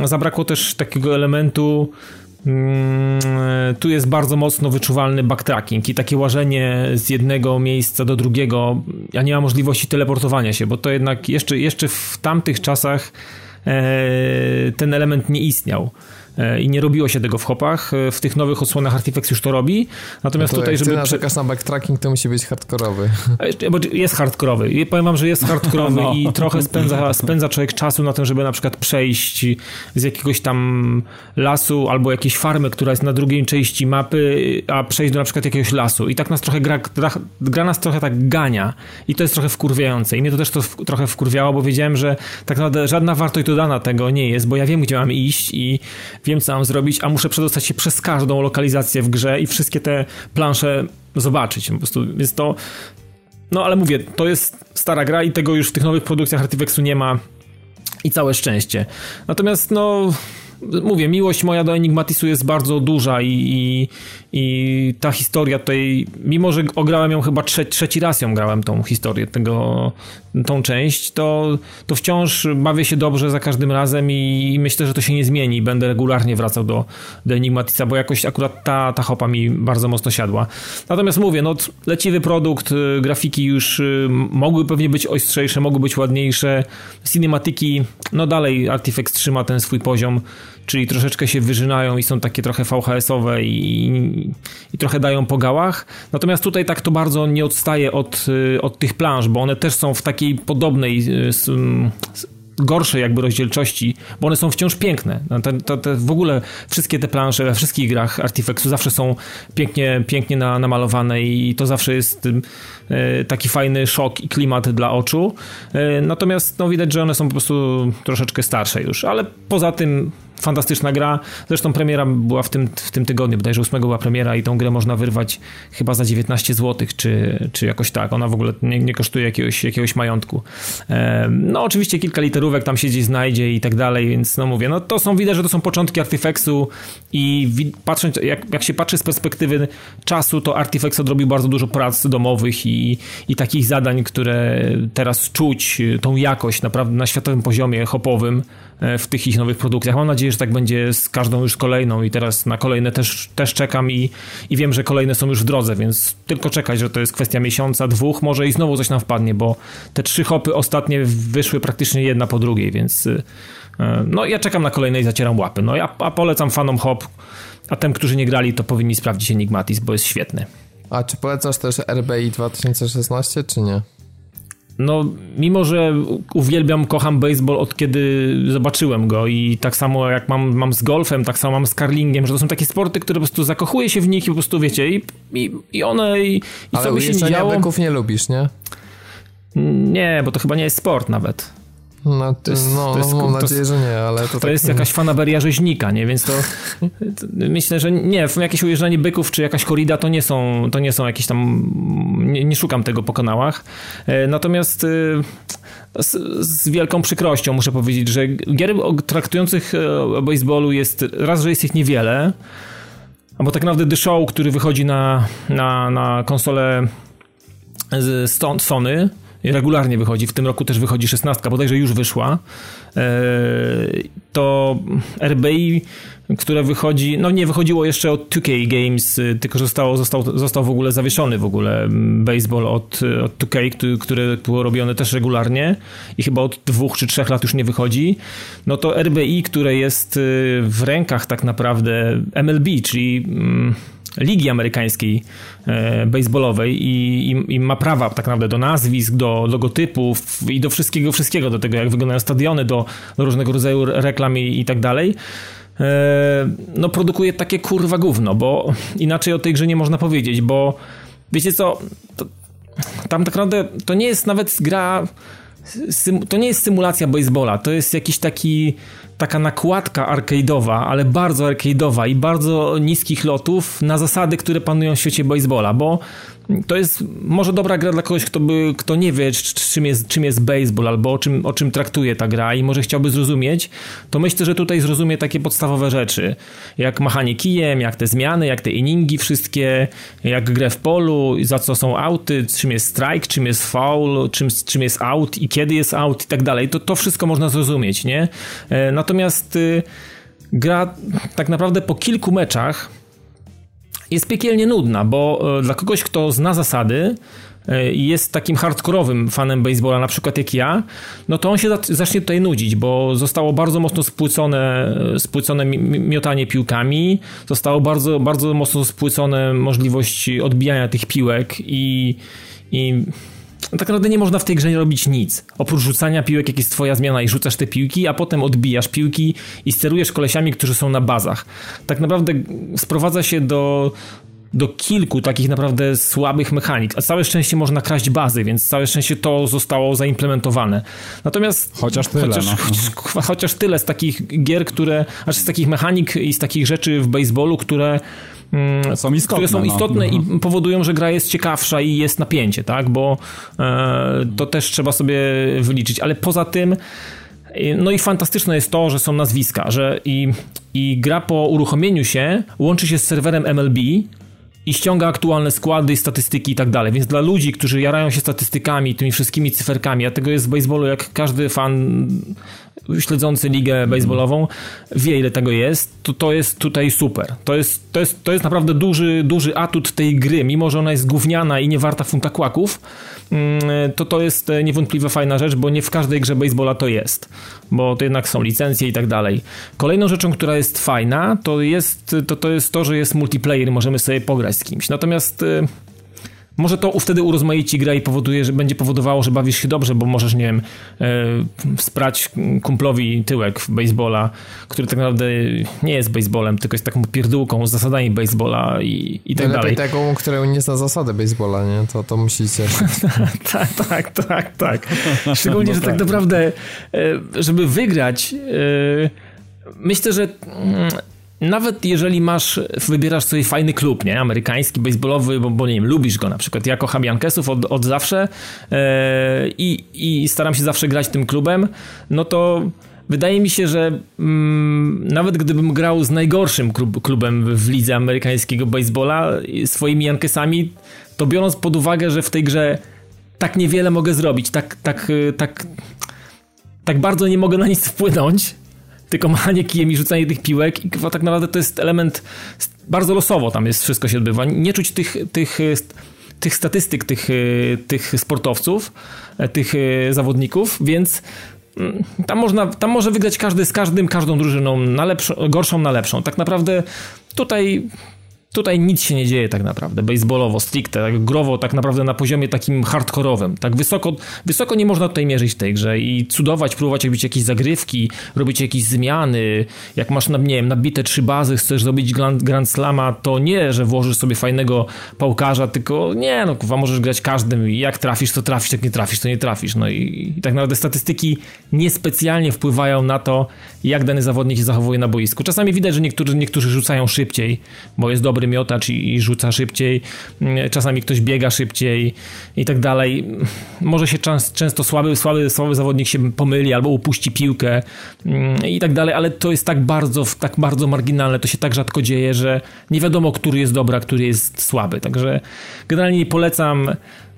yy, zabrakło też takiego elementu Mm, tu jest bardzo mocno wyczuwalny backtracking i takie łażenie z jednego miejsca do drugiego. Ja nie mam możliwości teleportowania się, bo to jednak jeszcze, jeszcze w tamtych czasach e, ten element nie istniał. E, i nie robiło się tego w hopach. E, w tych nowych odsłonach Artifex już to robi. Natomiast no tutaj, żeby... Ty narzekasz na backtracking, to musi być hardkorowy. E, bo jest hardkorowy. I powiem wam, że jest hardkorowy [LAUGHS] no. i trochę spędza, spędza człowiek czasu na tym, żeby na przykład przejść z jakiegoś tam lasu albo jakiejś farmy, która jest na drugiej części mapy, a przejść do na przykład jakiegoś lasu. I tak nas trochę gra, gra, gra nas trochę tak gania. I to jest trochę wkurwiające. I mnie to też to w, trochę wkurwiało, bo wiedziałem, że tak naprawdę żadna wartość dodana tego nie jest, bo ja wiem, gdzie mam iść i wiem, co mam zrobić, a muszę przedostać się przez każdą lokalizację w grze i wszystkie te plansze zobaczyć. Po prostu jest to. No ale mówię, to jest stara gra i tego już w tych nowych produkcjach Artifexu nie ma. I całe szczęście. Natomiast, no, mówię, miłość moja do Enigmatisu jest bardzo duża i, i, i ta historia tutaj, mimo że ograłem ją chyba trze trzeci raz ją grałem, tą historię, tego, tą część, to, to wciąż bawię się dobrze za każdym razem i, i myślę, że to się nie zmieni. Będę regularnie wracał do, do Enigmatisa, bo jakoś akurat ta, ta hopa mi bardzo mocno siadła. Natomiast mówię, no leciwy produkt, y, grafiki już y, mogły pewnie być ostrzejsze, mogły być ładniejsze, cinematyki, no dalej Artifex trzyma ten swój poziom czyli troszeczkę się wyżynają i są takie trochę VHS-owe i, i trochę dają po gałach. Natomiast tutaj tak to bardzo nie odstaje od, y, od tych planż, bo one też są w takiej podobnej gorszej jakby rozdzielczości, bo one są wciąż piękne. No, te, te, te, w ogóle wszystkie te plansze we wszystkich grach Artifexu zawsze są pięknie, pięknie na, namalowane i to zawsze jest y, taki fajny szok i klimat dla oczu. Y, natomiast no, widać, że one są po prostu troszeczkę starsze już, ale poza tym fantastyczna gra. Zresztą premiera była w tym, w tym tygodniu, bodajże 8 była premiera i tą grę można wyrwać chyba za 19 zł, czy, czy jakoś tak. Ona w ogóle nie, nie kosztuje jakiegoś, jakiegoś majątku. No oczywiście kilka literówek tam się gdzieś znajdzie i tak dalej, więc no mówię, no to są, widać, że to są początki Artifexu i patrząc, jak, jak się patrzy z perspektywy czasu, to Artifex odrobił bardzo dużo prac domowych i, i takich zadań, które teraz czuć, tą jakość naprawdę na światowym poziomie hopowym w tych ich nowych produkcjach. Mam nadzieję, że tak będzie z każdą już kolejną i teraz na kolejne też, też czekam i, i wiem, że kolejne są już w drodze, więc tylko czekać, że to jest kwestia miesiąca, dwóch, może i znowu coś nam wpadnie, bo te trzy hopy ostatnie wyszły praktycznie jedna po drugiej, więc y, y, no ja czekam na kolejne i zacieram łapy. No ja a polecam fanom hop, a tym, którzy nie grali, to powinni sprawdzić Enigmatis, bo jest świetny. A czy polecasz też RBI 2016, czy nie? No, mimo że uwielbiam, kocham baseball od kiedy zobaczyłem go i tak samo jak mam, mam z golfem, tak samo mam z karlingiem, że to są takie sporty, które po prostu zakochuję się w nich i po prostu wiecie, i, i, i one, i, i co by się nie działo... nie lubisz, nie? Nie, bo to chyba nie jest sport nawet. No, to jest, no, to jest, mam nadzieję, że nie, ale to, to tak... jest jakaś fanaberia rzeźnika, nie? Więc to, to, myślę, że nie, jakieś ujeżdżanie byków czy jakaś korida to nie są, to nie są jakieś tam, nie, nie szukam tego po kanałach. E, natomiast e, z, z, wielką przykrością muszę powiedzieć, że gier traktujących e, o baseballu jest, raz, że jest ich niewiele, bo tak naprawdę The Show, który wychodzi na, na, na konsolę z Sony, regularnie wychodzi, w tym roku też wychodzi 16, bodajże już wyszła, e, to RBI, które wychodzi, no nie wychodziło jeszcze od 2K Games, y, tylko zostało, został, został w ogóle zawieszony w ogóle baseball od, od 2K, które było robione też regularnie i chyba od dwóch czy trzech lat już nie wychodzi, no to RBI, które jest y, w rękach tak naprawdę MLB, czyli mm, ligi amerykańskiej e, baseballowej i, i, i, ma prawa tak naprawdę do nazwisk, do logotypów i do wszystkiego, wszystkiego, do tego jak wyglądają stadiony, do, do różnego rodzaju reklam i, i tak dalej. E, no produkuje takie kurwa gówno, bo inaczej o tej grze nie można powiedzieć, bo wiecie co, to, tam tak naprawdę to nie jest nawet gra, to nie jest symulacja baseballa, to jest jakiś taki taka nakładka arcade'owa, ale bardzo arcade'owa i bardzo niskich lotów na zasady, które panują w świecie baseballa, bo to jest może dobra gra dla kogoś, kto, by, kto nie wie, czym jest, czym jest baseball albo o czym, o czym traktuje ta gra i może chciałby zrozumieć, to myślę, że tutaj zrozumie takie podstawowe rzeczy, jak machanie kijem, jak te zmiany, jak te inningi wszystkie, jak grę w polu, za co są auty, czym jest strike, czym jest foul, czym, czym jest out i kiedy jest out i tak dalej. To, to wszystko można zrozumieć, nie? E, natomiast y, gra tak naprawdę po kilku meczach jest piekielnie nudna, bo e, dla kogoś, kto zna zasady e, i jest takim hardkorowym fanem baseballa, na przykład jak ja, no to on się zacznie tutaj nudzić, bo zostało bardzo mocno spłycone, e, spłycone miotanie piłkami, zostało bardzo, bardzo mocno spłycone możliwość odbijania tych piłek i, i tak naprawdę nie można w tej grze robić nic. Oprócz rzucania piłek, jak jest twoja zmiana i rzucasz te piłki, a potem odbijasz piłki i sterujesz kolesiami, którzy są na bazach. Tak naprawdę sprowadza się do, do kilku takich naprawdę słabych mechanik. A całe szczęście można kraść bazy, więc całe szczęście to zostało zaimplementowane. Natomiast. Chociaż tyle. Chociaż, no. chociaż, [LAUGHS] chociaż tyle z takich gier, które. Znaczy z takich mechanik i z takich rzeczy w baseballu, które są istotne, które są istotne no. i powodują, że gra jest ciekawsza i jest napięcie, tak? Bo e, to też trzeba sobie wyliczyć. Ale poza tym no i fantastyczne jest to, że są nazwiska, że i, i gra po uruchomieniu się łączy się z serwerem MLB i ściąga aktualne składy, statystyki i tak dalej. Więc dla ludzi, którzy jarają się statystykami, tymi wszystkimi cyferkami, a tego jest w baseballu jak każdy fan śledzący ligę baseballową wie, ile tego jest, to to jest tutaj super. To jest, to jest, to jest naprawdę duży, duży atut tej gry, mimo że ona jest gówniana i nie warta funta kłaków, mm, to to jest niewątpliwie fajna rzecz, bo nie w każdej grze baseballa to jest, bo to jednak są licencje i tak dalej. Kolejną rzeczą, która jest fajna, to jest to, to, jest to że jest multiplayer, możemy sobie pograć z kimś. Natomiast y, może to wtedy urozmaici gra i powoduje, że będzie powodowało, że bawisz się dobrze, bo możesz, nie wiem, e, sprać kumplowi tyłek w baseballa, który tak naprawdę nie jest baseballem, tylko jest taką pierdółką z zasadami baseballa i, i tak Lepiej dalej. taką, która nie zna zasady baseballa, nie? To, to musicie. [LAUGHS] tak, tak, tak, tak. [LAUGHS] Szczególnie, no że tak, tak naprawdę, e, żeby wygrać, e, myślę, że mm, nawet jeżeli masz, wybierasz sobie fajny klub, nie, amerykański, baseballowy, bo, bo nie wiem, lubisz go na przykład, ja kocham Jankesów od, od zawsze e, i, staram się zawsze grać tym klubem, no to wydaje mi się, że mm, nawet gdybym grał z najgorszym klub, klubem w lidze amerykańskiego baseballa, swoimi Jankesami, to biorąc pod uwagę, że w tej grze tak niewiele mogę zrobić, tak, tak, tak, tak bardzo nie mogę na nic wpłynąć, tylko machanie kijem i rzucanie tych piłek i tak naprawdę to jest element bardzo losowo tam jest wszystko się odbywa. Nie czuć tych, tych, tych statystyk tych, tych sportowców, tych zawodników, więc mm, tam, można, tam może wygrać każdy z każdym, każdą drużyną, na lepszą, gorszą na lepszą. Tak naprawdę tutaj Tutaj nic się nie dzieje tak naprawdę, baseballowo, stricte, tak growo, tak naprawdę na poziomie takim hardkorowym. Tak wysoko, wysoko nie można tutaj mierzyć w tej grze i cudować, próbować robić jakieś zagrywki, robić jakieś zmiany. Jak masz, nie wiem, nabite trzy bazy, chcesz zrobić Grand, Grand Slama, to nie, że włożysz sobie fajnego pałkarza, tylko nie, no kurwa, możesz grać każdym i jak trafisz, to trafisz, jak nie trafisz, to nie trafisz. No i, i tak naprawdę statystyki niespecjalnie wpływają na to, jak dany zawodnik się zachowuje na boisku. Czasami widać, że niektórzy, niektórzy rzucają szybciej, bo jest dobry miotacz i, i rzuca szybciej, mm, czasami ktoś biega szybciej i tak dalej. Może się czas, często słaby, słaby, słaby zawodnik się pomyli albo upuści piłkę mm, i tak dalej, ale to jest tak bardzo, tak bardzo marginalne, to się tak rzadko dzieje, że nie wiadomo, który jest dobry, a który jest słaby. Także generalnie polecam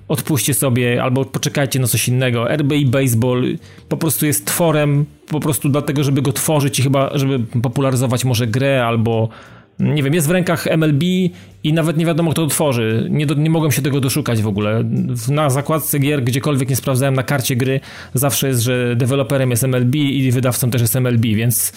odpuśćcie sobie albo poczekajcie na coś innego. RBI Baseball po prostu jest tworem po prostu dlatego, żeby go tworzyć i chyba, żeby popularyzować może grę albo nie wiem, jest w rękach MLB i nawet nie wiadomo, kto to tworzy. Nie, do, nie mogłem się tego doszukać w ogóle. Na zakładce gier, gdziekolwiek nie sprawdzałem, na karcie gry zawsze jest, że deweloperem jest MLB i wydawcą też jest MLB, więc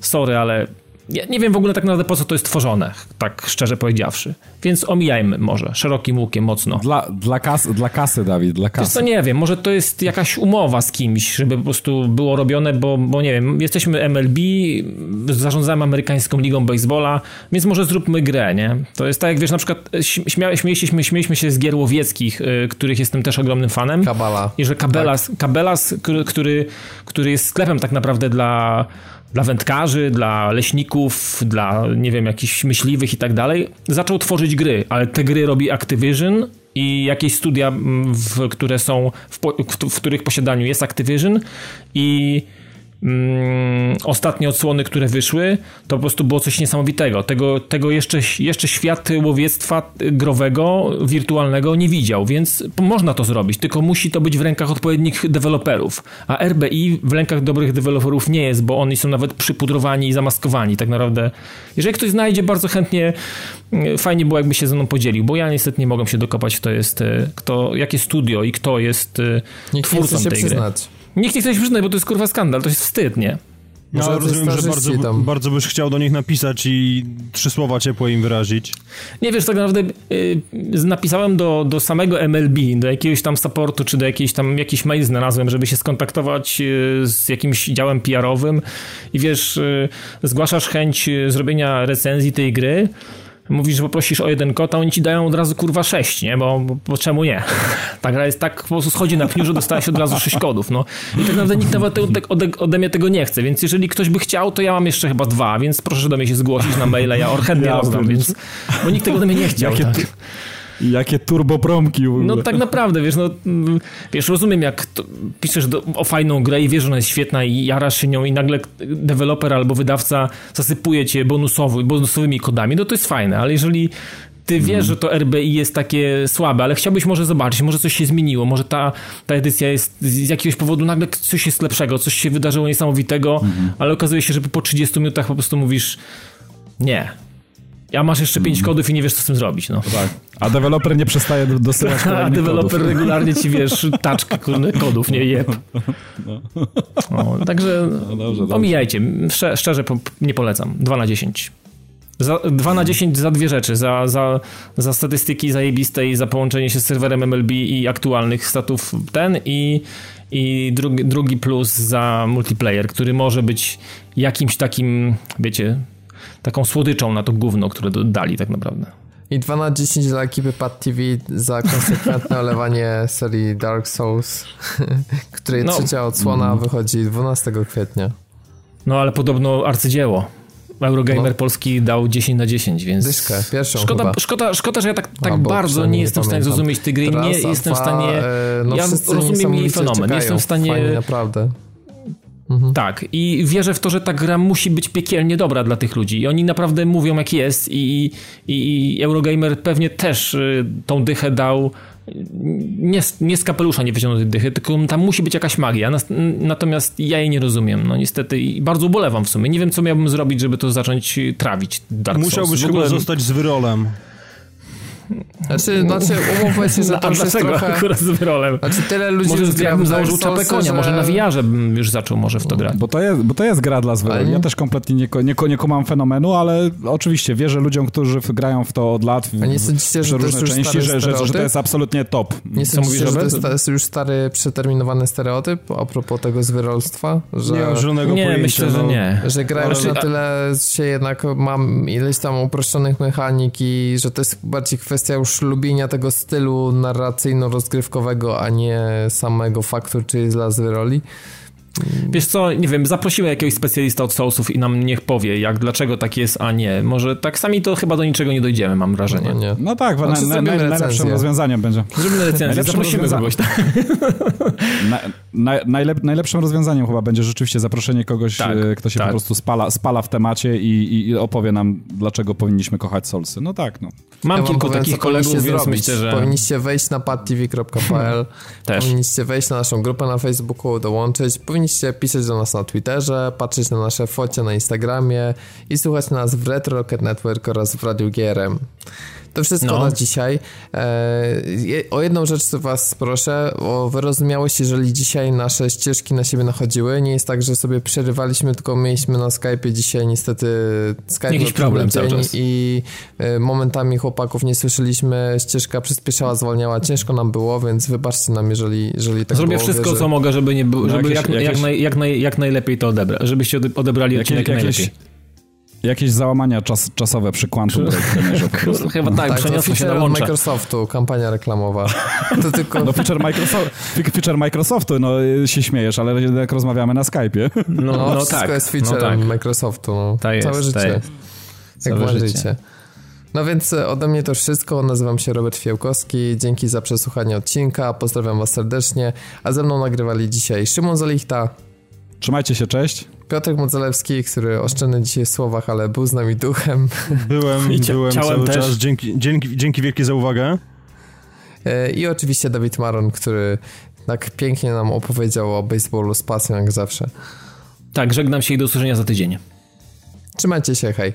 sorry, ale ja nie wiem w ogóle tak naprawdę po co to jest tworzone, tak szczerze powiedziawszy. Więc omijajmy może, szerokim łukiem mocno. Dla, dla, kas, dla kasy, Dawid, dla kasy. To nie wiem, może to jest jakaś umowa z kimś, żeby po prostu było robione, bo, bo nie wiem, jesteśmy MLB, zarządzamy amerykańską ligą baseballa, więc może zróbmy grę, nie? To jest tak jak, wiesz, na przykład śmia, śmieliśmy, śmieliśmy się z gier łowieckich, y, których jestem też ogromnym fanem. Kabala. I że Kabelas, tak. Kabelas który, który jest sklepem tak naprawdę dla dla wędkarzy, dla leśników, dla, nie wiem, jakichś myśliwych i tak dalej, zaczął tworzyć gry, ale te gry robi Activision i jakieś studia, w, które są, w, w, w których posiadaniu jest Activision i mm, ostatnie odsłony, które wyszły, to po prostu było coś niesamowitego. Tego, tego jeszcze, jeszcze świat łowiectwa growego, wirtualnego nie widział, więc można to zrobić, tylko musi to być w rękach odpowiednich deweloperów. A RBI w rękach dobrych deweloperów nie jest, bo oni są nawet przypudrowani i zamaskowani. Tak naprawdę, jeżeli ktoś znajdzie, bardzo chętnie mm, fajnie było, jakby się ze mną podzielił, bo ja niestety nie mogę się dokopać, kto jest, e, kto, jakie studio i kto jest e, Nikt twórcą tej przyznać. gry. Nikt nie chce się przyznać, bo to jest kurwa skandal, to jest wstyd, nie? No, ja rozumiem, że bardzo, bardzo byś chciał do nich napisać i trzy słowa ciepło im wyrazić. Nie wiesz, tak naprawdę yy, napisałem do, do samego MLB, do jakiegoś tam supportu, czy do jakiejś tam jakiś mail znalazłem, żeby się skontaktować yy, z jakimś działem PR-owym i wiesz, yy, zgłaszasz chęć y, zrobienia recenzji tej gry, mówisz, że poprosisz o jeden kod, a oni ci dają od razu kurwa sześć, nie? Bo, bo, bo czemu nie? [LAUGHS] Ta gra jest tak po prostu schodzi na pniu, że dostałeś od razu sześć kodów, no. I tak naprawdę nikt nawet ode, ode, ode, mnie tego nie chce, więc jeżeli ktoś by chciał, to ja mam jeszcze chyba dwa, więc proszę do mnie się zgłosić na maila, ja chętnie ja rozdam, więc, bo nikt tego ode mnie nie chciał. Jakie, tak. Jakie turbopromki w ogóle. No tak naprawdę, wiesz, no, wiesz, rozumiem jak piszesz do, o fajną grę i wiesz, że ona jest świetna i jarasz się nią i nagle deweloper albo wydawca zasypuje cię bonusowy, bonusowymi kodami, no to jest fajne, ale jeżeli ty wiesz, mm. że to RBI jest takie słabe, ale chciałbyś może zobaczyć, może coś się zmieniło, może ta, ta edycja jest z jakiegoś powodu nagle coś jest lepszego, coś się wydarzyło niesamowitego, mm. ale okazuje się, że po 30 minutach po prostu mówisz nie, a masz jeszcze pięć kodów i nie wiesz, co z tym zrobić. No. Tak. A deweloper nie przestaje dosyłać [LAUGHS] A deweloper kodów. regularnie ci, wiesz, taczkę kodów, nie jeb. No. No, także no dobrze, omijajcie. Szczerze nie polecam. 2 na 10. Za, 2 na 10 za dwie rzeczy. Za, za, za statystyki zajebiste i za połączenie się z serwerem MLB i aktualnych statów ten i, i drugi, drugi plus za multiplayer, który może być jakimś takim, wiecie, taką słodyczą na to gówno, które dali tak naprawdę. I 2 na 10 dla ekipy Pad TV za konsekwentne [LAUGHS] olewanie serii Dark Souls, [LAUGHS] której no. trzecia odsłona mm. wychodzi 12 kwietnia. No ale podobno arcydzieło. Eurogamer no. Polski dał 10 na 10, więc. Dyszkę, pierwszą. Szkoda, chyba. szkoda, szkoda, że ja tak, tak bardzo nie jestem w stanie zrozumieć tej gry. nie jestem w stanie. E, no ja rozumiem jej fenomen. Nie jestem w stanie. Fajnie, naprawdę. Mhm. Tak, i wierzę w to, że ta gra musi być piekielnie dobra dla tych ludzi. I oni naprawdę mówią, jak jest, i, i, i Eurogamer pewnie też y, tą dychę dał. Nie, nie z kapelusza nie wyciągnął tej dychy, tylko tam musi być jakaś magia. Natomiast ja jej nie rozumiem. No niestety i bardzo ubolewam w sumie. Nie wiem, co miałbym zrobić, żeby to zacząć trawić. Dark Musiałbyś ogóle... chyba zostać z wyrolem. Znaczy, znaczy umówmy się, że to już jest trochę... akurat z wyrolem? Znaczy tyle ludzi może już gra założył czapę konia, że... może na VR bym już zaczął może w to grać. Bo to jest, bo to jest gra dla zwyroli. Ja też kompletnie nie, nie, nie kumam fenomenu, ale oczywiście wierzę ludziom, którzy grają w to od lat, w, A nie sądzicie, że to jest części, że, że, że, to jest absolutnie top. Nie Co sądzicie, mówisz, że to jest już stary, przeterminowany stereotyp a propos tego zwyrolstwa? Że... Nie żadnego Nie, pojęcia, myślę, że no, nie. Że grając na tyle się jednak mam ileś tam uproszczonych mechanik i że to jest bardziej kwestia już lubienia tego stylu narracyjno-rozgrywkowego, a nie samego faktu, czy jest las roli. Wiesz co, nie wiem, zaprosimy jakiegoś specjalista od Soulsów i nam niech powie, jak, dlaczego tak jest, a nie. Może tak sami to chyba do niczego nie dojdziemy, mam wrażenie. No, nie. no tak, znaczy, na, na, najlepszym rozwiązaniem będzie. Zrobimy recenzję, zaprosimy kogoś. Tak. [LAUGHS] Na, na, najlep, najlepszym rozwiązaniem chyba będzie rzeczywiście zaproszenie kogoś, tak, e, kto się tak. po prostu spala, spala w temacie i, i, opowie nam, dlaczego powinniśmy kochać Soulsy. No tak, no. Mam ja kilku takich kolegów, więc zrobić. myślę, że... Powinniście wejść na padtv.pl, [LAUGHS] powinniście wejść na naszą grupę na Facebooku, dołączyć, powinniście powinniście pisać do nas na Twitterze, patrzeć na nasze focie na Instagramie i słuchać nas w Retro Rocket Network oraz w Radiu GRM. To wszystko no. na dzisiaj. E, o jedną rzecz was proszę, o wyrozumiałość, jeżeli dzisiaj nasze ścieżki na siebie nachodziły. Nie jest tak, że sobie przerywaliśmy, tylko mieliśmy na Skype'ie dzisiaj niestety Skype Jakiś problem cały czas. i e, momentami chłopaków nie słyszeliśmy, ścieżka przyspieszała, zwalniała, ciężko nam było, więc wybaczcie nam, jeżeli, jeżeli tak Zrobię było, wszystko, co mogę, żeby, nie, żeby jakieś, jak, jakieś... Jak, naj, jak, naj, jak najlepiej to odebrać, żebyście odebrali odcinek jak, najlepiej. Jakieś załamania czas, czasowe przy Quantum Break Chyba tak, tak przeniosło się na Microsoftu, kampania reklamowa. To tylko... No feature, Microsoft, feature Microsoftu, no się śmiejesz, ale jak rozmawiamy na Skype'ie. No, no, no wszystko tak, jest feature no tak. Microsoftu, no. Ta jest, Całe życie. Jak Całe życie. życie. No więc e, ode mnie to wszystko. Nazywam się Robert Fiałkowski. Dzięki za przesłuchanie odcinka. Pozdrawiam Was serdecznie. A ze mną nagrywali dzisiaj Szymon Zalichta. Trzymajcie się, cześć. Piotr Modzelewski, który oszczędny dzisiaj w słowach, ale był z nami duchem. Byłem, [LAUGHS] I byłem cały też. czas. Dzięki, dzięki, dzięki wielkie za uwagę. E, I oczywiście Dawid Maron, który tak pięknie nam opowiedział o baseballu z pasją jak zawsze. Tak, żegnam się i do usłyszenia za tydzień. Trzymajcie się, hej.